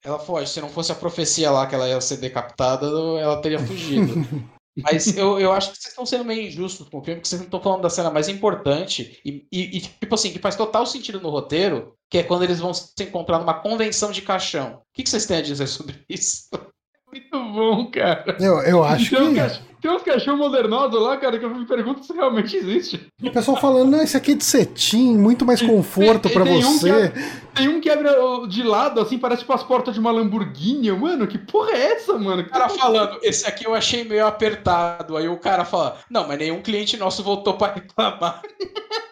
Ela foge. Se não fosse a profecia lá que ela ia ser decapitada, ela teria fugido. [laughs] Mas eu, eu acho que vocês estão sendo meio injustos com o filme, porque vocês não estão falando da cena mais importante e, e, e, tipo assim, que faz total sentido no roteiro, que é quando eles vão se encontrar numa convenção de caixão. O que, que vocês têm a dizer sobre isso? Muito bom, cara. Eu, eu acho tem que. Tem uns cachorros modernosos lá, cara, que eu me pergunto se realmente existe. O pessoal falando, não, esse aqui é de cetim, muito mais conforto para você. Um que, tem um que abre de lado, assim, parece tipo as portas de uma Lamborghini. Mano, que porra é essa, mano? O cara falando, esse aqui eu achei meio apertado. Aí o cara fala, não, mas nenhum cliente nosso voltou para reclamar. [laughs]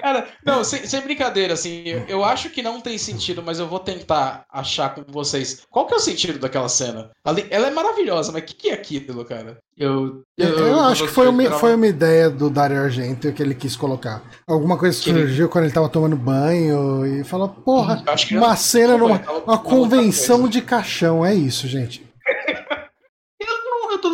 Cara, não, sem, sem, brincadeira, assim, eu acho que não tem sentido, mas eu vou tentar achar com vocês. Qual que é o sentido daquela cena? Ela é maravilhosa, mas o que, que é aquilo, cara? Eu, eu, eu, eu acho que foi uma, foi uma ideia do Dario Argento que ele quis colocar. Alguma coisa que surgiu quando ele tava tomando banho e falou, porra, uma cena numa uma convenção de caixão, é isso, gente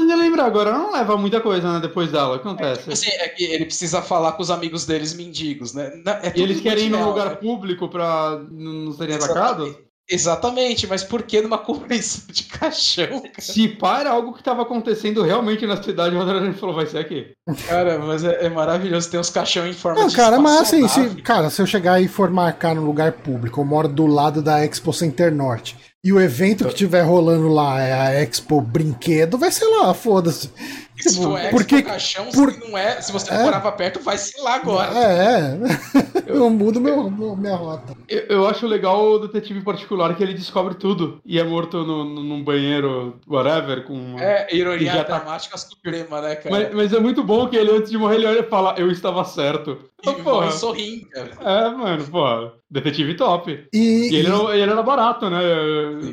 tentando lembrar agora, não leva muita coisa, né, depois dela. O que acontece? É, assim, é que ele precisa falar com os amigos deles mendigos, né? É e eles querem ir num lugar né? público pra não serem atacados? Exatamente, mas por que numa [laughs] convenção de caixão? Cara? Se pá, era algo que estava acontecendo realmente na cidade, o André falou, vai ser aqui. Cara, mas é, é maravilhoso, tem uns caixão em forma não, de cara, mas assim, se, cara, se eu chegar e for marcar num lugar público, eu moro do lado da Expo Center Norte, e o evento que tiver rolando lá é a Expo Brinquedo, vai ser lá, foda-se. Se for Expo porque, Caixão, por... se não é, se você é, morava perto, vai ser lá agora. É, eu, eu mudo meu, meu, minha rota. Eu, eu, acho legal o detetive particular que ele descobre tudo e é morto no, no, num banheiro, whatever, com... É, ironia já dramática tá... suprema, né, cara? Mas, mas, é muito bom que ele, antes de morrer, ele olha e fala, eu estava certo. E porra. sorrindo, cara. É, mano, pô, detetive top. E, e ele, e... Era, ele era barato, né?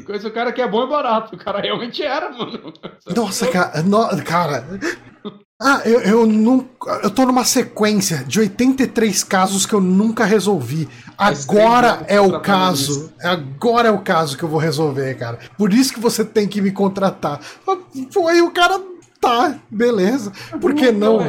Esse cara que é bom é barato. O cara realmente era, mano. Nossa, cara, no, cara. [laughs] Ah, eu, eu nunca. Eu tô numa sequência de 83 casos que eu nunca resolvi. Agora é o caso. Agora é o caso que eu vou resolver, cara. Por isso que você tem que me contratar. Foi o cara. Tá, beleza. Por que não?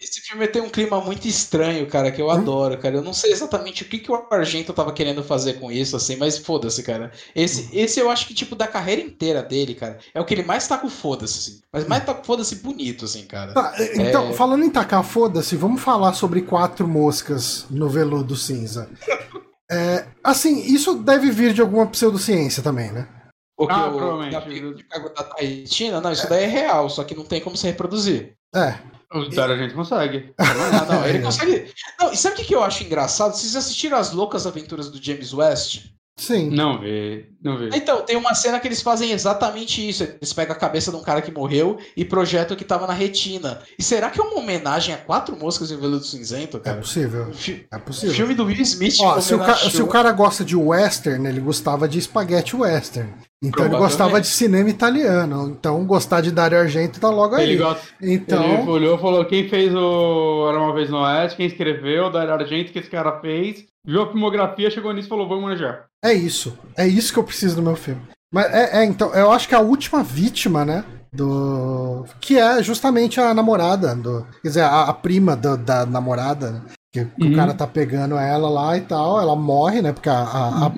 Esse filme tem um clima muito estranho, cara, que eu hum? adoro, cara. Eu não sei exatamente o que, que o Argento tava querendo fazer com isso, assim, mas foda-se, cara. Esse, hum. esse eu acho que, tipo, da carreira inteira dele, cara, é o que ele mais tá com foda-se, assim. Mas mais tá com foda-se bonito, assim, cara. Tá, então, é... falando em tacar foda-se, vamos falar sobre Quatro Moscas no Veludo Cinza. [laughs] é, assim, isso deve vir de alguma pseudociência também, né? Porque ah, o provavelmente. Da, da Tahitiana, não, isso daí é real, só que não tem como se reproduzir. É. O Dario a gente consegue. Não, não, ele [laughs] consegue. Não, e sabe o que eu acho engraçado? Vocês assistiram as loucas aventuras do James West? Sim. Não vi, não vi. Então, tem uma cena que eles fazem exatamente isso. Eles pegam a cabeça de um cara que morreu e projetam o que tava na retina. E será que é uma homenagem a quatro moscas em veludo cinzento, é cara? É possível. É possível. Filme do Will Smith. Ó, se, o ca... se o cara gosta de western, ele gostava de espaguete western. Então ele gostava de cinema italiano. Então gostar de Dario Argento tá logo aí. Ele, gosta... então... ele olhou e falou: quem fez o Era uma vez no Oeste, quem escreveu, Dario Argento, que esse cara fez, viu a filmografia, chegou nisso e falou: vamos manejar. É isso. É isso que eu preciso do meu filme. Mas é, é, então, eu acho que a última vítima, né? Do. Que é justamente a namorada. Do, quer dizer, a, a prima do, da namorada, né, que, uhum. o cara tá pegando ela lá e tal. Ela morre, né? Porque a, a, a,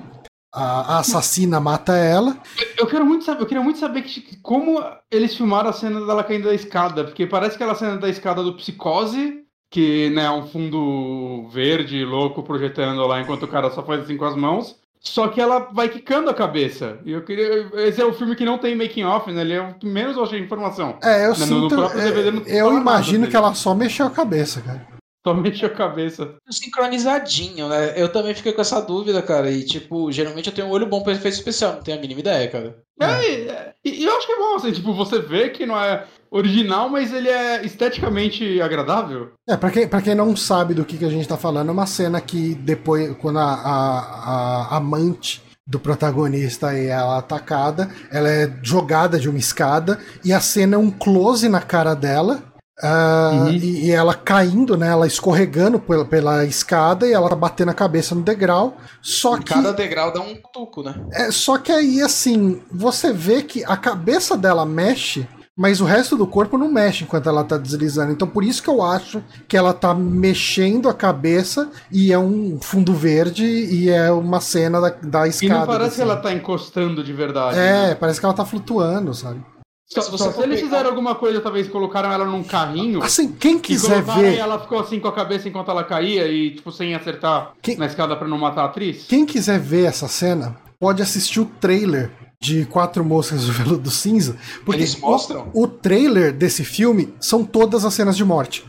a, a assassina mata ela. Eu quero muito saber, eu queria muito saber que- como eles filmaram a cena dela caindo da escada, porque parece aquela cena da escada do Psicose, que né, é um fundo verde louco projetando lá enquanto o cara só faz assim com as mãos. Só que ela vai quicando a cabeça. E eu queria. Esse é o filme que não tem making off, né? Ele é o que menos eu achei informação. É, eu No- no sinto. próprio é, eu imagino que ela só mexeu a cabeça, cara. Só mexeu a cabeça. Sincronizadinho, né? Eu também fiquei com essa dúvida, cara. E, tipo, geralmente eu tenho um olho bom pra efeito especial, não tenho a mínima ideia, cara. É, e- e, e eu acho que é bom, assim, tipo, você vê que não é original, mas ele é esteticamente agradável. É, pra quem, pra quem não sabe do que, que a gente tá falando, é uma cena que depois, quando a, a, a amante do protagonista é ela atacada, ela é jogada de uma escada e a cena é um close na cara dela. Ah, Uhum. e, e ela caindo, né? Ela escorregando pela, pela escada e ela tá batendo a cabeça no degrau. Só que. Cada degrau dá um tuco, né? É, só que aí, assim, você vê que a cabeça dela mexe, mas o resto do corpo não mexe enquanto ela tá deslizando. Então, por isso que eu acho que ela tá mexendo a cabeça e é um fundo verde e é uma cena da, da E escada. não parece assim. que ela tá encostando de verdade. né? É, parece que ela tá flutuando, sabe? Só, Se só se eles pegar- fizeram alguma coisa, talvez colocaram ela num carrinho. Assim, quem E quiser e ver. ela ficou assim com a cabeça enquanto ela caía e, tipo, sem acertar Quem- na escada pra não matar a atriz. Quem quiser ver essa cena, pode assistir o trailer de Quatro Moscas do Veludo Cinza. Porque Eles mostram? O, o trailer desse filme são todas as cenas de morte.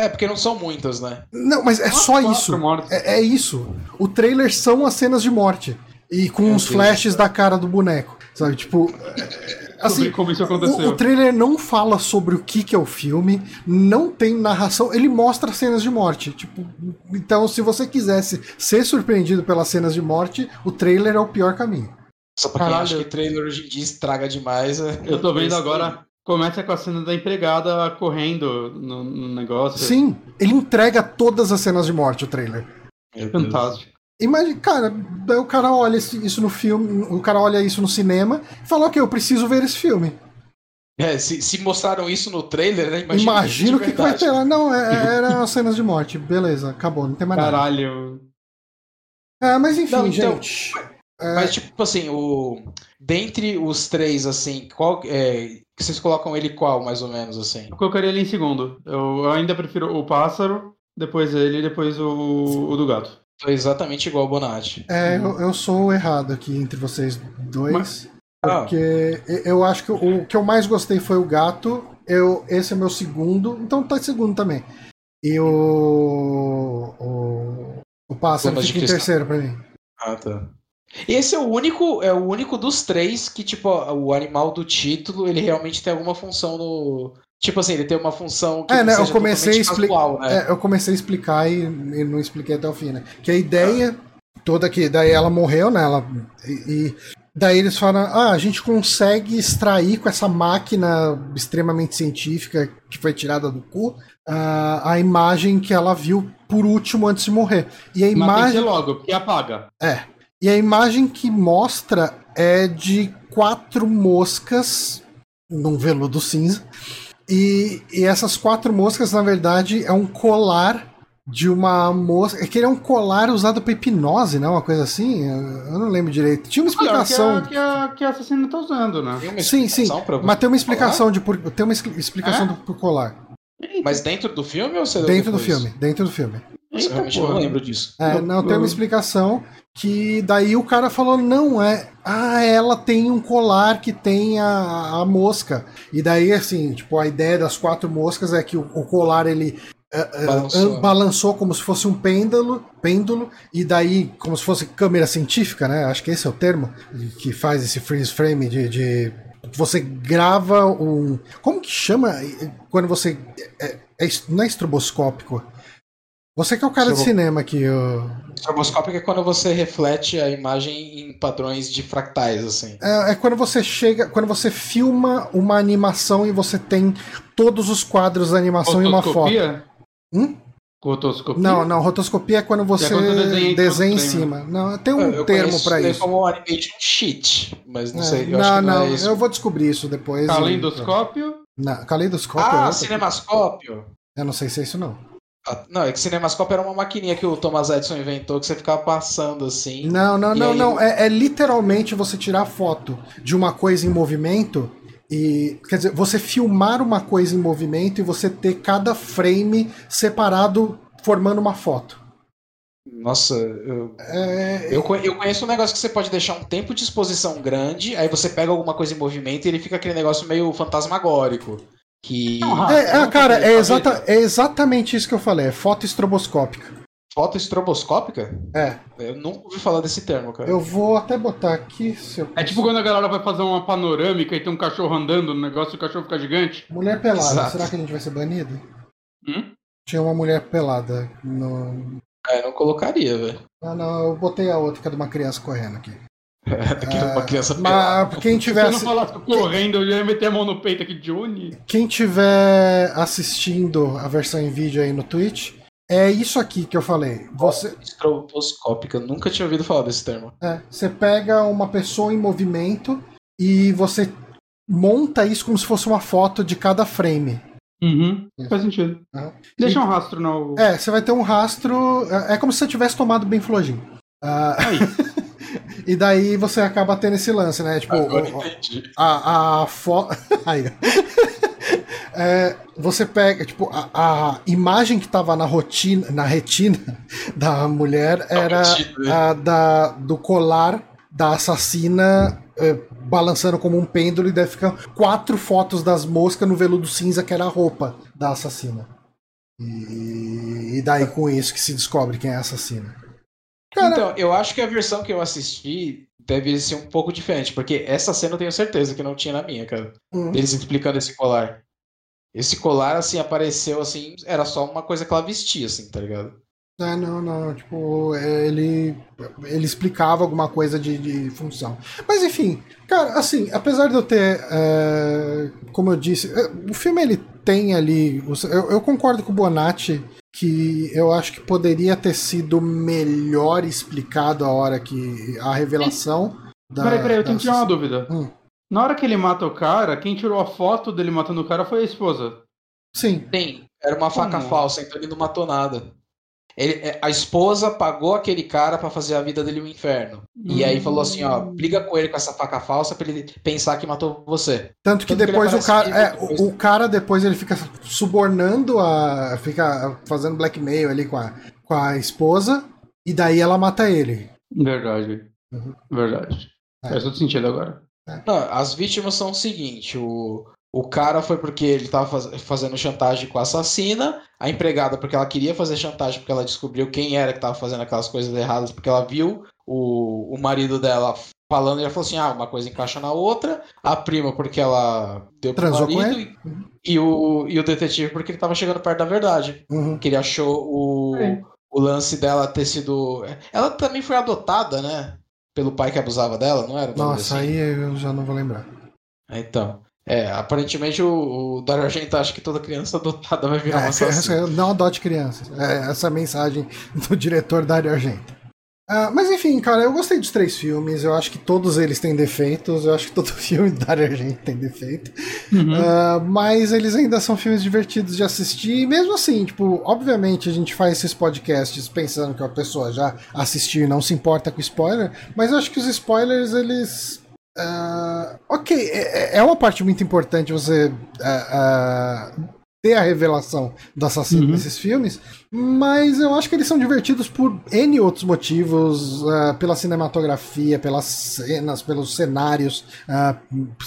É, porque não são muitas, né? Não, mas é Umas só isso. É, é isso. O trailer são as cenas de morte. E com Meu os Deus flashes da cara do boneco. Sabe, tipo. É, Assim, como isso aconteceu. o, o trailer não fala sobre o que, que é o filme, não tem narração, ele mostra cenas de morte. Tipo, então, se você quisesse ser surpreendido pelas cenas de morte, o trailer é o pior caminho. Só pra quem Caralho. acha que trailer hoje em dia estraga demais. é- Eu tô vendo agora. Começa com a cena da empregada correndo no, no negócio. Sim, ele entrega todas as cenas de morte, o trailer. Deus. Fantástico. Imagina, cara, daí o cara olha isso no filme, o cara olha isso no cinema e fala, ok, eu preciso ver esse filme. É, se, se mostraram isso no trailer, né? Imagina Imagino o que, que vai ter lá. Não, é, é- [laughs] eram as cenas de morte. Beleza, acabou, não tem mais nada. Caralho. Ah, mas enfim, Não, então, gente. É, Mas, tipo assim, o. Dentre os três, assim, qual. É, vocês colocam ele qual, mais ou menos, assim? Eu colocaria ele em segundo. Eu ainda prefiro o pássaro, depois ele e depois o, o do gato. Tô exatamente igual o Bonatti. é, eu, eu sou o errado aqui entre vocês dois. Mas- Ah. Porque eu acho que o, o que eu mais gostei foi o gato. Eu, esse é meu segundo, então tá em segundo também. E o. O, o pássaro fica em cristal. terceiro pra mim. Ah, tá. Esse é o único, é o único dos três que, tipo, o animal do título, ele realmente tem alguma função no. Tipo assim, ele tem uma função que É, né, eu comecei a totalmente expli- casual, né? É, eu comecei a explicar e, e não expliquei até o fim, né? Que a ideia toda que daí ela morreu, né? Ela, e, e daí eles falam: ah, a gente consegue extrair com essa máquina extremamente científica que foi tirada do cu a, a imagem que ela viu por último antes de morrer. E a Mas imagem. ser logo, porque apaga. É. E a imagem que mostra é de quatro moscas num veludo cinza. E, e essas quatro moscas, na verdade, é um colar de uma mosca. É que ele é um colar usado para hipnose, né? Uma coisa assim. Eu, eu não lembro direito. Tinha uma que explicação. a, que, a, que a assassina tá usando, né? Sim, sim. explicação pra Mas tem uma explicação de por, tem uma expli- explicação É? do, pro colar. Mas dentro do filme ou você Dentro do filme. Dentro do filme. Nossa, eu não lembro disso. É, não, tem uma explicação que daí o cara falou, não, é. Ah, ela tem um colar que tem a, a mosca. E daí, assim, tipo, a ideia das quatro moscas é que o, o colar ele. eh, eh, Balançou. an- balançou como se fosse um pêndulo, pêndulo, e daí, como se fosse câmera científica, né? Acho que esse é o termo que faz esse freeze frame de. de- você grava um. Como que chama quando você. É, é, não é estroboscópico. Você que é o cara de Estrobo- cinema aqui, o. Estroboscópico é quando você reflete a imagem em padrões de fractais, assim. É, é quando você chega, quando você filma uma animação e você tem todos os quadros da animação em uma foto. Hum? Rotoscopia? Não, não, rotoscopia é quando você É quando desenha em desenha em cima. Não, tem um eu termo daí isso. como animation sheet, mas não É, sei, eu não, acho que não, não, é eu vou descobrir isso depois. Calendoscópio? Não, caleidoscópio. é Ah, cinemascópio. Eu não sei se é isso não. Ah, Não, é que cinemascópio era uma maquininha que o Thomas Edison inventou que você ficava passando assim. Não, não, não, aí não. É, é literalmente você tirar foto de uma coisa em movimento e. Quer dizer, você filmar uma coisa em movimento e você ter cada frame separado formando uma foto. Nossa, eu, É, eu, eu conheço um negócio que você pode deixar um tempo de exposição grande, aí você pega alguma coisa em movimento e ele fica aquele negócio meio fantasmagórico. Que. É, é, não cara, é, exata, é exatamente isso que eu falei. É foto estroboscópica. Foto estroboscópica? É. Eu nunca ouvi falar desse termo, cara. Eu vou até botar aqui. Se eu É tipo quando a galera vai fazer uma panorâmica e tem um cachorro andando no negócio e o cachorro fica gigante. Mulher pelada. Exato. Será que a gente vai ser banido? Hum? Tinha uma mulher pelada no. É, eu não colocaria, velho. Ah, não, eu botei a outra, que é de uma criança correndo aqui. Daquele uma criança pelada. Mas quem Se tiver, eu não falasse correndo, eu ia meter a mão no peito aqui, Johnny. quem tiver assistindo a versão em vídeo aí no Twitch, é isso aqui que eu falei. Você, Estroboscópica, eu nunca tinha ouvido falar desse termo. é, você pega uma pessoa em movimento e você monta isso como se fosse uma foto de cada frame. Uhum. Isso. Faz sentido. Aham. Deixa um rastro no. É, você vai ter um rastro. É é como se você tivesse tomado bem flojinho. Ah, Aí. [laughs] e daí você acaba tendo esse lance, né? Tipo, Agora o- entendi. a, a foto. [laughs] É, você pega, tipo, a, a imagem que tava na rotina, na retina [laughs] da mulher era né? a da, do colar da assassina é, balançando como um pêndulo e daí ficam quatro fotos das moscas no veludo cinza que era a roupa da assassina. E, e daí com isso que se descobre quem é a assassina. Cara, Então, eu acho que a versão que eu assisti deve ser um pouco diferente, porque essa cena eu tenho certeza que não tinha na minha, cara. hum, Deles explicando esse colar. Esse colar, assim, apareceu assim, era só uma coisa que ela vestia, assim, tá ligado? É, não, não, tipo, é, ele, ele explicava alguma coisa de, de função. Mas enfim, cara, assim, apesar de eu ter, é, como eu disse, é, o filme ele tem ali, eu, eu concordo com o Bonatti que eu acho que poderia ter sido melhor explicado a hora que a revelação da. Peraí, peraí, eu tenho que tirar uma dúvida. Hum. Na hora que ele mata o cara, quem tirou a foto dele matando o cara foi a esposa. Sim, Tem, era uma faca Como? falsa, então ele não matou nada. Ele- é, a esposa pagou aquele cara pra fazer a vida dele um inferno. E aí falou assim, ó, briga com ele com essa faca falsa pra ele pensar que matou você. Tanto que Tanto que depois o aparece cara. É, depois. o, o cara depois ele fica subornando a. fica fazendo blackmail ali com a, com a esposa. E daí ela mata ele. Verdade. Uhum. Verdade. É. Faz todo sentido agora. Não, as vítimas são o seguinte: o, o cara foi porque ele tava faz- fazendo chantagem com a assassina, a empregada porque ela queria fazer chantagem porque ela descobriu quem era que tava fazendo aquelas coisas erradas, porque ela viu o, o marido dela falando e ela falou assim: ah, uma coisa encaixa na outra, a prima porque ela deu pro Transou com marido ele? e, e o, e o detetive porque ele tava chegando perto da verdade. Uhum. Que ele achou o, É. o lance dela ter sido. Ela também foi adotada, né? Pelo pai que abusava dela, não era? Nossa, assim? aí eu já não vou lembrar. Então. É, aparentemente o, o Dario Argento acha que toda criança adotada vai virar uma [laughs] É, assassina. não adote crianças. É essa mensagem do diretor Dario Argento. Ah, mas enfim, cara, eu gostei dos três filmes. Eu acho que todos eles têm defeitos. Eu acho que todo [laughs] filme Dario Argento tem defeito. Uhum. Ah, mas eles ainda são filmes divertidos de assistir. E mesmo assim, tipo, obviamente a gente faz esses podcasts pensando que a pessoa já assistiu e não se importa com spoiler. Mas eu acho que os spoilers, eles. Ah, ok, é, é uma parte muito importante você ah, ah, ter a revelação do assassino Uhum. nesses filmes, mas eu acho que eles são divertidos por N outros motivos, pela cinematografia, pelas cenas, pelos cenários,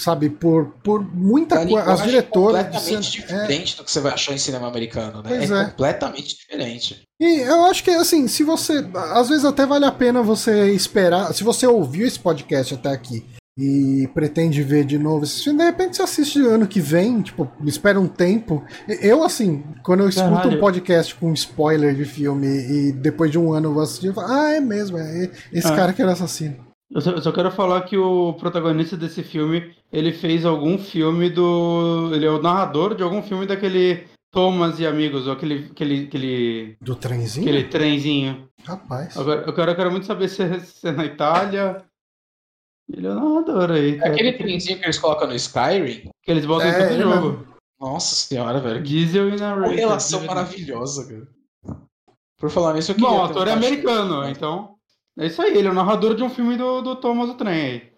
sabe, por, por muita coisa. As diretoras. completamente é, diferente do que você vai achar em cinema americano, né? É, é. completamente diferente. E eu acho que, assim, se você. Às vezes até vale a pena você esperar. Se você ouviu esse podcast até aqui e pretende ver de novo esse filme, de repente você assiste ano que vem, tipo, espera um tempo. Eu, assim, quando eu escuto Caralho. um podcast com spoiler de filme e depois de um ano eu vou assistir, eu falo, ah, é mesmo, é esse Ah. cara que era assassino. Eu só, eu só quero falar que o protagonista desse filme, ele fez algum filme do. Ele é o narrador de algum filme daquele Thomas e Amigos, ou aquele, aquele, aquele, Do trenzinho? aquele trenzinho. Rapaz. Agora, eu quero, eu quero muito saber se é, se é na Itália. Ele é o narrador aí. É cara. aquele trenzinho que eles colocam no Skyrim. Que eles botam É, em todo ele jogo. Nossa senhora, velho. Que Diesel e narrator. relação maravilhosa, cara. Por falar nisso, eu queria. Bom, o ator é americano, então. É isso aí, ele é o narrador de um filme do, do Thomas o Trem aí.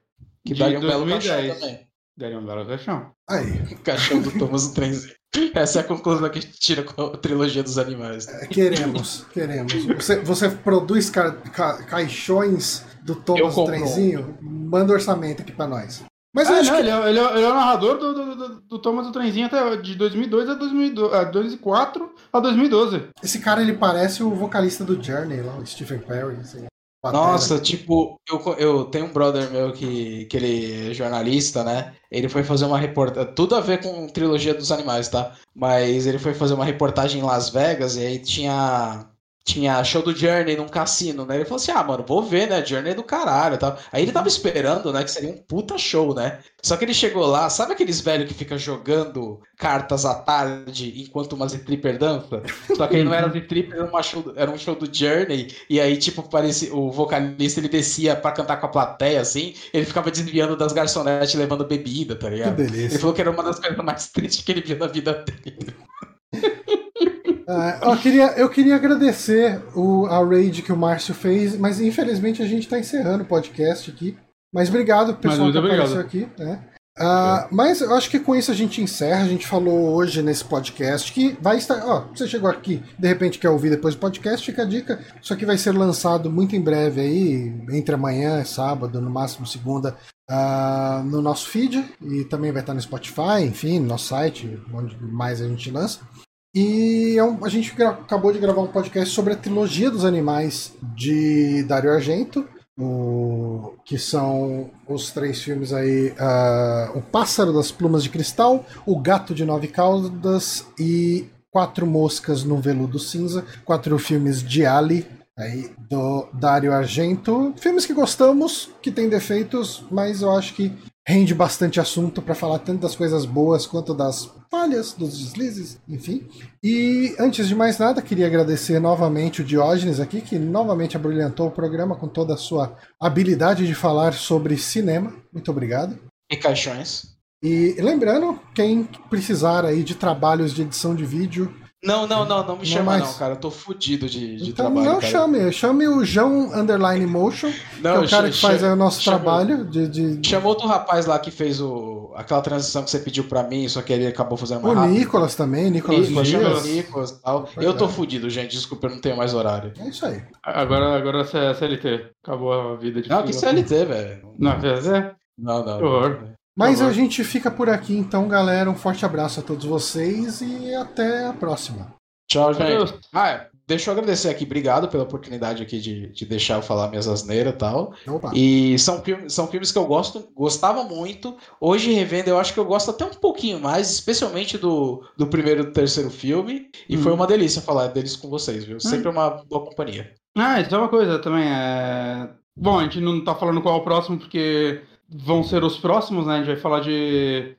Que daria um belo 2010. cachorro também. Daria um belo caixão. Aí, [laughs] O cachorro do Thomas o Trenzinho. Essa é a conclusão que a gente tira com a trilogia dos animais. né? é, queremos, queremos. Você, você produz ca- ca- caixões do Thomas compro. Trenzinho? Manda orçamento aqui pra nós. Mas eu Ah, acho não, que ele, é, ele, é, ele é o narrador do, do, do, do Thomas o Trenzinho até de 2002 a 2012, a 2004 a 2012. esse cara ele parece o vocalista do Journey lá, o Stephen Perry. Assim. Nossa, tipo, eu, eu tenho um brother meu que, que ele é jornalista, né? Ele foi fazer uma reportagem. Tudo a ver com trilogia dos animais, tá? Mas ele foi fazer uma reportagem em Las Vegas e aí tinha. Tinha show do Journey num cassino, né? Ele falou assim: ah, mano, vou ver, né? Journey é do caralho tal. Aí ele tava esperando, né? Que seria um puta show, né? Só que ele chegou lá, sabe aqueles velhos que ficam jogando cartas à tarde enquanto uma Z-Tripper dança? Só que aí não era [laughs] Z-Tripper, era, uma show do- era um show do Journey. E aí, tipo, parecia, o vocalista ele descia pra cantar com a plateia, assim. Ele ficava desviando das garçonetes levando bebida, tá Que ligado? Ele delícia. falou que era uma das coisas mais tristes que ele viu na vida dele. [laughs] Ah, eu, queria, eu queria agradecer o, a raid que o Márcio fez, mas infelizmente a gente está encerrando o podcast aqui. Mas obrigado, pessoal Mas que apareceu aqui. Né? Ah, mas eu acho que com isso a gente encerra. A gente falou hoje nesse podcast que vai estar. Ó, você chegou aqui, de repente quer ouvir depois do podcast, fica a dica. Isso aqui vai ser lançado muito em breve aí, entre amanhã, sábado, no máximo segunda, ah, no nosso feed. E também vai estar no Spotify, enfim, no nosso site, onde mais a gente lança. E é a gente acabou de gravar um podcast sobre a trilogia dos animais de Dario Argento, o- que são os três filmes aí: ah, O Pássaro das Plumas de Cristal, O Gato de Nove Caudas e Quatro Moscas no Veludo Cinza. Quatro filmes de Ali, aí, do Dario Argento. Filmes que gostamos, que tem defeitos, mas eu acho que rende bastante assunto para falar tanto das coisas boas quanto das falhas, dos deslizes, enfim. E antes de mais nada, queria agradecer novamente o Diógenes aqui, que novamente abrilhantou o programa com toda a sua habilidade de falar sobre cinema. Muito obrigado. E caixões. E lembrando, quem precisar aí de trabalhos de edição de vídeo, Não, não, não, não me Não chama, mais. não, cara. Eu tô fudido de, de então trabalho. não cara. chame, chame o João Underline Motion, que é o cara que faz aí o nosso trabalho de, de- Chamou outro rapaz lá que fez o, aquela transição que você pediu pra mim, só que ele acabou fazendo o mais rápido. Nicolas também, Nicolas o Dias. Nicolas e tal. Eu tô é. fudido, gente. Desculpa, eu não tenho mais horário. É isso aí. Agora, agora é CLT. Acabou a vida de Não, que. CLT, velho. Não, é. Não, não. Que horror. Mas a gente fica por aqui então, galera. Um forte abraço a todos vocês e até a próxima. Tchau, gente. Ah, deixa eu agradecer aqui. Obrigado pela oportunidade aqui de, de deixar eu falar minhas asneiras e tal. Opa. E são filmes, são filmes que eu gosto, gostava muito. Hoje, revendo, eu acho que eu gosto até um pouquinho mais, especialmente do, do primeiro e do terceiro filme. E Hum. foi uma delícia falar deles com vocês, viu? Sempre uma boa companhia. Ah, isso é uma coisa também. É... Bom, a gente não tá falando qual é o próximo, porque vão ser os próximos, né? A gente vai falar de.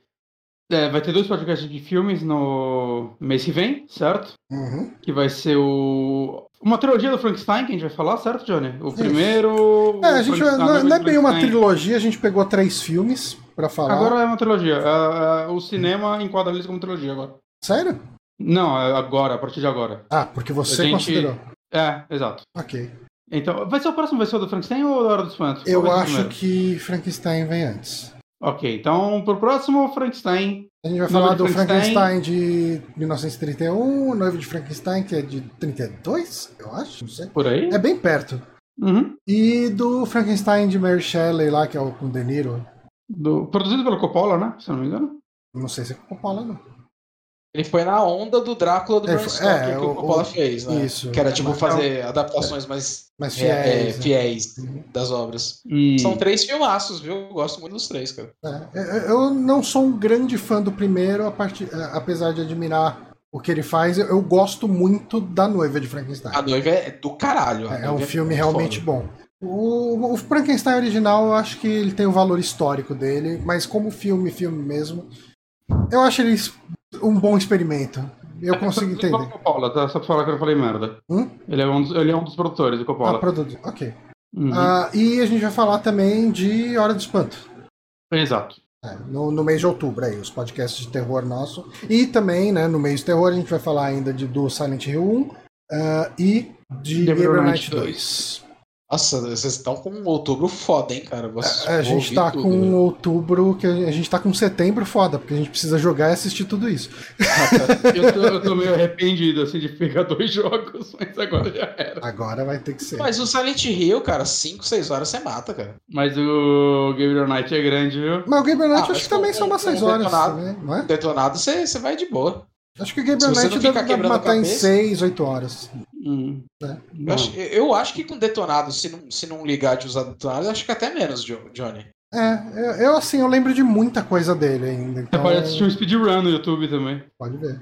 é, vai ter dois podcasts de filmes no mês que vem, certo? Uhum. Que vai ser o. Uma trilogia do Frankenstein que a gente vai falar, certo, Johnny? O primeiro. É, a gente Frankenstein, não, não é bem uma trilogia, a gente pegou três filmes pra falar. Agora é uma trilogia. É, é, o cinema enquadra eles como trilogia agora. Sério? Não, é agora, a partir de agora. Ah, porque você A gente- considerou. É, exato. Ok. Então, vai ser o próximo, vai ser o do Frankenstein ou da Hora dos Espantos? Eu acho que Frankenstein vem antes. Ok, então pro próximo Frankenstein. A gente vai falar do Frankenstein. Frankenstein de 1931, o Noivo de Frankenstein, que é de 32, eu acho, não sei. Por aí? É bem perto. Uhum. E do Frankenstein de Mary Shelley lá, que é o com De Niro. Do- produzido pelo Coppola, né? Se eu não me engano. Não sei se é Coppola, não. Ele foi na onda do Drácula do É, Bram Stoker é, que o- o Coppola o- fez, né? isso. Que era tipo Mas- fazer adaptações mais Mas é, é, fiéis. né? fiéis Uhum. das obras. E... São três filmaços, viu? Eu gosto muito dos três, cara. É, eu não sou um grande fã do primeiro, a partir- é, apesar de admirar o que ele faz. Eu, gosto muito da Noiva de Frankenstein. A noiva é do caralho. É, é um filme realmente foda. bom. O, o Frankenstein original, eu acho que ele tem o valor histórico dele, mas como filme, filme mesmo, eu acho ele um bom experimento. Eu consigo pelo entender. Coppola, tá? Só pra falar que eu falei merda. Hum? Ele, é um dos, ele é um dos produtores do Ah, Coppola. produto. Ok. Uhum. Ah, e a gente vai falar também de Hora do Espanto. Exato. É, no, no mês de outubro aí, os podcasts de terror nosso. E também, né, no mês de terror, a gente vai falar ainda de, do Silent Hill 1 ah, e de Gabriel Knight 2. Nossa, vocês estão com um outubro foda, hein, cara? Vocês A, gente tá tudo, com né? outubro, que a gente tá com setembro foda, porque a gente precisa jogar e assistir tudo isso. [laughs] Eu tô, eu tô meio [laughs] arrependido, assim, de pegar dois [laughs] jogos, mas agora já era. Agora vai ter que ser. Mas o Silent Hill, cara, 5, 6 horas você mata, cara. Mas o Gabriel Knight é grande, viu? Mas o Gabriel Knight Ah, mas acho que também são umas com 6 horas, detonado. também, não é? Detonado, você, você vai de boa. Acho que o você Knight não deve, deve matar em cabeça. 6, 8 horas. Hum. É. Eu acho, eu acho que com detonado, se não, se não ligar de usar detonado, eu acho que até menos, Jo- Johnny. É, eu, eu, assim, eu lembro de muita coisa dele ainda. Então, pode assistir um speedrun no YouTube também. pode ver.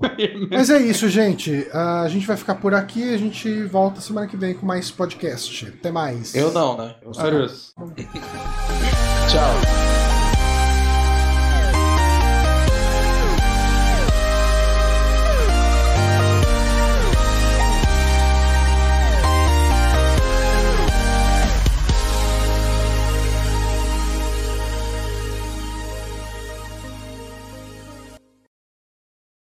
[laughs] Mas é isso, gente. Ah, A gente vai ficar por aqui. A gente volta semana que vem com mais podcast. Até mais. Eu não, né? Eu. [laughs] Tchau.